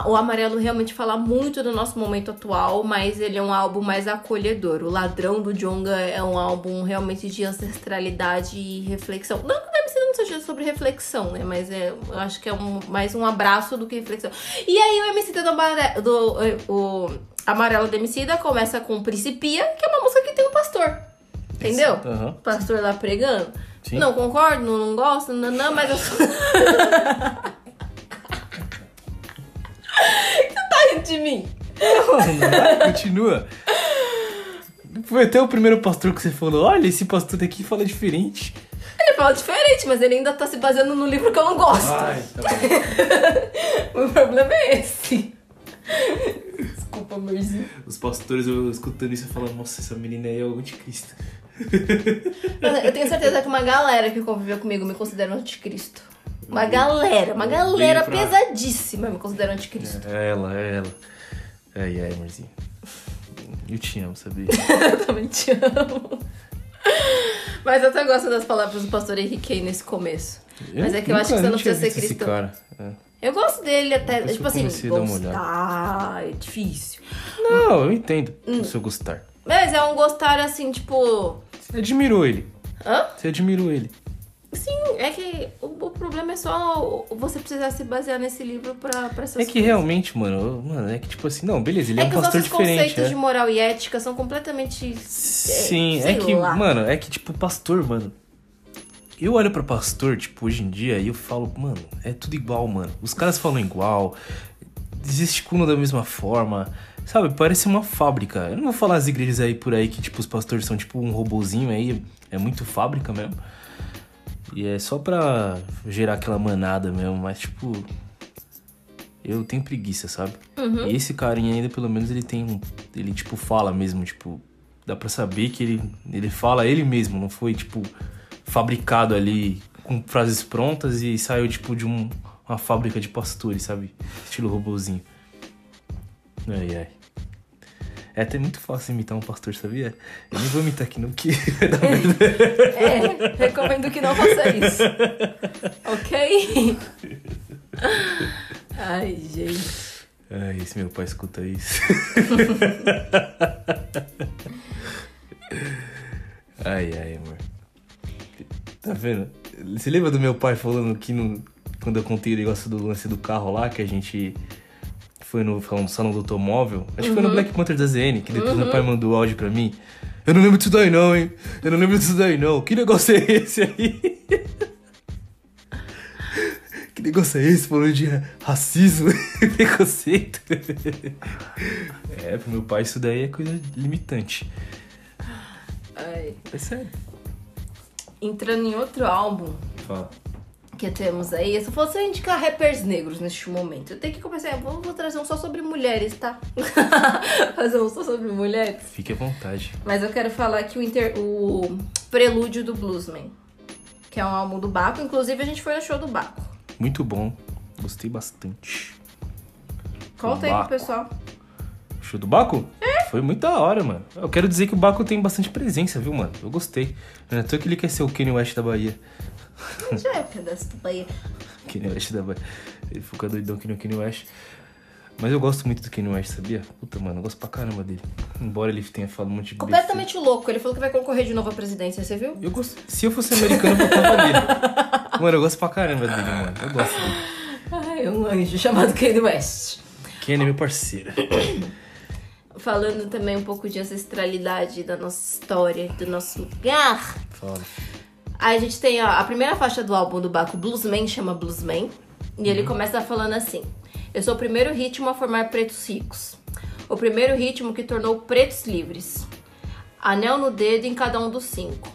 O Amarelo realmente fala muito do nosso momento atual, mas ele é um álbum mais acolhedor. O Ladrão do Jonga é um álbum realmente de ancestralidade e reflexão. Não que o MC não seja sobre reflexão, né? Mas é, eu acho que é um- mais um abraço do que reflexão. E aí o MC do, Amare- do o Amarelo do Emicida começa com Principia, que é uma música que tem um pastor. Entendeu? O pastor lá pregando. Sim. Não concordo, não, não gosto, não, não, mas eu sou. [LAUGHS] Você tá rindo de mim? Vai, Continua. Foi até o primeiro pastor que você falou: olha, esse pastor daqui fala diferente. Ele fala diferente, mas ele ainda tá se baseando no livro que eu não gosto. Ai, tá. [LAUGHS] O problema é esse. Desculpa, amorzinho. Os pastores, eu escutando isso, falo: nossa, essa menina aí é o anticristo. Eu tenho certeza que uma galera que conviveu comigo me considera um anticristo. Uma galera, uma galera pra- pesadíssima me considera anticristo. É ela, é ela. Ai, ai, amorzinho. Eu te amo, sabia? [LAUGHS] Eu também te amo. Mas eu até gosto das palavras do pastor Henrique nesse começo. Mas é que eu acho que você não precisa ser cristão. cara. É. Eu gosto dele até, tipo eu assim, gostar, é difícil. Não, eu entendo Hum. o seu gostar. Mas é um gostar assim, tipo. Você admirou ele. Hã? Você admirou ele. Sim, é que o, o problema é só você precisar se basear nesse livro pra, pra essas É que coisas. realmente, mano, mano, é que tipo assim, não, beleza, ele é, É um os pastor diferente. conceitos é. de moral e ética são completamente. Sim, é sei que, lá. mano, é que tipo, pastor, mano. Eu olho pra pastor, tipo, hoje em dia, e eu falo, mano, é tudo igual, mano. Os caras falam igual, gesticulam da mesma forma, sabe? Parece uma fábrica. Eu não vou falar as igrejas aí por aí que, tipo, os pastores são tipo um robozinho aí, é muito fábrica mesmo. E é só pra gerar aquela manada mesmo, mas, tipo. Eu tenho preguiça, sabe? E esse carinha ainda, pelo menos, ele tem um. Ele, tipo, fala mesmo, tipo. Dá pra saber que ele, ele fala ele mesmo, não foi, tipo, fabricado ali com frases prontas e saiu, tipo, de um, uma fábrica de pastores, sabe? Estilo robozinho. Ai, ai. É até muito fácil imitar um pastor, sabia? Eu nem vou imitar aqui não, [LAUGHS] merda. É, recomendo que não faça isso. ok? Ai, gente. Ai, esse meu pai escuta isso. ai, ai, amor. Tá vendo? Você lembra do meu pai falando que no, quando eu contei o negócio do lance do carro lá, que a gente foi no, falando do salão do automóvel? Acho que foi no Black Panther da ZN, que depois meu pai mandou o áudio pra mim. Eu não lembro disso daí não, hein? Eu não lembro disso daí não. Que negócio é esse aí? [LAUGHS] Que negócio é esse falando de racismo e preconceito? [LAUGHS] é, pro meu pai isso daí é coisa limitante. Ai. É sério. Entrando em outro álbum Fala. Que temos aí, se eu fosse indicar rappers negros neste momento, eu tenho que começar. Vou, vou trazer um só sobre mulheres, tá? [LAUGHS] Fazer um só sobre mulheres. Fique à vontade. Mas eu quero falar aqui o, inter... o Prelúdio do Bluesman, que é um álbum do Baco. Inclusive, a gente foi no show do Baco. Muito bom. Gostei bastante. Conta aí pro pessoal. Show do Baco? É. Foi muito da hora, mano. Eu quero dizer que o Baco tem bastante presença, viu, mano? Eu gostei. Não é que ele quer ser o Kanye West da Bahia. Já é pedaço do Bahia. [LAUGHS] Kanye West da Bahia. Ele fica doidão que nem o Kanye West. Mas eu gosto muito do Kanye West, sabia? Puta, mano, eu gosto pra caramba dele. Embora ele tenha falado um monte de besteira. Completamente louco. Ele falou que vai concorrer de novo à presidência, você viu? Eu gosto... Se eu fosse americano, eu votava nele. [LAUGHS] Mano, eu gosto pra caramba dele, mano. Eu gosto dele. Ai, um anjo chamado Kanye West. Kanye é meu parceiro. [COUGHS] Falando também um pouco de ancestralidade da nossa história, do nosso lugar. Fala. Aí a gente tem ó, a primeira faixa do álbum do Baco, Bluesman, chama Bluesman. E ele começa falando assim: Eu sou o primeiro ritmo a formar pretos ricos. O primeiro ritmo que tornou pretos livres. Anel no dedo em cada um dos cinco.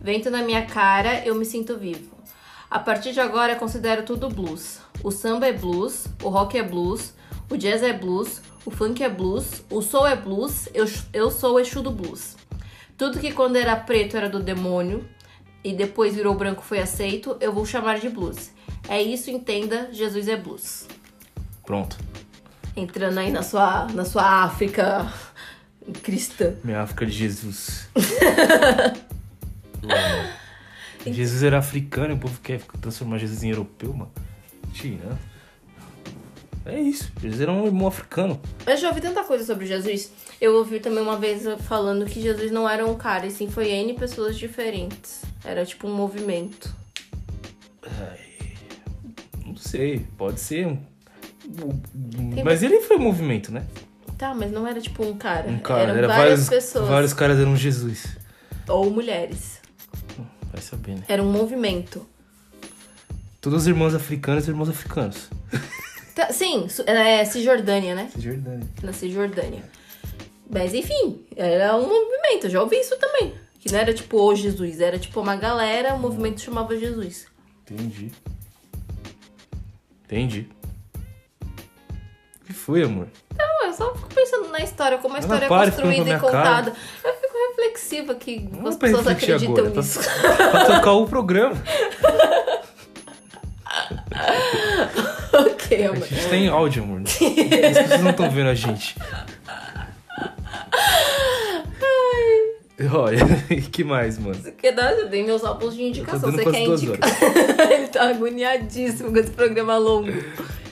Vento na minha cara, eu me sinto vivo. A partir de agora, eu considero tudo blues. O samba é blues, o rock é blues, o jazz é blues, o funk é blues, o soul é blues, eu, eu sou o Exu do blues. Tudo que quando era preto era do demônio e depois virou branco foi aceito, eu vou chamar de blues. É isso, entenda, Jesus é blues. Pronto. Entrando aí na sua, na sua África cristã. Minha África de Jesus. [LAUGHS] Jesus era africano e o povo quer transformar Jesus em europeu, mano. Tira. É isso. Jesus era um irmão africano. Eu já ouvi tanta coisa sobre Jesus. Eu ouvi também uma vez falando que Jesus não era um cara, e sim foi N pessoas diferentes. Era tipo um movimento. Ai, não sei, pode ser um. Mas ele foi um movimento, né? Tá, mas não era tipo um cara. Um cara, Eram era várias vários, pessoas. vários caras eram Jesus. Ou mulheres. Vai saber, né? Era um movimento. Todos os irmãos africanos e irmãos africanos. [LAUGHS] Tá, sim, é Cisjordânia, né? Jordânia. Na Cisjordânia. Mas enfim, era um movimento. Eu já ouvi isso também. Que não era tipo o Jesus, era tipo uma galera, o movimento chamava Jesus. Entendi. Entendi. O que foi, amor? Não, eu só fico pensando na história, como a Ela história é construída e minha cara. contada. Eu fico reflexiva que Não as pra pessoas acreditam agora, tá- nisso. Pra tocar o programa. [LAUGHS] [LAUGHS] ok, A amor. gente tem áudio, amor. [LAUGHS] Pessoas não estão vendo a gente. Olha, [LAUGHS] que mais, mano? Você quer dar? Eu dei meus álbuns de indicação. Você quer indicar? Ele tá agoniadíssimo com esse programa longo.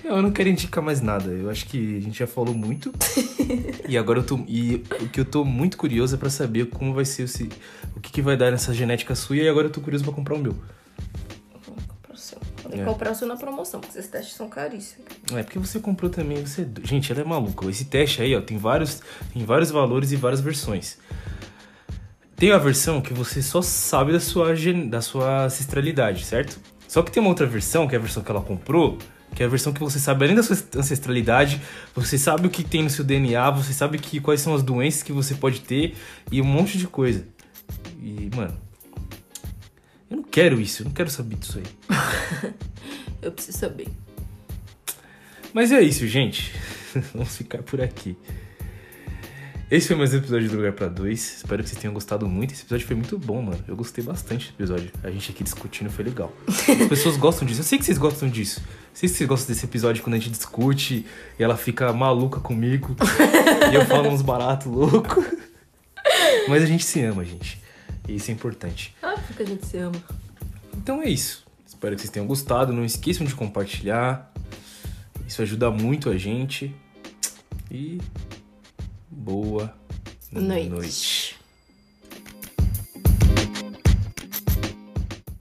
Eu não quero indicar mais nada. Eu acho que a gente já falou muito. e agora eu tô. E o que eu tô muito curioso é pra saber como vai ser esse. O que, que vai dar nessa genética sua. E agora eu tô curioso pra comprar o meu. Que É. comprar o seu na promoção, porque esses testes são caríssimos. É porque você comprou também. Você... Gente, ela é maluca. Esse teste aí, ó, tem vários, tem vários valores e várias versões. Tem a versão que você só sabe da sua, da sua ancestralidade, certo? Só que tem uma outra versão, que é a versão que ela comprou, que é a versão que você sabe além da sua ancestralidade, você sabe o que tem no seu DNA, você sabe que, quais são as doenças que você pode ter e um monte de coisa. E, mano, eu não quero isso, eu não quero saber disso aí. [LAUGHS] Eu preciso saber. Mas é isso, gente. [LAUGHS] Vamos ficar por aqui. Esse foi mais um episódio do Lugar pra Dois. Espero que vocês tenham gostado muito. Esse episódio foi muito bom, mano. Eu gostei bastante do episódio. A gente aqui discutindo foi legal. As [LAUGHS] pessoas gostam disso. Eu sei que vocês gostam disso. Eu sei que vocês gostam desse episódio quando a gente discute e ela fica maluca comigo. e eu falo uns baratos loucos. Mas a gente se ama, gente. E isso é importante. Ah, porque a gente se ama. Então é isso. Espero que vocês tenham gostado. Não esqueçam de compartilhar. Isso ajuda muito a gente. E boa Noite. noite.